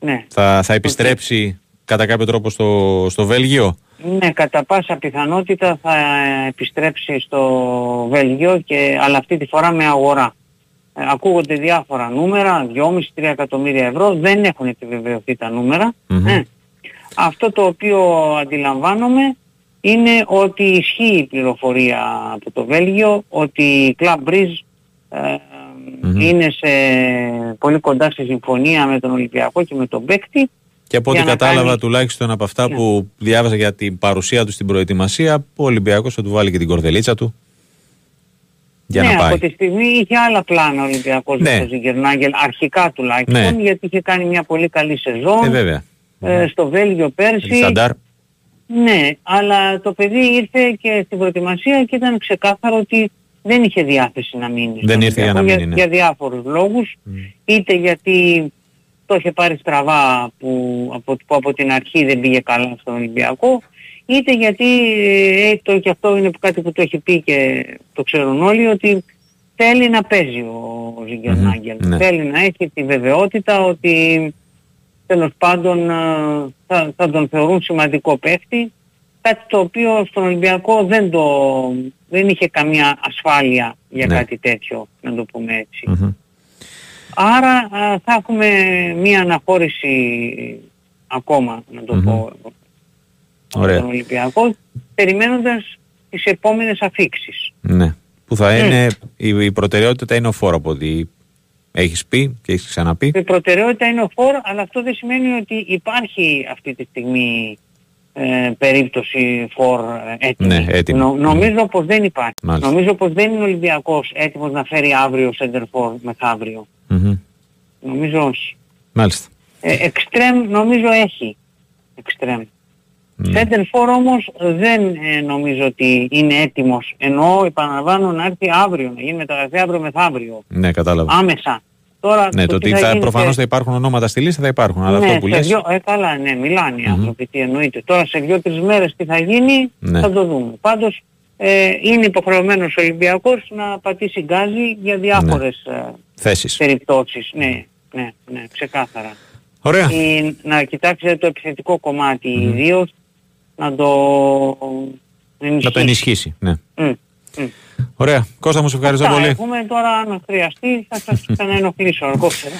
Speaker 2: ναι.
Speaker 1: Θα, θα επιστρέψει κατά κάποιο τρόπο στο, στο Βέλγιο;
Speaker 2: Ναι, κατά πάσα πιθανότητα θα επιστρέψει στο Βέλγιο και, αλλά αυτή τη φορά με αγορά. Ε, ακούγονται διάφορα νούμερα, 2,5-3 εκατομμύρια ευρώ, δεν έχουν επιβεβαιωθεί τα νούμερα. Ε, αυτό το οποίο αντιλαμβάνομαι είναι ότι ισχύει η πληροφορία από το Βέλγιο ότι η Club Breeze ε, είναι σε πολύ κοντά στη συμφωνία με τον Ολυμπιακό και με τον παίκτη
Speaker 1: και από ό,τι κατάλαβα τουλάχιστον από αυτά ναι. που διάβαζα για την παρουσία του στην προετοιμασία, ο Ολυμπιακός θα του βάλει και την κορδελίτσα του. Για
Speaker 2: ναι,
Speaker 1: να πάει.
Speaker 2: από τη στιγμή είχε άλλα πλάνα ο Ολυμπιακός ναι. με τον Ζιγκερνάγκελ, αρχικά τουλάχιστον, ναι. γιατί είχε κάνει μια πολύ καλή σεζόν.
Speaker 1: Ε, βέβαια.
Speaker 2: Ε, στο Βέλγιο πέρσι.
Speaker 1: Σταντάρ.
Speaker 2: Ναι, αλλά το παιδί ήρθε και στην προετοιμασία και ήταν ξεκάθαρο ότι δεν είχε διάθεση να μείνει.
Speaker 1: Δεν ήρθε για να μείνει. Για,
Speaker 2: ναι. για διάφορους λόγους. Είτε γιατί το είχε πάρει στραβά που από, που από την αρχή δεν πήγε καλά στον Ολυμπιακό είτε γιατί ε, το, και αυτό είναι κάτι που το έχει πει και το ξέρουν όλοι ότι θέλει να παίζει ο Ζιγκερνάγκελ. Ναι. Θέλει να έχει τη βεβαιότητα ότι τέλος πάντων ε, θα, θα τον θεωρούν σημαντικό παίχτη κάτι το οποίο στον Ολυμπιακό δεν, το, δεν είχε καμία ασφάλεια για ναι. κάτι τέτοιο, να το πούμε έτσι. Άρα θα έχουμε μία αναχώρηση ακόμα, να το πω,
Speaker 1: Ωραία.
Speaker 2: τον Ολυμπιακό, περιμένοντας τις επόμενες αφήξεις.
Speaker 1: Ναι. Που θα είναι, η, προτεραιότητα είναι ο φόρο από ό,τι έχεις πει και έχεις ξαναπεί.
Speaker 2: Η προτεραιότητα είναι ο φόρο, αλλά αυτό δεν σημαίνει ότι υπάρχει αυτή τη στιγμή ε, περίπτωση φορ έτοιμη.
Speaker 1: Ναι, έτοιμη.
Speaker 2: Νο, νομίζω πως δεν υπάρχει. Μάλιστα. Νομίζω πως δεν είναι ο Ολυμπιακός έτοιμος να φέρει αύριο center for μεθαύριο. Mm-hmm. Νομίζω όχι.
Speaker 1: Μάλιστα.
Speaker 2: Ε, εξτρέμ νομίζω έχει. Εξτρέμ. Ναι. Center for όμως δεν ε, νομίζω ότι είναι έτοιμος. Εννοώ, επαναλαμβάνω, να έρθει αύριο, να γίνει μεταγραφή αύριο μεθαύριο.
Speaker 1: Ναι, κατάλαβα.
Speaker 2: Άμεσα. Τώρα,
Speaker 1: ναι, το ότι θα, θα προφανώς θα υπάρχουν ονόματα στη λίστα θα υπάρχουν. Αλλά
Speaker 2: ναι,
Speaker 1: αυτό που λες...
Speaker 2: Δυο, ε, καλά, ναι, μιλάνε οι άνθρωποι, τι εννοείται. Τώρα σε δύο-τρεις μέρες τι θα γίνει ναι. θα το δούμε. Πάντως ε, είναι υποχρεωμένος ο Ολυμπιακός να πατήσει γκάζι για διάφορες ναι. ε,
Speaker 1: Θέσεις.
Speaker 2: περιπτώσεις. Ναι, ναι, ναι, ξεκάθαρα.
Speaker 1: Ωραία.
Speaker 2: Η, να κοιτάξετε το επιθετικό κομμάτι mm. ιδίως, να το
Speaker 1: ενισχύσει. Να το ενισχύσει, ναι. Mm. Mm. Ωραία. Κώστα μου σε ευχαριστώ Αυτά, πολύ.
Speaker 2: Έχουμε τώρα αν χρειαστεί θα σας ξαναενοχλήσω εγώ ξέρω.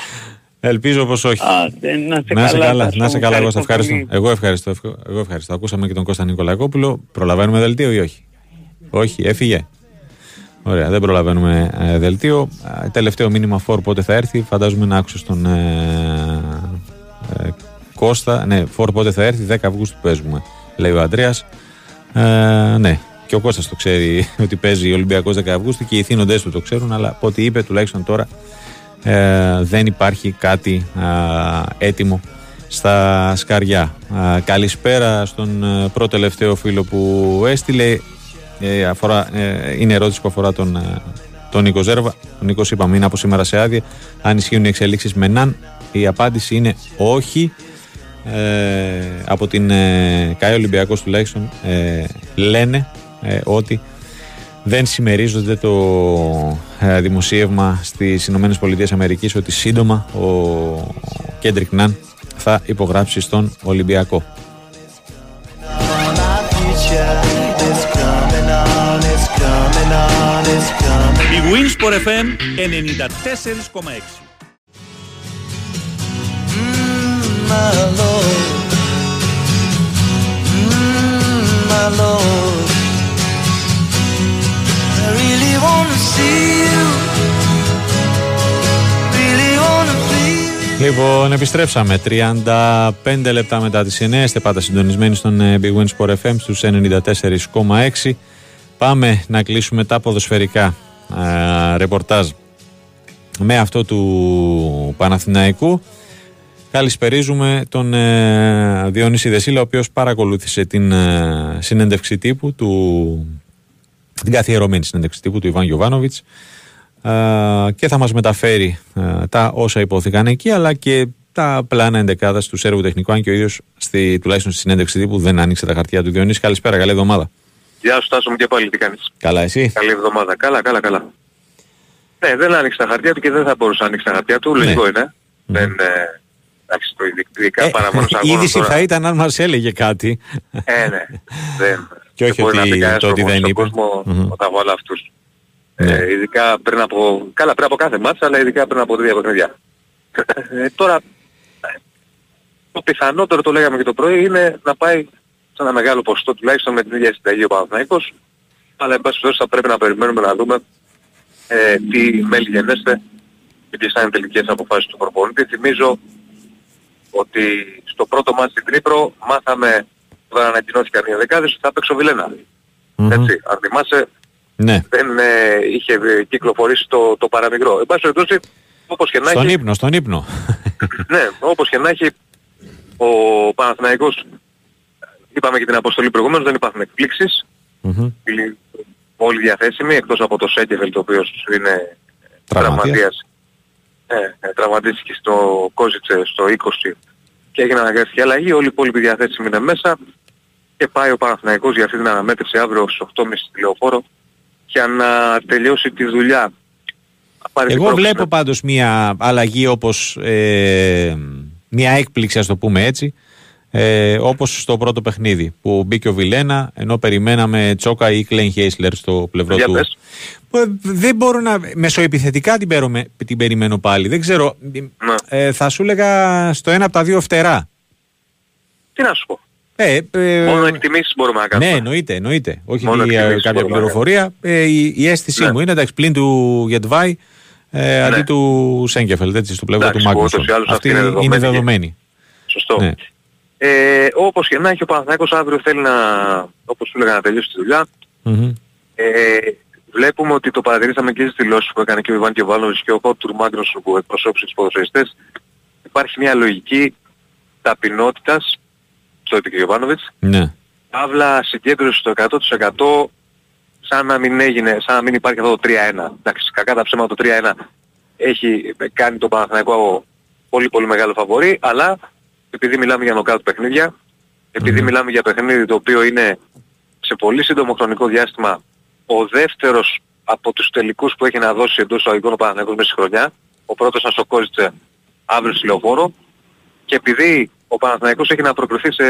Speaker 1: Ελπίζω πως όχι.
Speaker 2: Άντε, να σε
Speaker 1: να
Speaker 2: καλά.
Speaker 1: καλά, να σε καλά, εγώ ευχαριστώ. Εγώ ευχαριστώ. Εγώ ευχαριστώ. Ακούσαμε και τον Κώστα Νικολακόπουλο. Προλαβαίνουμε δελτίο ή όχι; Όχι, έφυγε. Ωραία, δεν προλαβαίνουμε ε, δελτίο. Ε, τελευταίο μήνυμα φόρ πότε θα έρθει. Φαντάζομαι να άκουσε τον ε, ε, Κώστα. Ναι, φόρ πότε θα έρθει. 10 Αυγούστου παίζουμε, λέει ο Αντρέας. Ε, ναι, και ο Κώστας το ξέρει ότι παίζει ο Ολυμπιακός 10 Αυγούστου και οι θύνοντές του το ξέρουν, αλλά από ό,τι είπε τουλάχιστον τώρα ε, δεν υπάρχει κάτι ε, έτοιμο στα σκαριά. Ε, καλησπέρα στον ε, πρώτο τελευταίο φίλο που έστειλε. Ε, αφορά, είναι ερώτηση που αφορά τον, τον Νίκο Ζέρβα. Ο Νίκος είπαμε είναι από σήμερα σε άδεια. Αν ισχύουν οι εξελίξεις με ΝΑΝ, η απάντηση είναι όχι. Από την ε, ΚΑΕ Ολυμπιακός τουλάχιστον λένε ε, ότι δεν συμμερίζονται το ε, δημοσίευμα στις Ηνωμένες Πολιτείες Αμερικής ότι σύντομα ο Κέντρικ Ναν θα υπογράψει στον Ολυμπιακό.
Speaker 12: Η Winsport FM 94,6
Speaker 1: Λοιπόν, επιστρέψαμε 35 λεπτά μετά τις 9. Είστε πάντα συντονισμένοι στον ε, Big Win Sport FM στους 94,6. Πάμε να κλείσουμε τα ποδοσφαιρικά ε, ρεπορτάζ με αυτό του Παναθηναϊκού. Καλησπερίζουμε τον ε, Διονύση Δεσίλα, ο οποίος παρακολούθησε την ε, συνέντευξη τύπου του, την καθιερωμένη συνέντευξη τύπου του Ιβάν Γιωβάνοβιτς ε, και θα μας μεταφέρει ε, τα όσα υπόθηκαν εκεί, αλλά και τα πλάνα εντεκάδας του Σέρβου Τεχνικού, αν και ο ίδιος στη, τουλάχιστον στη συνέντευξη τύπου δεν άνοιξε τα χαρτιά του Διονύση. Καλησπέρα, καλή εβδομάδα.
Speaker 13: Γεια σου Στάσο μου και πάλι τι κάνεις;
Speaker 1: Καλά εσύ;
Speaker 13: Καλή εβδομάδα. Καλά, καλά, καλά. Ναι, δεν άνοιξε τα χαρτιά του και δεν θα μπορούσε να ανοίξει τα χαρτιά του.
Speaker 1: Ναι.
Speaker 13: Λογικό είναι. Δεν, ε, εντάξει, το ειδικά παρά μόνο σαν
Speaker 1: η
Speaker 13: αγώνας
Speaker 1: είδηση
Speaker 13: τώρα.
Speaker 1: θα ήταν αν μας έλεγε κάτι.
Speaker 13: Ε, ναι. Δεν,
Speaker 1: Και όχι
Speaker 13: μπορεί να
Speaker 1: ότι
Speaker 13: πει κανένας
Speaker 1: το ότι
Speaker 13: προπονητής
Speaker 1: δεν
Speaker 13: στον
Speaker 1: είπε.
Speaker 13: κόσμο
Speaker 1: Μμμ.
Speaker 13: όταν βάλω αυτούς.
Speaker 1: Ναι.
Speaker 13: Ε, ειδικά πριν από, καλά πριν από κάθε μάτσα, αλλά ειδικά πριν από τρία παιχνίδια. ε, τώρα, το πιθανότερο, το λέγαμε και το πρωί, είναι να πάει σε ένα μεγάλο ποσοστό τουλάχιστον με την ίδια συνταγή ο Παναθηναϊκός. Αλλά εν πάση περιπτώσει θα πρέπει να περιμένουμε να δούμε ε, τι μέλη γενέστε και ποιες θα είναι οι τελικές αποφάσεις του προπονητή. Θυμίζω ότι στο πρώτο μάτι στην Τρίπρο μάθαμε όταν ανακοινώθηκαν οι δεκάδες ότι θα παίξει ο Βιλένα. Έτσι, αν θυμάσαι,
Speaker 1: Ναι.
Speaker 13: δεν ε, είχε ε, κυκλοφορήσει το, το παραμικρό. Εν πάση περιπτώσει, όπως και να
Speaker 1: Στον
Speaker 13: έχει,
Speaker 1: ύπνο, στον ύπνο.
Speaker 13: ναι, όπως και να έχει, ο Παναθηναϊκός, είπαμε και την αποστολή προηγουμένως, δεν υπάρχουν εκπλήξεις.
Speaker 1: Μμμ.
Speaker 13: Όλοι- Όλοι διαθέσιμοι, εκτός από το Σέκεφελ, το οποίος είναι
Speaker 1: Τραυματίας.
Speaker 13: Τραυματίας. Ε, ε, τραυματίστηκε στο Κόζιτσε στο 20 και έγινε αναγκαστική αλλαγή. Όλοι οι υπόλοιποι διαθέσιμοι είναι μέσα και πάει ο Παναθηναϊκός για αυτή την αναμέτρηση αύριο στις 8.30 στη Λεωφόρο για να τελειώσει τη δουλειά. Να πάρει την
Speaker 1: Εγώ
Speaker 13: πρόκληση.
Speaker 1: βλέπω πάντως μια αλλαγή όπως ε, μια έκπληξη ας το πούμε έτσι ε, όπως στο πρώτο παιχνίδι που μπήκε ο Βιλένα ενώ περιμέναμε Τσόκα ή Κλέιν Χέισλερ στο πλευρό
Speaker 13: Για
Speaker 1: του.
Speaker 13: πες.
Speaker 1: Ε, Δεν μπορώ να. Μεσοεπιθετικά την, παίρνω- την περιμένω πάλι. Δεν ξέρω.
Speaker 13: Ναι.
Speaker 1: Ε, θα σου έλεγα στο ένα από τα δύο φτερά.
Speaker 13: Τι να σου πω.
Speaker 1: Ε, ε,
Speaker 13: Μόνο εκτιμήσεις μπορούμε να κάνουμε.
Speaker 1: ναι, εννοείται, εννοείται. Όχι
Speaker 13: Μόνο
Speaker 1: η-
Speaker 13: εκτιμήσεις
Speaker 1: κάποια
Speaker 13: μπορούμε να
Speaker 1: πληροφορία. Ε, η, η αίσθησή
Speaker 13: Ναι.
Speaker 1: μου είναι εντάξει, πλην του Γετβάη ε, αντί του Σέγκεφελ, έτσι, στο πλευρό
Speaker 13: Εντάξει,
Speaker 1: του Μάγκουσον.
Speaker 13: ούτως ή άλλως
Speaker 1: Αυτή
Speaker 13: αυτή είναι
Speaker 1: είναι
Speaker 13: δεδομένη.
Speaker 1: δεδομένη.
Speaker 13: Σωστό.
Speaker 1: Ναι.
Speaker 13: Ε, όπως και να έχει ο Παναθηναϊκός αύριο θέλει να, όπως σου έλεγα, να τελειώσει τη δουλειά.
Speaker 1: Μμμ.
Speaker 13: Ε, βλέπουμε ότι το παρατηρήσαμε και στις δηλώσεις που έκανε και ο Ιβάν Κιοβάνοβης και ο Κότουρ Μάγκροσον που εκπροσώπησε τους ποδοσφαιριστές. Υπάρχει μια λογική ταπεινότητας, το είπε και ο Γιωβάνοβιτς,
Speaker 1: Ναι.
Speaker 13: Παύλα συγκέντρωση στο 100% σαν να μην έγινε, σαν να μην υπάρχει αυτό το 3-1. Εντάξει, κακά τα ψέματα το 3-1 έχει κάνει τον Παναθηναϊκό πολύ πολύ μεγάλο φαβορή, αλλά επειδή μιλάμε για νοκάτ παιχνίδια, επειδή μιλάμε για παιχνίδι το οποίο είναι σε πολύ σύντομο χρονικό διάστημα ο δεύτερος από τους τελικούς που έχει να δώσει εντός εισαγωγικών ο Παναθηναϊκός μέσα στη χρονιά, ο πρώτος ήταν στο Κόζιτσε αύριο στη Λεωφόρο. Και επειδή ο Παναθηναϊκός έχει να προκριθεί σε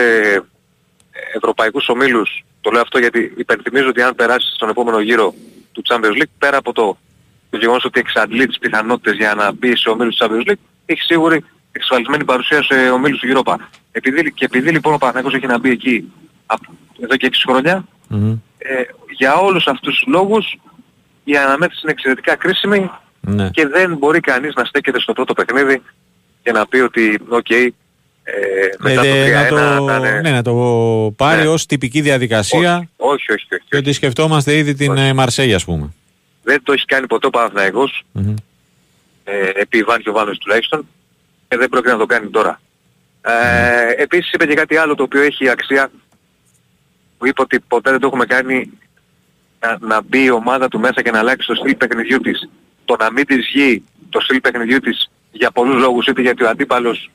Speaker 13: ευρωπαϊκούς ομίλους, το λέω αυτό γιατί υπενθυμίζω ότι αν περάσει στον επόμενο γύρο του Champions League, πέρα από το, το γεγονός ότι εξαντλεί τις πιθανότητες για να μπει σε ομίλους του Champions League, έχει σίγουρη εξασφαλισμένη παρουσία σε ομίλους του Europa. Επειδή, και επειδή λοιπόν ο Παναθηναϊκός έχει να μπει εκεί από, εδώ και 6 χρόνια,
Speaker 1: Μμμ.
Speaker 13: ε, για όλους αυτούς τους λόγους η αναμέτρηση είναι εξαιρετικά κρίσιμη
Speaker 1: Ναι.
Speaker 13: και δεν μπορεί κανείς να στέκεται στο πρώτο παιχνίδι και να πει ότι οκ, ε, μετά
Speaker 1: Ε,
Speaker 13: το 3-1
Speaker 1: να, το,
Speaker 13: θα είναι...
Speaker 1: ναι, να το πάρει
Speaker 13: Ναι.
Speaker 1: ως τυπική διαδικασία
Speaker 13: Όχι, όχι, όχι.
Speaker 1: και ότι σκεφτόμαστε ήδη την ε, Μαρσέγια ας πούμε.
Speaker 13: Δεν το έχει κάνει ποτέ ο Παναθηναϊκός,
Speaker 1: Μμμ.
Speaker 13: ε, επί Ιβάν και τουλάχιστον, και δεν πρόκειται να το κάνει τώρα. Ε, επίσης είπε και κάτι άλλο το οποίο έχει αξία, που είπε ότι ποτέ δεν το έχουμε κάνει να, να μπει η ομάδα του μέσα και να αλλάξει το στυλ παιχνιδιού της. Το να μην της βγει το στυλ παιχνιδιού της για πολλούς λόγους, είτε γιατί ο αντίπαλος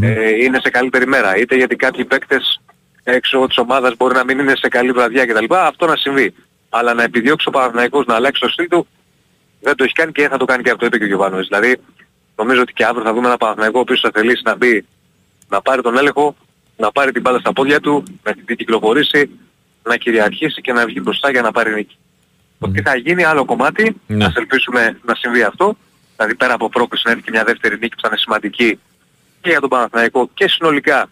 Speaker 13: ε, είναι σε καλύτερη μέρα, είτε γιατί κάποιοι παίκτες έξω της ομάδας μπορεί να μην είναι σε καλή βραδιά κτλ. Αυτό να συμβεί. Αλλά να επιδιώξει ο Παναθηναϊκός να αλλάξει το στυλ του, δεν το έχει κάνει και δεν θα το κάνει και αυτό είπε και ο Γιωβάνος. Δηλαδή, νομίζω ότι και αύριο θα δούμε ένα Παναθηναϊκό ο οποίος θα θελήσει να μπει, να πάρει τον έλεγχο, να πάρει την μπάλα στα πόδια του, να την κυκλοφορήσει, να κυριαρχήσει και να βγει μπροστά για να πάρει νίκη. Το τι θα γίνει άλλο κομμάτι,
Speaker 1: Ναι.
Speaker 13: να ελπίσουμε να συμβεί αυτό, δηλαδή πέρα από πρόκληση να έρθει και μια δεύτερη νίκη που θα είναι σημαντική και για τον Παναθηναϊκό και συνολικά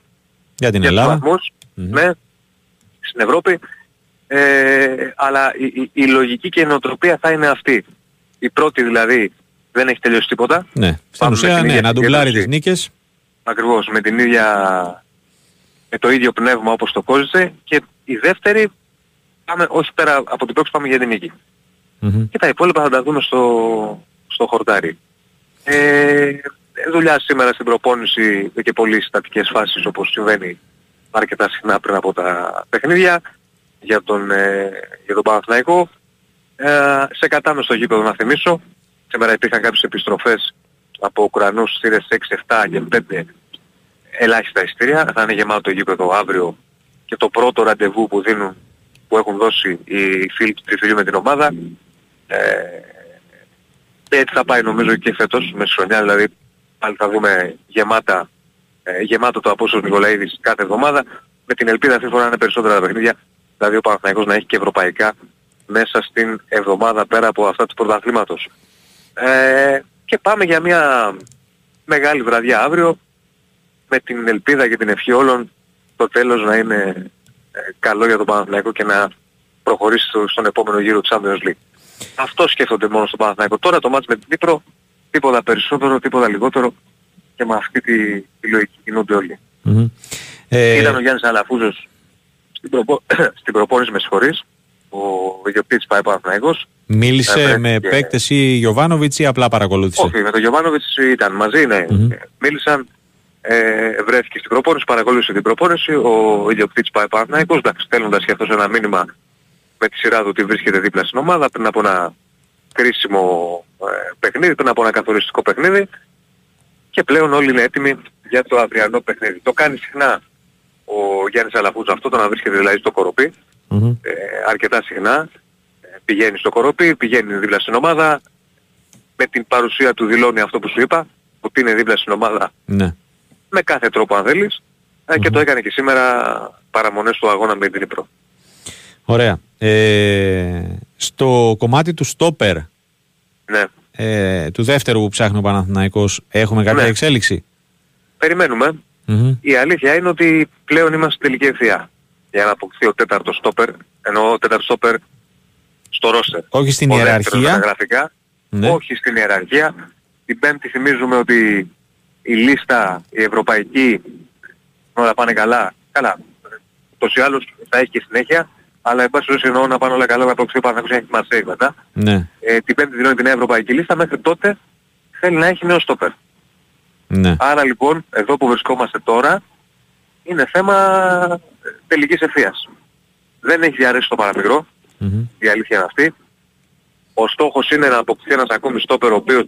Speaker 1: Για την
Speaker 13: για τους
Speaker 1: Ελλάδα.
Speaker 13: βαθμούς, ναι, στην Ευρώπη. Ε, αλλά η, η, η λογική και η νοοτροπία θα είναι αυτή. Η πρώτη δηλαδή δεν έχει τελειώσει τίποτα.
Speaker 1: Ναι. Στην
Speaker 13: Πάμε με
Speaker 1: ουσία,
Speaker 13: την
Speaker 1: ναι,
Speaker 13: ίδια
Speaker 1: να ντουμπλάρει τις
Speaker 13: συγκέντρωση.
Speaker 1: νίκες.
Speaker 13: Ακριβώς, με την ίδια, με το ίδιο πνεύμα όπως το κόζησε και η δεύτερη πάμε, όχι πέρα από την πρόκληση πάμε για την νικη Και τα υπόλοιπα θα τα δούμε στο, στο χορτάρι. Ε, δουλειά σήμερα στην προπόνηση και πολύ στατικές φάσεις όπως συμβαίνει αρκετά συχνά πριν από τα παιχνίδια για τον, ε, για τον Παναθηναϊκό. Ε, σε κατάμεστο γήπεδο να θυμίσω. Σήμερα υπήρχαν κάποιες επιστροφές από Ουκρανούς στήρες 6, 7 και 5 ελάχιστα ειστήρια. Θα είναι γεμάτο το γήπεδο αύριο και το πρώτο ραντεβού που δίνουν που έχουν δώσει οι φίλοι του Τριφυλίου με την ομάδα. Ε, έτσι θα πάει νομίζω και φέτος με χρονιά, δηλαδή πάλι θα δούμε γεμάτα, ε, γεμάτο το Απόστολος Νικολαίδης κάθε εβδομάδα με την ελπίδα αυτή φορά να είναι περισσότερα τα παιχνίδια, δηλαδή ο Παναθηναϊκός να έχει και ευρωπαϊκά μέσα στην εβδομάδα πέρα από αυτά του πρωταθλήματος. Ε, και πάμε για μια μεγάλη βραδιά αύριο με την ελπίδα και την ευχή όλων το τέλος να είναι ε, καλό για τον Παναθηναϊκό και να προχωρήσει στον επόμενο γύρο του Champions League. Αυτό σκέφτονται μόνο στον Παναθηναϊκό. Τώρα το μάτς με την Κύπρο, τίποτα περισσότερο, τίποτα λιγότερο και με αυτή τη, τη λογική κινούνται όλοι. Mm-hmm. Ε... Ήταν ο Γιάννης Αλαφούζος στην, προπο... στην προπόνηση με συγχωρείς, ο ιδιοκτήτης πάει Παναθηναϊκός.
Speaker 1: Μίλησε ε, με και... παίκτες ή Γιωβάνοβιτς ή απλά παρακολούθησε;
Speaker 13: Όχι, με τον Γιωβάνοβιτς ήταν μαζί, ναι. Mm-hmm. Μίλησαν, ε, βρέθηκε στην προπόνηση, παρακολούθησε την προπόνηση, ο ιδιοκτήτης πάει Παναθηναϊκός, εντάξει, στέλνοντας και αυτός ένα μήνυμα με τη σειρά του ότι βρίσκεται δίπλα στην ομάδα πριν από ένα κρίσιμο ε, παιχνίδι, πριν από ένα καθοριστικό παιχνίδι και πλέον όλοι είναι έτοιμοι για το αυριανό παιχνίδι. Το κάνει συχνά ο Γιάννης Αλαφούζο αυτό, το να βρίσκεται δηλαδή στο κοροπι ε, αρκετά συχνά. Ε, πηγαίνει στο κοροπή, πηγαίνει δίπλα στην ομάδα, με την παρουσία του δηλώνει αυτό που σου είπα, ότι είναι δίπλα στην ομάδα
Speaker 1: ναι.
Speaker 13: με κάθε τρόπο αν θελεις ε, και το έκανε και σήμερα παραμονές του αγώνα με την Υπρό.
Speaker 1: Ωραία. Ε, στο κομμάτι του στόπερ
Speaker 13: ναι.
Speaker 1: ε, του δεύτερου που ψάχνει ο Παναθηναϊκός έχουμε κάποια ναι. εξέλιξη;
Speaker 13: Η αλήθεια είναι ότι πλέον είμαστε στην τελική ευθεία για να αποκτηθεί ο τέταρτος στόπερ, ενώ ο τέταρτος στόπερ στο ρόστερ.
Speaker 1: Όχι στην ιεραρχία.
Speaker 13: Γραφικά, ναι. Όχι στην ιεραρχία. Την πέμπτη θυμίζουμε ότι η λίστα, η ευρωπαϊκή, όλα πάνε καλά. Καλά. Τόσο ή άλλως θα έχει και συνέχεια αλλά εν πάση εννοώ να πάνε όλα καλά, να αποκτήσει ο Παναθηναϊκός έχει Μαρσέη μετά.
Speaker 1: Ναι.
Speaker 13: Ε, την πέμπτη δηλώνει την νέα ευρωπαϊκή λίστα, μέχρι τότε θέλει να έχει νέο στόπερ.
Speaker 1: Ναι.
Speaker 13: Άρα λοιπόν, εδώ που βρισκόμαστε τώρα, είναι θέμα τελικής ευθείας. Δεν έχει διαρρέσει το παραμικρό, mm-hmm. η αλήθεια είναι αυτή. Ο στόχος είναι να αποκτήσει ένας ακόμη στόπερ ο οποίος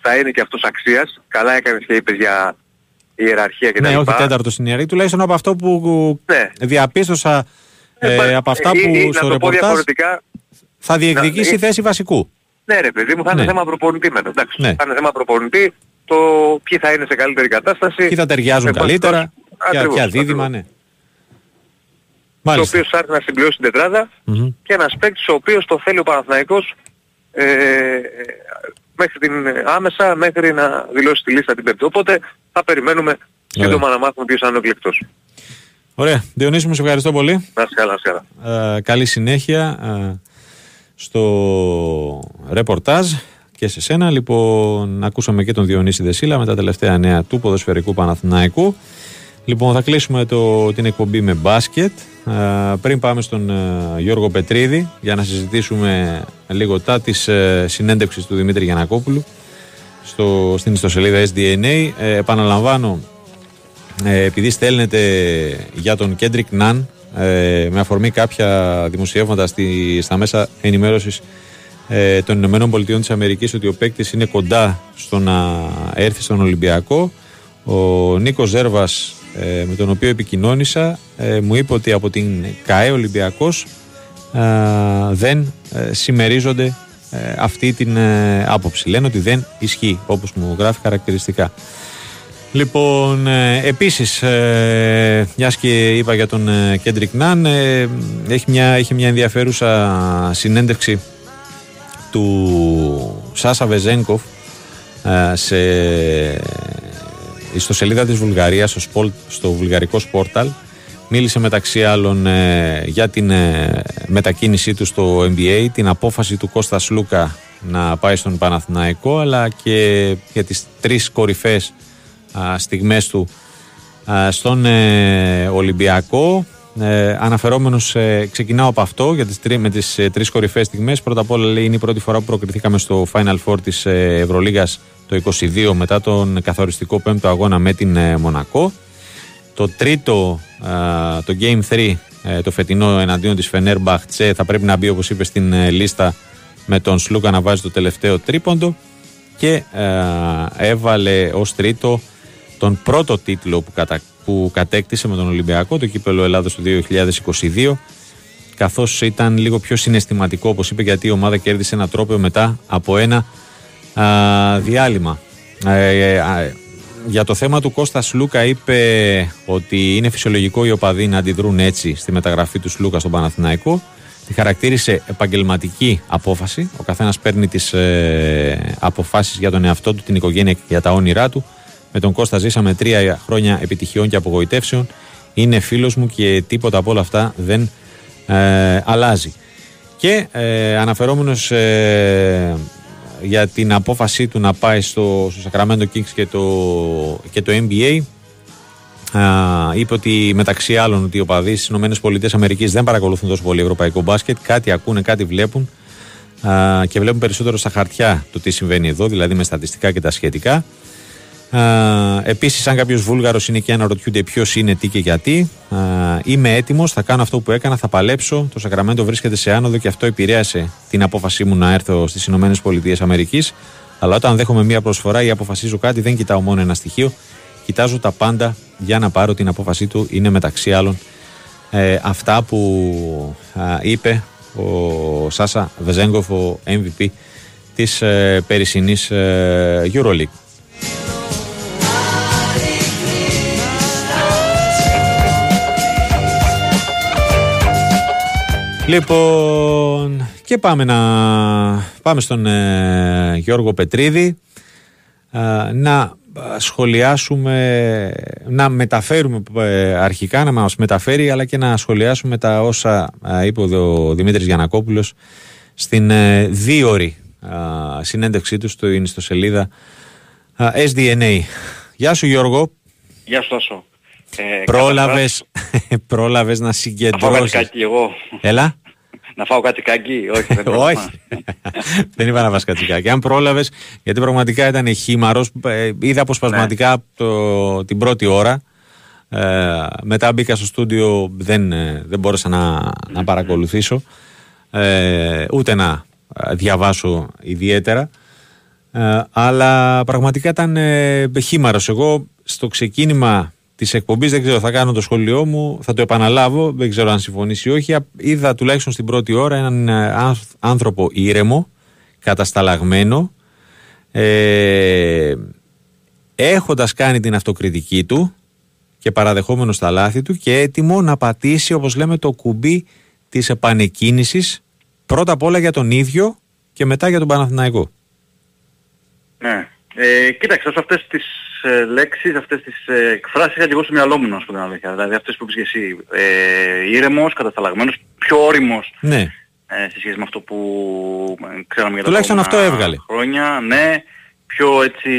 Speaker 13: θα είναι και αυτός αξίας. Καλά έκανες και είπες για ιεραρχία και τα
Speaker 1: Ναι, όχι τέταρτος στην ιεραρχία, τουλάχιστον από αυτό που ναι. διαπίστωσα ε, ε, από αυτά που ή, στο ρεπορτάζ θα διεκδικήσει θέση βασικού.
Speaker 13: Ναι ρε παιδί μου, θα είναι ναι. θέμα προπονητή μετά. Εντάξει, ναι. θα είναι θέμα προπονητή το ποιοι θα είναι σε καλύτερη κατάσταση.
Speaker 1: Ποιοι θα ταιριάζουν καλύτερα, ποια, ποια δίδυμα, ναι.
Speaker 13: Μάλιστα. Το οποίος θα έρθει να συμπληρώσει την τετράδα mm-hmm. και ένας παίκτης ο οποίος το θέλει ο Παναθηναϊκός ε, μέχρι την, άμεσα μέχρι να δηλώσει τη λίστα την πέμπτη. Οπότε θα περιμένουμε σύντομα να μάθουμε ποιος θα είναι ο εκλεκτός.
Speaker 1: Ωραία. Διονύση μου, σε ευχαριστώ πολύ.
Speaker 13: Να καλά, καλά.
Speaker 1: Ε, καλή συνέχεια ε, στο ρεπορτάζ και σε σένα. Λοιπόν, ακούσαμε και τον Διονύση Δεσίλα με τα τελευταία νέα του ποδοσφαιρικού Παναθηναϊκού. Λοιπόν, θα κλείσουμε το, την εκπομπή με μπάσκετ. Ε, πριν πάμε στον ε, Γιώργο Πετρίδη για να συζητήσουμε λίγο τα της ε, συνέντευξης του Δημήτρη Γιανακόπουλου στο, στην ιστοσελίδα SDNA. Ε, επαναλαμβάνω ε, επειδή στέλνετε για τον Κέντρικ Ναν ε, με αφορμή κάποια δημοσιεύματα στη, στα μέσα ενημέρωσης ε, των Ηνωμένων Πολιτειών της Αμερικής ότι ο παίκτης είναι κοντά στο να έρθει στον Ολυμπιακό ο Νίκος Ζέρβας ε, με τον οποίο επικοινώνησα μου είπε ότι από την ΚΑΕ Ολυμπιακός δεν συμμερίζονται αυτή την άποψη. Λένε ότι δεν ισχύει όπως μου γράφει χαρακτηριστικά. Λοιπόν, ε, επίσης, ε, μιας και είπα για τον Κέντρικ Νάν, ε, έχει, μια, έχει μια ενδιαφέρουσα συνέντευξη του Σάσα Βεζένκοφ ε, σε ιστοσελίδα της Βουλγαρίας στο, σπολ, στο βουλγαρικό σπόρταλ μίλησε μεταξύ άλλων ε, για την ε, μετακίνησή του στο NBA την απόφαση του Κώστας Σλούκα να πάει στον Παναθηναϊκό αλλά και για τις τρεις κορυφές στιγμές του στον ε, Ολυμπιακό Ε, αναφερόμενος, ε, ξεκινάω από αυτό για τις, τρι, με τις ε, τρεις κορυφαίες στιγμές. Πρώτα απ' όλα λέει είναι η πρώτη φορά που προκριθήκαμε στο Final Four της ε, Ευρωλίγας το 22 μετά τον καθοριστικό πέμπτο αγώνα με την ε, Μονακό. Το τρίτο, ε, το Game 3, το φετινό εναντίον της Φενέρμπαχτσε θα πρέπει να μπει όπως είπες στην λίστα με τον Σλούκα να βάζει το τελευταίο τρίποντο και έβαλε ως τρίτο τον πρώτο τίτλο που, κατα... που κατέκτησε με τον Ολυμπιακό, το κύπελο Ελλάδος του 2022 καθώς ήταν λίγο πιο συναισθηματικό όπως είπε γιατί η ομάδα κέρδισε ένα τρόπαιο μετά από ένα α, διάλειμμα. Ε, ε για το θέμα του Κώστας Σλούκα είπε ότι είναι φυσιολογικό οι οπαδοί να αντιδρούν έτσι στη μεταγραφή του Σλούκα στον Παναθηναϊκό. Τη χαρακτήρισε επαγγελματική απόφαση. Ο καθένας παίρνει τις ε, αποφάσεις για τον εαυτό του, την οικογένεια και για τα όνειρά του. Με τον Κώστα ζήσαμε τρία χρόνια επιτυχιών και απογοητεύσεων. Είναι φίλος μου και τίποτα από όλα αυτά δεν ε, αλλάζει. Και ε, αναφερόμενος ε, για την απόφασή του να πάει στο, στο Sacramento Kings και το, και το NBA είπε ότι μεταξύ άλλων ότι οι οπαδοί στις ΗΠΑ δεν παρακολουθούν τόσο πολύ ευρωπαϊκό μπάσκετ. Κάτι ακούνε, κάτι βλέπουν και βλέπουν περισσότερο στα χαρτιά το τι συμβαίνει εδώ, δηλαδή με στατιστικά και τα σχετικά. Επίσης, αν κάποιος Βούλγαρος είναι και αναρωτιούνται ποιος είναι, τι και γιατί, είμαι έτοιμος, θα κάνω αυτό που έκανα, θα παλέψω. Το Σακραμέντο βρίσκεται σε άνοδο και αυτό επηρέασε την απόφασή μου να έρθω στις ΗΠΑ. Αλλά όταν δέχομαι μία προσφορά ή αποφασίζω κάτι, δεν κοιτάω μόνο ένα στοιχείο. Κοιτάζω τα πάντα για να πάρω την απόφασή του. Είναι μεταξύ άλλων ε, αυτά που είπε ο Σάσα Βεζέγκοφ, ο MVP της ε, περισσινής ε, Euroleague. Λοιπόν, και πάμε, να, πάμε στον ε, Γιώργο Πετρίδη ε, να σχολιάσουμε, να μεταφέρουμε ε, αρχικά, να μας μεταφέρει αλλά και να σχολιάσουμε τα όσα είπε ο Δημήτρης Γιανακόπουλος στην δίωρη συνέντευξή του στο ιστοσελίδα SDNA. Γεια σου Γιώργο.
Speaker 14: Γεια σου Τάσο.
Speaker 1: Ε, πρόλαβες, πρόλαβες να συγκεντρώσεις. Να φάω
Speaker 14: κάτι κάκι εγώ.
Speaker 1: Έλα.
Speaker 14: να φάω κάτι κάκι. Όχι, δεν
Speaker 1: Όχι. δεν είπα να φας κάτι κάκι. Αν πρόλαβες, γιατί πραγματικά ήταν χήμαρος, ε, είδα αποσπασματικά ναι. το, την πρώτη ώρα. Ε, μετά μπήκα στο στούντιο, δεν, ε, δεν μπόρεσα να, να παρακολουθήσω. Ε, ούτε να διαβάσω ιδιαίτερα. Ε, αλλά πραγματικά ήταν ε, χήμαρος. Εγώ στο ξεκίνημα της εκπομπής. Δεν ξέρω, θα κάνω το σχολείο μου, θα το επαναλάβω. Δεν ξέρω αν συμφωνήσει ή όχι. Είδα τουλάχιστον στην πρώτη ώρα έναν ε, άνθρωπο ήρεμο, κατασταλαγμένο, ε, έχοντας κάνει την αυτοκριτική του και παραδεχόμενος στα λάθη του και έτοιμο να πατήσει, όπως λέμε, το κουμπί της επανεκκίνησης πρώτα απ' όλα για τον ίδιο και μετά για τον Παναθηναϊκό.
Speaker 14: Ναι. Ε, κοίταξε, όσο αυτές τις ε, λέξεις, αυτές τις ε, εκφράσεις είχα και εγώ στο μυαλό μου να σου πω την αλήθεια. Δηλαδή αυτές που είπες και εσύ. Ε, ήρεμος, κατασταλαγμένος, πιο όριμος
Speaker 1: ναι.
Speaker 14: ε, σε σχέση με αυτό που ε, ξέραμε για τα
Speaker 1: Τουλάχιστον αυτό έβγαλε.
Speaker 14: χρόνια. Ναι, πιο έτσι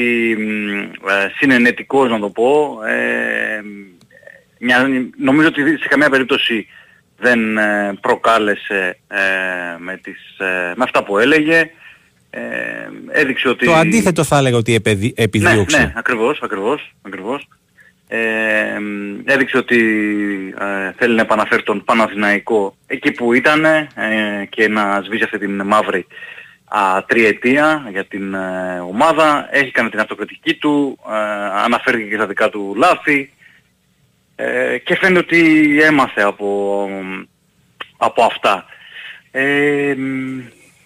Speaker 14: ε, συνενετικός να το πω. Ε, μια, νομίζω ότι σε καμία περίπτωση δεν ε, προκάλεσε ε, με, τις, με αυτά που έλεγε ε, έδειξε ότι...
Speaker 1: Το αντίθετο θα έλεγα ότι επιδίωξε.
Speaker 14: Ναι, ναι, ακριβώς, ακριβώς, ακριβώς. Ε, έδειξε ότι ε, θέλει να επαναφέρει τον Παναθηναϊκό εκεί που ήταν ε, και να σβήσει αυτή την μαύρη α, τριετία για την ε, ομάδα. Έχει κάνει την αυτοκριτική του, ε, αναφέρθηκε και στα δικά του λάθη ε, και φαίνεται ότι έμαθε από, από αυτά.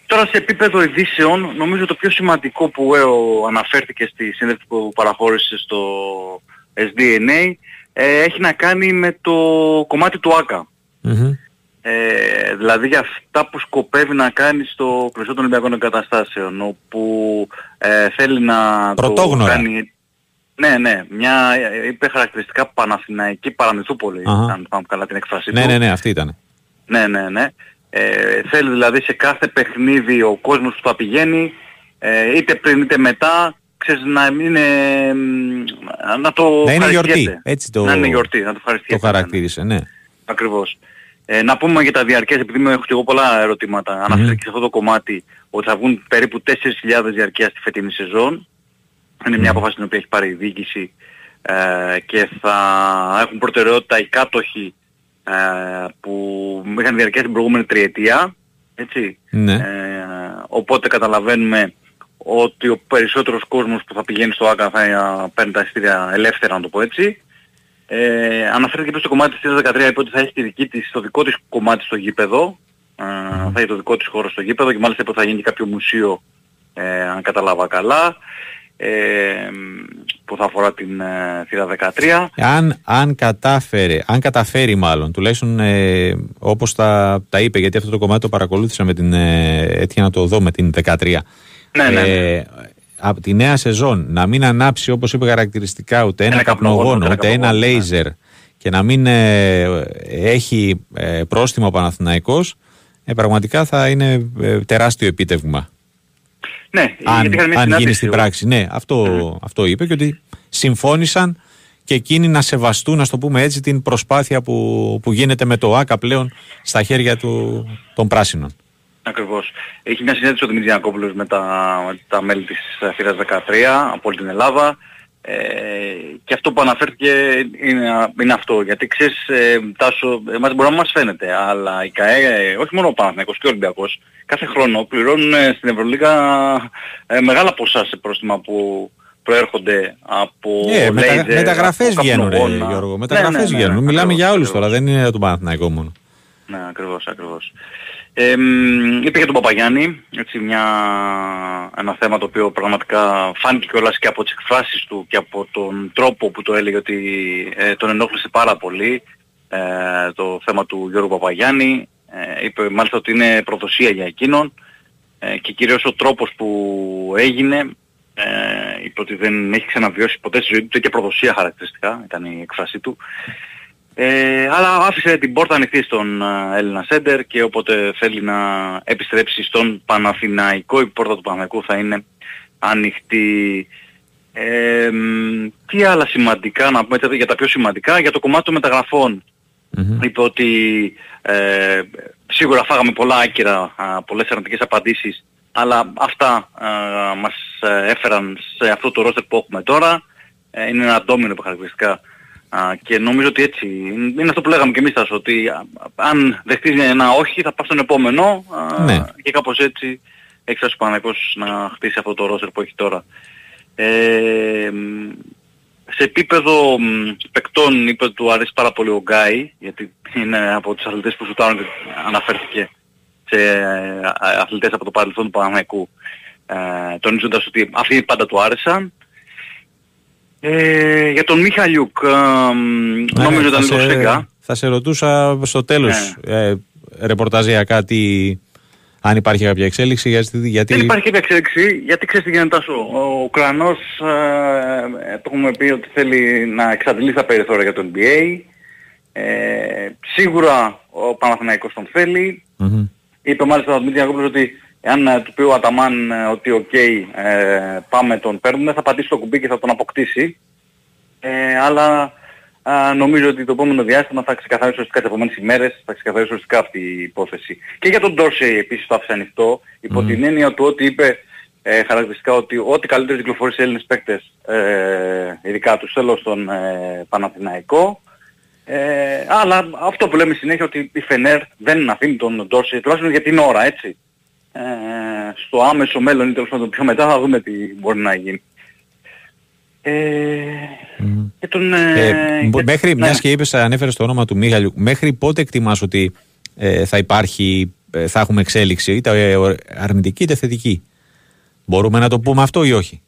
Speaker 14: Τώρα σε επίπεδο ειδήσεων, νομίζω το πιο σημαντικό που ε, αναφέρθηκε στη συνέντευξη που παραχώρησε στο SDNA ε, έχει να κάνει με το κομμάτι του ΆΚΑ. Ε, δηλαδή για αυτά που σκοπεύει να κάνει στο πλαίσιο των Ολυμπιακών Εγκαταστάσεων, όπου ε, θέλει να
Speaker 1: το κάνει...
Speaker 14: Ναι, ναι, μια είπε χαρακτηριστικά Παναθηναϊκή Παραμυθούπολη, αν πάμε καλά την έκφραση
Speaker 1: ναι, του. Ναι, ναι, αυτή ήταν.
Speaker 14: Ναι, ναι, ναι. Ε, θέλει δηλαδή σε κάθε παιχνίδι ο κόσμος που θα πηγαίνει, ε, είτε πριν είτε μετά, ξέρεις, να είναι, να το
Speaker 1: να είναι γιορτή, έτσι το,
Speaker 14: να είναι γιορτή, να το
Speaker 1: Το χαρακτήρισε, ναι.
Speaker 14: Ακριβώς. Ε, να πούμε για τα διαρκές, επειδή με έχω και εγώ πολλά ερωτήματα, mm-hmm. αναφέρει και σε αυτό το κομμάτι ότι θα βγουν περίπου 4.000 διαρκεία στη φετινή σεζόν. Είναι μια απόφαση την οποία έχει πάρει η διοίκηση ε, και θα έχουν προτεραιότητα οι κάτοχοι ε, που είχαν διαρκεία την προηγούμενη τριετία. Έτσι.
Speaker 1: Ναι.
Speaker 14: Ε, οπότε καταλαβαίνουμε ότι ο περισσότερος κόσμος που θα πηγαίνει στο ΆΚΑ θα ε, παίρνει τα εισιτήρια ελεύθερα να το πω έτσι. Ε, αναφέρθηκε και στο κομμάτι της 13 είπε ότι θα έχει τη δική της, το δικό της κομμάτι στο γήπεδο. Ε, θα έχει το δικό της χώρο στο γήπεδο και μάλιστα είπε ότι θα γίνει κάποιο μουσείο ε, αν κατάλαβα καλά ε, που θα αφορά την ε, θύρα 13.
Speaker 1: Αν, αν, κατάφερε, αν καταφέρει μάλλον, τουλάχιστον ε, όπως τα, τα είπε, γιατί αυτό το κομμάτι το παρακολούθησα με την, ε, έτυχε να το δω με την 13.
Speaker 14: Ναι, ναι, ναι.
Speaker 1: Ε, από τη νέα σεζόν να μην ανάψει όπως είπε χαρακτηριστικά ούτε ένα,
Speaker 14: Ένα
Speaker 1: καπνογόνο,
Speaker 14: καπνογόνο,
Speaker 1: ούτε
Speaker 14: ένα
Speaker 1: ένα
Speaker 14: καπνογόνο, ναι.
Speaker 1: λέιζερ και να μην ε, έχει ε, πρόστιμο ο Παναθηναϊκός ε, πραγματικά θα είναι ε, τεράστιο επίτευγμα.
Speaker 14: Ναι,
Speaker 1: αν,
Speaker 14: γιατί είχαν μια
Speaker 1: αν γίνει
Speaker 14: συνάντηση,
Speaker 1: στην
Speaker 14: ο-
Speaker 1: πράξη. Ναι, αυτό, αυτό είπε και ότι συμφώνησαν και εκείνοι να σεβαστούν, να το πούμε έτσι, την προσπάθεια που, που γίνεται με το ΆΚΑ πλέον στα χέρια του, των πράσινων.
Speaker 14: Ακριβώς. Έχει μια συνέντευξη ο Δημήτρης Γιανακόπουλος με τα, με τα μέλη της ε, θύρας 13 από όλη την Ελλάδα. Ε, και αυτό που αναφέρθηκε είναι, είναι αυτό. Γιατί ξέρεις, ε, Τάσο, εμάς μπορεί να μας φαίνεται, αλλά η ΚΑΕ, όχι μόνο ο Παναθηναϊκός και ο Ολυμπιακός, κάθε χρόνο πληρώνουν ε, στην Ευρωλίγα ε, μεγάλα ποσά σε πρόστιμα που προέρχονται από
Speaker 1: Ε, μετα,
Speaker 14: λέιζερ,
Speaker 1: μεταγραφές
Speaker 14: από
Speaker 1: βγαίνουν, ρε,
Speaker 14: καπνογόνα.
Speaker 1: Γιώργο. Μεταγραφές
Speaker 14: Ναι, ναι, ναι,
Speaker 1: βγαίνουν.
Speaker 14: ναι,
Speaker 1: Μιλάμε
Speaker 14: ακριβώς,
Speaker 1: για όλους
Speaker 14: ακριβώς.
Speaker 1: τώρα, δεν είναι για τον Παναθηναϊκό μόνο.
Speaker 14: Ναι, ακριβώς, ακριβώς. Ε, μ, είπε για τον Παπαγιάννη, έτσι μια, ένα θέμα το οποίο πραγματικά φάνηκε κιόλας και από τις εκφράσεις του και από τον τρόπο που το έλεγε ότι ε, τον ενόχλησε πάρα πολύ ε, το θέμα του Γιώργου Παπαγιάννη. Ε, είπε μάλιστα ότι είναι προδοσία για εκείνον ε, και κυρίως ο τρόπος που έγινε ε, είπε ότι δεν έχει ξαναβιώσει ποτέ στη ζωή του και προδοσία χαρακτηριστικά ήταν η εκφράση του ε, αλλά άφησε την πόρτα ανοιχτή στον ε, Έλληνα Σέντερ και όποτε θέλει να επιστρέψει στον Παναθηναϊκό η πόρτα του Παναθηναϊκού θα είναι ανοιχτή. Ε, μ, τι άλλα σημαντικά να πούμε για τα πιο σημαντικά για το κομμάτι των μεταγραφών. Είπε ότι ε, σίγουρα φάγαμε πολλά άκυρα, α, πολλές αρνητικές απαντήσεις αλλά αυτά α, μας ε, έφεραν σε αυτό το ρόστερ που έχουμε τώρα. Ε, είναι ένα ντόμινο που χαρακτηριστικά Α, και νομίζω ότι έτσι είναι αυτό που λέγαμε και εμείς Τάσο, ότι α, αν δεχτείς ένα όχι θα πας στον επόμενο α,
Speaker 1: Ναι.
Speaker 14: και κάπως έτσι έχει φτάσει ο Παναγικός να χτίσει αυτό το ρόστερ που έχει τώρα. Ε, μ, σε επίπεδο μ, παικτών είπε ότι του αρέσει πάρα πολύ ο Γκάι γιατί είναι από τους αθλητές που σουτάρουν και αναφέρθηκε σε ε, αθλητές από το παρελθόν του Παναγικού ε, τονίζοντας ότι αυτοί πάντα του άρεσαν ε, για τον Μιχαλιούκ, ε,
Speaker 1: Ναι,
Speaker 14: νομίζω
Speaker 1: θα
Speaker 14: ήταν λίγο
Speaker 1: σε-
Speaker 14: σέγγα.
Speaker 1: Θα σε ρωτούσα στο τέλος
Speaker 14: Ναι.
Speaker 1: ε, ρεπορταζιακά τι, αν υπάρχει κάποια εξέλιξη γιατί, γιατί
Speaker 14: Δεν υπάρχει κάποια εξέλιξη, γιατί ξέρεις τι γίνεται Τάσο. Ο Ουκρανός, ε, το έχουμε πει ότι θέλει να εξαντλήσει τα περιθώρια για το NBA. Ε, σίγουρα ο Παναθηναϊκός τον θέλει.
Speaker 1: Μμμ.
Speaker 14: Είπε μάλιστα ο Δημήτρης Γιαννακόπουλος ότι εάν ε, του πει ο Αταμάν ε, ότι οκ, ε, πάμε τον παίρνουμε, θα πατήσει το κουμπί και θα τον αποκτήσει. Ε, αλλά α, νομίζω ότι το επόμενο διάστημα θα ξεκαθαρίσει ουσιαστικά τις επόμενες ημέρες, θα ξεκαθαρίσει ουσιαστικά αυτή η υπόθεση. Και για τον Ντόρσεϊ επίσης το άφησε ανοιχτό, υπό την έννοια του ότι είπε ε, χαρακτηριστικά ότι ό,τι καλύτερο κυκλοφορεί σε Έλληνες παίκτες, ε, ειδικά τους θέλω στον ε, Παναθηναϊκό, ε, αλλά αυτό που λέμε συνέχεια ότι η Φενέρ δεν αφήνει τον Ντόρσεϊ, τουλάχιστον για την ώρα, έτσι. Ε, στο άμεσο μέλλον ή τέλος πάντων πιο μετά θα δούμε τι μπορεί να γίνει. Ε, και τον, ε,
Speaker 1: Ε, μπο-
Speaker 14: και-
Speaker 1: μέχρι,
Speaker 14: ναι.
Speaker 1: μιας και είπες, ανέφερες το όνομα του Μίχαλιου, μέχρι πότε εκτιμάς ότι ε, θα υπάρχει, ε, θα έχουμε εξέλιξη, είτε ε, αρνητική είτε θετική; Μπορούμε να το πούμε αυτό ή όχι;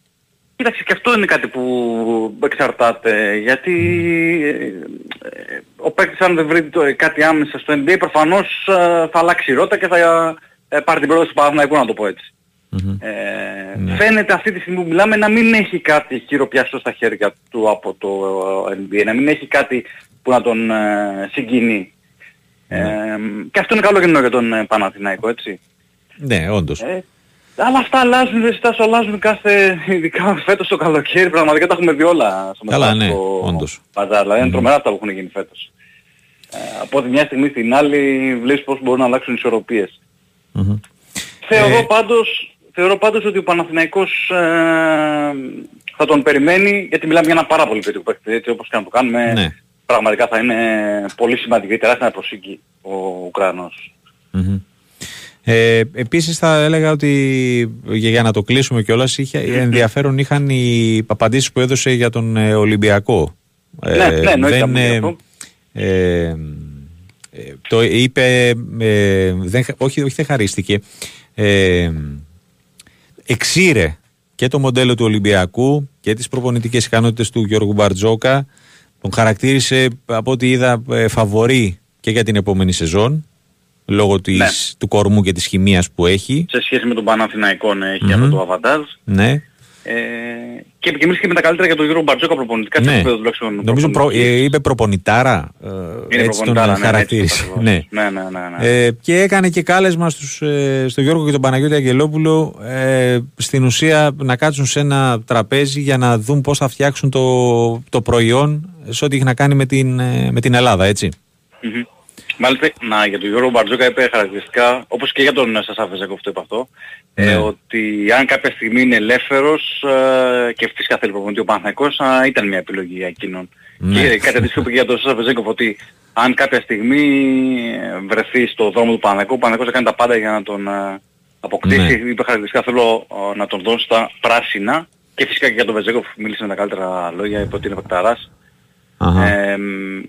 Speaker 14: Κοίταξε και αυτό είναι κάτι που εξαρτάται γιατί ε, ε, ο παίκτης αν δεν βρει το- κάτι άμεσα στο NBA προφανώς ε, θα αλλάξει η ρότα και θα ε, πάρει την πρόταση του Παναθηναϊκού να το πω έτσι. Ε,
Speaker 1: Ναι.
Speaker 14: Φαίνεται αυτή τη στιγμή που μιλάμε να μην έχει κάτι χειροπιαστό στα χέρια του από το ε, NBA, να μην έχει κάτι που να τον ε, συγκινεί. Ε, και αυτό είναι καλό γενναίο για τον ε, Παναθηναϊκό έτσι.
Speaker 1: Ναι, όντως.
Speaker 14: Ε, αλλά αυτά αλλάζουν, δεν στάσου, αλλάζουν κάθε, ειδικά φέτος το καλοκαίρι, πραγματικά τα έχουμε δει όλα στο
Speaker 1: Καλά, ναι,
Speaker 14: μεταλλικό
Speaker 1: όντως.
Speaker 14: παζάρ, δηλαδή είναι τρομερά αυτά που έχουν γίνει φέτος. ε, από τη μια στιγμή στην άλλη βλέπεις πώς μπορούν να αλλάξουν ισορροπίες. Θεωρώ,
Speaker 1: Ε,
Speaker 14: πάντως, θεωρώ πάντως ότι ο Παναθηναϊκός ε, θα τον περιμένει γιατί μιλάμε για ένα πάρα πολύ περίπου παίκτη. Έτσι όπως και να το κάνουμε
Speaker 1: Ναι.
Speaker 14: πραγματικά θα είναι πολύ σημαντική τεράστια προσήκη ο Ουκρανός.
Speaker 1: Μμμ. Ε, επίσης θα έλεγα ότι για για να το κλείσουμε κιόλας είχε, ενδιαφέρον είχαν οι απαντήσεις που έδωσε για τον ε, Ολυμπιακό.
Speaker 14: Ναι, ναι, εννοείται
Speaker 1: δεν,
Speaker 14: από
Speaker 1: ε,
Speaker 14: αυτό.
Speaker 1: Ε, ε, το είπε, ε, δεν, χα- όχι, όχι δεν χαρίστηκε, ε, εξήρε και το μοντέλο του Ολυμπιακού και τις προπονητικές ικανότητες του Γιώργου Μπαρτζόκα. Τον χαρακτήρισε από ό,τι είδα ε, φαβορή και για την επόμενη σεζόν λόγω της,
Speaker 14: Ναι.
Speaker 1: του κορμού και της χημείας που έχει.
Speaker 14: Σε σχέση με τον Παναθηναϊκό ναι, έχει
Speaker 1: Μμμ.
Speaker 14: αυτό το αβαντάζ.
Speaker 1: Ναι.
Speaker 14: Ε, και επικοινωνήσει και με τα καλύτερα για τον Γιώργο Μπαρτζόκα προπονητικά
Speaker 1: Ναι.
Speaker 14: σε επίπεδο τουλάχιστον
Speaker 1: Νομίζω προ,
Speaker 14: προπονητικής.
Speaker 1: ε, είπε προπονητάρα. ε,
Speaker 14: Είναι
Speaker 1: έτσι τον
Speaker 14: προπονητάρα, ναι,
Speaker 1: χαρακτήρισε.
Speaker 14: έτσι ακριβώς.
Speaker 1: ναι.
Speaker 14: Ναι, ναι, ναι, ναι.
Speaker 1: Ε, και έκανε και κάλεσμα στους, ε, στο Γιώργο και τον Παναγιώτη Αγγελόπουλο ε, στην ουσία να κάτσουν σε ένα τραπέζι για να δουν πώς θα φτιάξουν το, το προϊόν σε ό,τι έχει να κάνει με την, ε, με την Ελλάδα, έτσι.
Speaker 14: Μμμ. Μάλιστα, να, για τον Γιώργο Μπαρτζόκα είπε χαρακτηριστικά, όπως και για τον Σασά Βεζέκοφ το είπε αυτό, ε,
Speaker 1: Ναι.
Speaker 14: ότι αν κάποια στιγμή είναι ελεύθερος ε, και φυσικά θέλει προπονητή ο Παναθηναϊκός, α, ήταν μια επιλογή για εκείνον.
Speaker 1: Ναι.
Speaker 14: Και κάτι αντίστοιχο είπε και για τον Σασά Βεζέκοφ ότι αν κάποια στιγμή ε, βρεθεί στο δρόμο του Παναθηναϊκού, ο Παναθηναϊκός θα κάνει τα πάντα για να τον ε, αποκτήσει.
Speaker 1: Ναι.
Speaker 14: Είπε χαρακτηριστικά θέλω ε, να τον δώσω στα πράσινα και φυσικά και για τον Βεζέκοφ μίλησε με τα καλύτερα λόγια, είπε ότι είναι παικταράς.
Speaker 1: Αχα.
Speaker 14: Ε,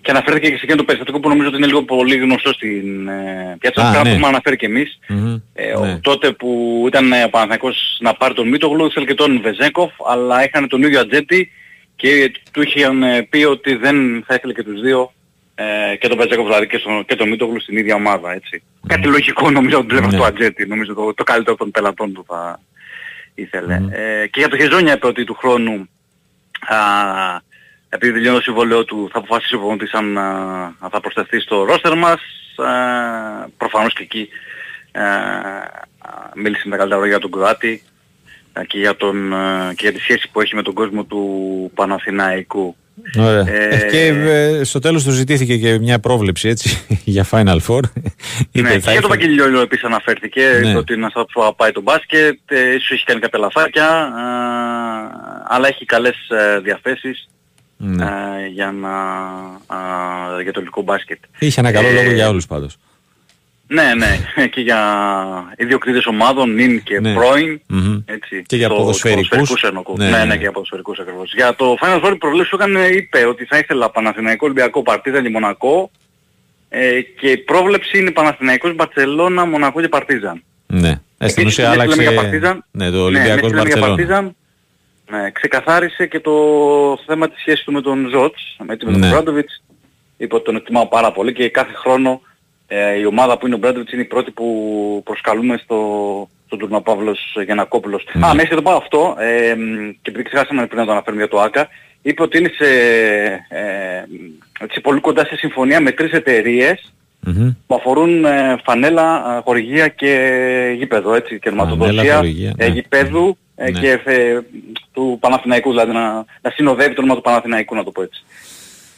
Speaker 14: και αναφέρθηκε και σε εκείνο το περιστατικό που νομίζω ότι είναι λίγο πολύ γνωστό στην ε, πιάτσα.
Speaker 1: Α,
Speaker 14: Πράγμα
Speaker 1: ναι.
Speaker 14: που έχουμε αναφέρει και εμείς.
Speaker 1: Μμμ.
Speaker 14: Ε, ο-
Speaker 1: Ναι.
Speaker 14: τότε που ήταν ε, ο Παναθηναϊκός να πάρει τον Μίτογλου, ήθελε και τον Βεζέκοφ, αλλά είχαν τον ίδιο ατζέτη και του είχαν ε, πει ότι δεν θα ήθελε και τους δύο ε, και τον Βεζέκοφ δηλαδή και, στον, και τον Μίτογλου στην ίδια ομάδα. Έτσι. Κάτι λογικό νομίζω από την πλευρά
Speaker 1: Ναι.
Speaker 14: του ατζέτη. Νομίζω το, το καλύτερο των πελατών του θα ήθελε. Ε, και για το Χεζόνια είπε ότι του χρόνου α, επειδή τελειώνει το συμβόλαιό του θα αποφασίσει ο προπονητής αν α, αν θα προσθεθεί στο ρόστερ μας. Α, προφανώς και εκεί α, α, μίλησε με τα καλύτερα λόγια για τον Κροάτη α, και για, τον, α, και για τη σχέση που έχει με τον κόσμο του Παναθηναϊκού.
Speaker 1: Ωραία.
Speaker 14: Ε,
Speaker 1: Ε, και ε, στο τέλος του ζητήθηκε και μια πρόβλεψη έτσι, για Final Four. Είπε,
Speaker 14: Ναι, και
Speaker 1: θα
Speaker 14: για τον
Speaker 1: ήθελε-
Speaker 14: Βαγγελιόλιο επίσης αναφέρθηκε,
Speaker 1: Ναι.
Speaker 14: είπε ότι είναι ένας άνθρωπος που πάει το μπάσκετ, ε, ίσως έχει κάνει κάποια λαθάκια, α, αλλά έχει καλές ε, διαθέσεις
Speaker 1: Ναι.
Speaker 14: ε, για, να, α, για το ελληνικό μπάσκετ.
Speaker 1: Είχε ένα καλό
Speaker 14: Ε,
Speaker 1: λόγο για όλους πάντως.
Speaker 14: Ναι, ναι, και για ιδιοκτήτες ομάδων, νυν και
Speaker 1: Ναι.
Speaker 14: πρώην.
Speaker 1: Μμμ.
Speaker 14: Έτσι,
Speaker 1: Και για
Speaker 14: στο-
Speaker 1: ποδοσφαιρικούς.
Speaker 14: ποδοσφαιρικούς εννοώ.
Speaker 1: Ναι,
Speaker 14: Ναι, ναι,
Speaker 1: ναι.
Speaker 14: και για ποδοσφαιρικούς ακριβώς. Για το Final Four οι προβλέψεις που έκανε είπε ότι θα ήθελα Παναθηναϊκό, Ολυμπιακό, Παρτίζαν και Μονακό ε, και η πρόβλεψη είναι Παναθηναϊκός, Μπαρτσελώνα, Μονακό και Παρτίζαν.
Speaker 1: Ναι. Ε, στην
Speaker 14: Επίσης,
Speaker 1: ουσία
Speaker 14: μια
Speaker 1: άλλαξε.
Speaker 14: λέμε για Παρτίζαν.
Speaker 1: Ναι, το
Speaker 14: Ναι,
Speaker 1: Ολυμπιακός
Speaker 14: μια λέμε για
Speaker 1: Μπαρτσελώνα.
Speaker 14: Παρτίζαν. Ναι, ξεκαθάρισε και το θέμα της σχέσης του με τον Ζοτς, με τον
Speaker 1: Ναι.
Speaker 14: Ομπράντοβιτς. Είπε ότι τον εκτιμάω πάρα πολύ και κάθε χρόνο ε, η ομάδα που είναι ο Μπράντοβιτς είναι η πρώτη που προσκαλούμε στο, στον τουρνο Παύλος Γιανακόπουλος.
Speaker 1: Ναι.
Speaker 14: Α, μέσα και το πάω αυτό, ε, μ, και επειδή ξεχάσαμε πριν να το αναφέρουμε για το ΆΚΑ, είπε ότι είναι σε, ε, σε πολύ κοντά σε συμφωνία με τρεις εταιρείες
Speaker 1: Μμμ.
Speaker 14: που αφορούν ε, φανέλα, ε, χορηγία και γήπεδο, έτσι, και ονομάτοδοσία
Speaker 1: χορηγία,
Speaker 14: ε,
Speaker 1: ναι.
Speaker 14: γηπέδου ε,
Speaker 1: Ναι.
Speaker 14: και ε, του Παναθηναϊκού, δηλαδή να, να συνοδεύει το όνομα του Παναθηναϊκού, να το πω έτσι.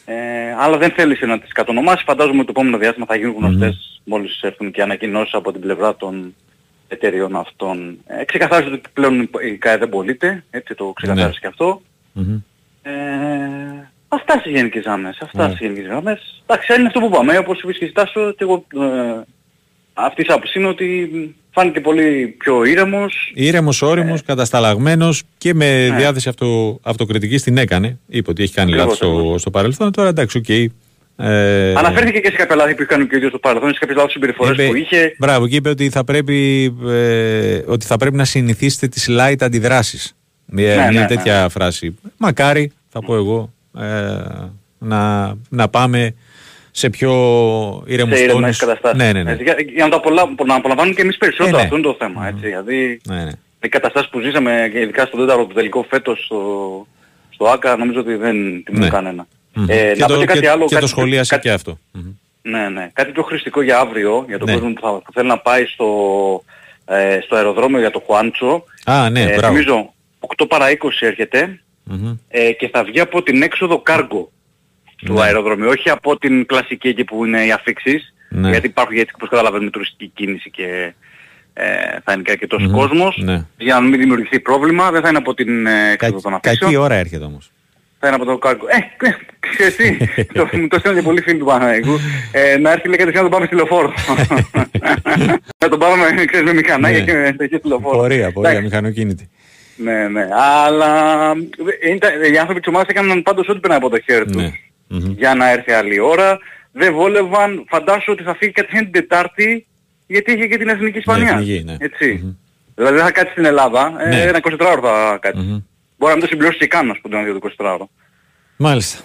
Speaker 14: Ε, αλλά δεν θέλησε να τις κατονομάσει, φαντάζομαι ότι το επόμενο διάστημα θα γίνουν γνωστές μόλις έρθουν και ανακοινώσεις από την πλευρά των εταιρειών αυτών. Ε, ξεκαθάρισε ότι πλέον η ΚΑΕ δεν πωλείται, έτσι το ξεκαθάρισε
Speaker 1: Ναι.
Speaker 14: και αυτό.
Speaker 1: Μμμ.
Speaker 14: Ε, αυτά στις γενικές γραμμές. Αυτά
Speaker 1: Ναι.
Speaker 14: στις γενικές γραμμές. Εντάξει, είναι αυτό που είπαμε. Όπως είπες και εσύ Τάσο, και εγώ ε, αυτής της άποψης είναι ότι φάνηκε πολύ πιο ήρεμος.
Speaker 1: Ήρεμος, ώριμος,
Speaker 14: Ε.
Speaker 1: κατασταλαγμένος και με
Speaker 14: Ναι.
Speaker 1: διάθεση αυτο, αυτοκριτικής την έκανε. Είπε ότι έχει κάνει
Speaker 14: Ακριβώς,
Speaker 1: λάθος στο,
Speaker 14: ακριβώς.
Speaker 1: στο παρελθόν. Τώρα εντάξει, οκ. Ε,
Speaker 14: Αναφέρθηκε και σε κάποια λάθη που είχαν και ο ίδιος στο παρελθόν, σε κάποιες λάθος συμπεριφορές
Speaker 1: είπε-
Speaker 14: που είχε.
Speaker 1: Μπράβο, και είπε ότι θα πρέπει, ε, ότι θα πρέπει να συνηθίσετε τις light αντιδράσεις. Μια,
Speaker 14: Ναι,
Speaker 1: μια
Speaker 14: ναι,
Speaker 1: τέτοια φράση. Μακάρι, θα πω εγώ, ε, να, να πάμε σε πιο ήρεμους
Speaker 14: σε ήρεμες
Speaker 1: τόνους.
Speaker 14: καταστάσεις.
Speaker 1: Ναι, ναι, ναι.
Speaker 14: Έτσι, για, για να το απολα... να απολαμβάνουμε και εμείς περισσότερο.
Speaker 1: Ε, ναι.
Speaker 14: Αυτό είναι το θέμα. Έτσι. Δηλαδή,
Speaker 1: ναι, ναι.
Speaker 14: οι καταστάσεις που ζήσαμε, και ειδικά στο τέταρτο του τελικό φέτος στο, στο ΆΚΑ, νομίζω ότι δεν τιμούν
Speaker 1: Ναι.
Speaker 14: κανένα.
Speaker 1: Μμμ.
Speaker 14: Ε,
Speaker 1: και
Speaker 14: να
Speaker 1: το,
Speaker 14: πω και κάτι
Speaker 1: και-
Speaker 14: άλλο.
Speaker 1: και
Speaker 14: κάτι-
Speaker 1: το σχολίασε
Speaker 14: κάτι-
Speaker 1: και αυτό. Μμμ.
Speaker 14: Ναι, ναι. Κάτι πιο χρηστικό για αύριο, για τον
Speaker 1: Ναι.
Speaker 14: κόσμο που, θα, που θέλει να πάει στο, ε, στο αεροδρόμιο για το Χουάντσο.
Speaker 1: Α, ναι,
Speaker 14: ε,
Speaker 1: μπράβο.
Speaker 14: Νομίζω 8 παρά 20 έρχεται
Speaker 1: Μμμ.
Speaker 14: ε, και θα βγει από την έξοδο κάργο. Του
Speaker 1: Ναι.
Speaker 14: αεροδρομίου. Όχι από την κλασική εκεί που είναι οι αφήξεις.
Speaker 1: Ναι.
Speaker 14: Γιατί υπάρχουν γιατί όπως καταλαβαίνουμε τουριστική κίνηση και ε, θα είναι και αρκετός
Speaker 1: Μμμ.
Speaker 14: κόσμος.
Speaker 1: Ναι.
Speaker 14: Για να μην δημιουργηθεί πρόβλημα δεν θα είναι από την ε, έξοδο των αφήξεων.
Speaker 1: Κακή ώρα έρχεται όμως.
Speaker 14: Θα είναι από το κάρκο. Ε, ε, ξέρεις τι, το, μου το στέλνουν και πολλοί φίλοι του Παναγικού. Ε, να έρθει λέει κατευθείαν να τον πάμε στη λεωφόρο. να τον πάμε με, ξέρεις, με μηχανάκια
Speaker 1: Ναι.
Speaker 14: και με τέτοια στη λεωφόρο.
Speaker 1: Πορεία, πορεία,
Speaker 14: Εντάξει.
Speaker 1: μηχανοκίνητη.
Speaker 14: Ναι, ναι. Αλλά ε, είναι, τα- οι άνθρωποι της ομάδας έκαναν πάντως ό,τι πήραν από το χέρι τους
Speaker 1: Ναι. Μμμ.
Speaker 14: για να έρθει άλλη ώρα. Δεν βόλευαν, φαντάσου ότι θα φύγει κατευθείαν την Τετάρτη γιατί είχε και την Εθνική Ισπανία.
Speaker 1: Εθνική, ναι.
Speaker 14: Έτσι. Δηλαδή δεν θα κάτσει στην Ελλάδα, ε,
Speaker 1: Ναι.
Speaker 14: ένα 24ωρο θα κάτσει.
Speaker 1: Μμμ.
Speaker 14: Μπορεί να μην το συμπληρώσει και καν, ας πούμε, το 24ωρο.
Speaker 1: Μάλιστα.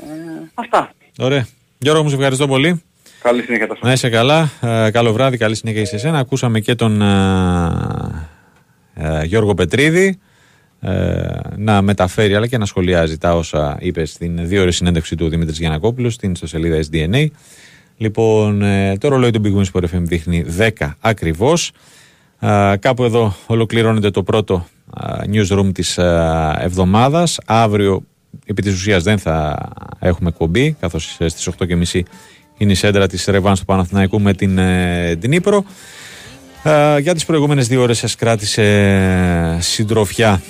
Speaker 14: Αυτά.
Speaker 1: Ωραία. Γιώργο μου, σε ευχαριστώ πολύ.
Speaker 14: Καλή συνέχεια τα
Speaker 1: Να είσαι καλά. Ε, καλό βράδυ, καλή συνέχεια σε εσένα. Ακούσαμε και τον ε, ε, Γιώργο Πετρίδη ε, να μεταφέρει αλλά και να σχολιάζει τα όσα είπε στην δύο ώρες συνέντευξη του Δημήτρης Γιανακόπουλου στην ιστοσελίδα SDNA. Λοιπόν, ε, το ρολόι του Big Wings Sport FM δείχνει 10 ακριβώς. Ε, κάπου εδώ ολοκληρώνεται το πρώτο ε, newsroom της ε, εβδομάδας. Αύριο επί της ουσίας δεν θα έχουμε κομπή καθώς ε, στις 8.30 είναι η σέντρα της Ρεβάνς του Παναθηναϊκού με την ε, Δνήπρο. Ε, για τις προηγούμενες δύο ώρες σας κράτησε ε, συντροφιά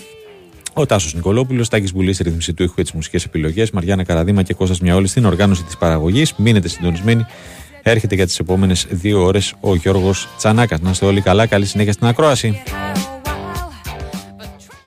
Speaker 1: ο Τάσος Νικολόπουλος, Τάκης Μπουλής στη ρύθμιση του ήχου και τις μουσικές επιλογές, Μαριάννα Καραδίμα και Κώστας Μιαόλης στην οργάνωση της παραγωγής. Μείνετε συντονισμένοι. Έρχεται για τις επόμενες δύο ώρες ο Γιώργος Τσανάκας. Να είστε όλοι καλά. Καλή συνέχεια στην ακρόαση.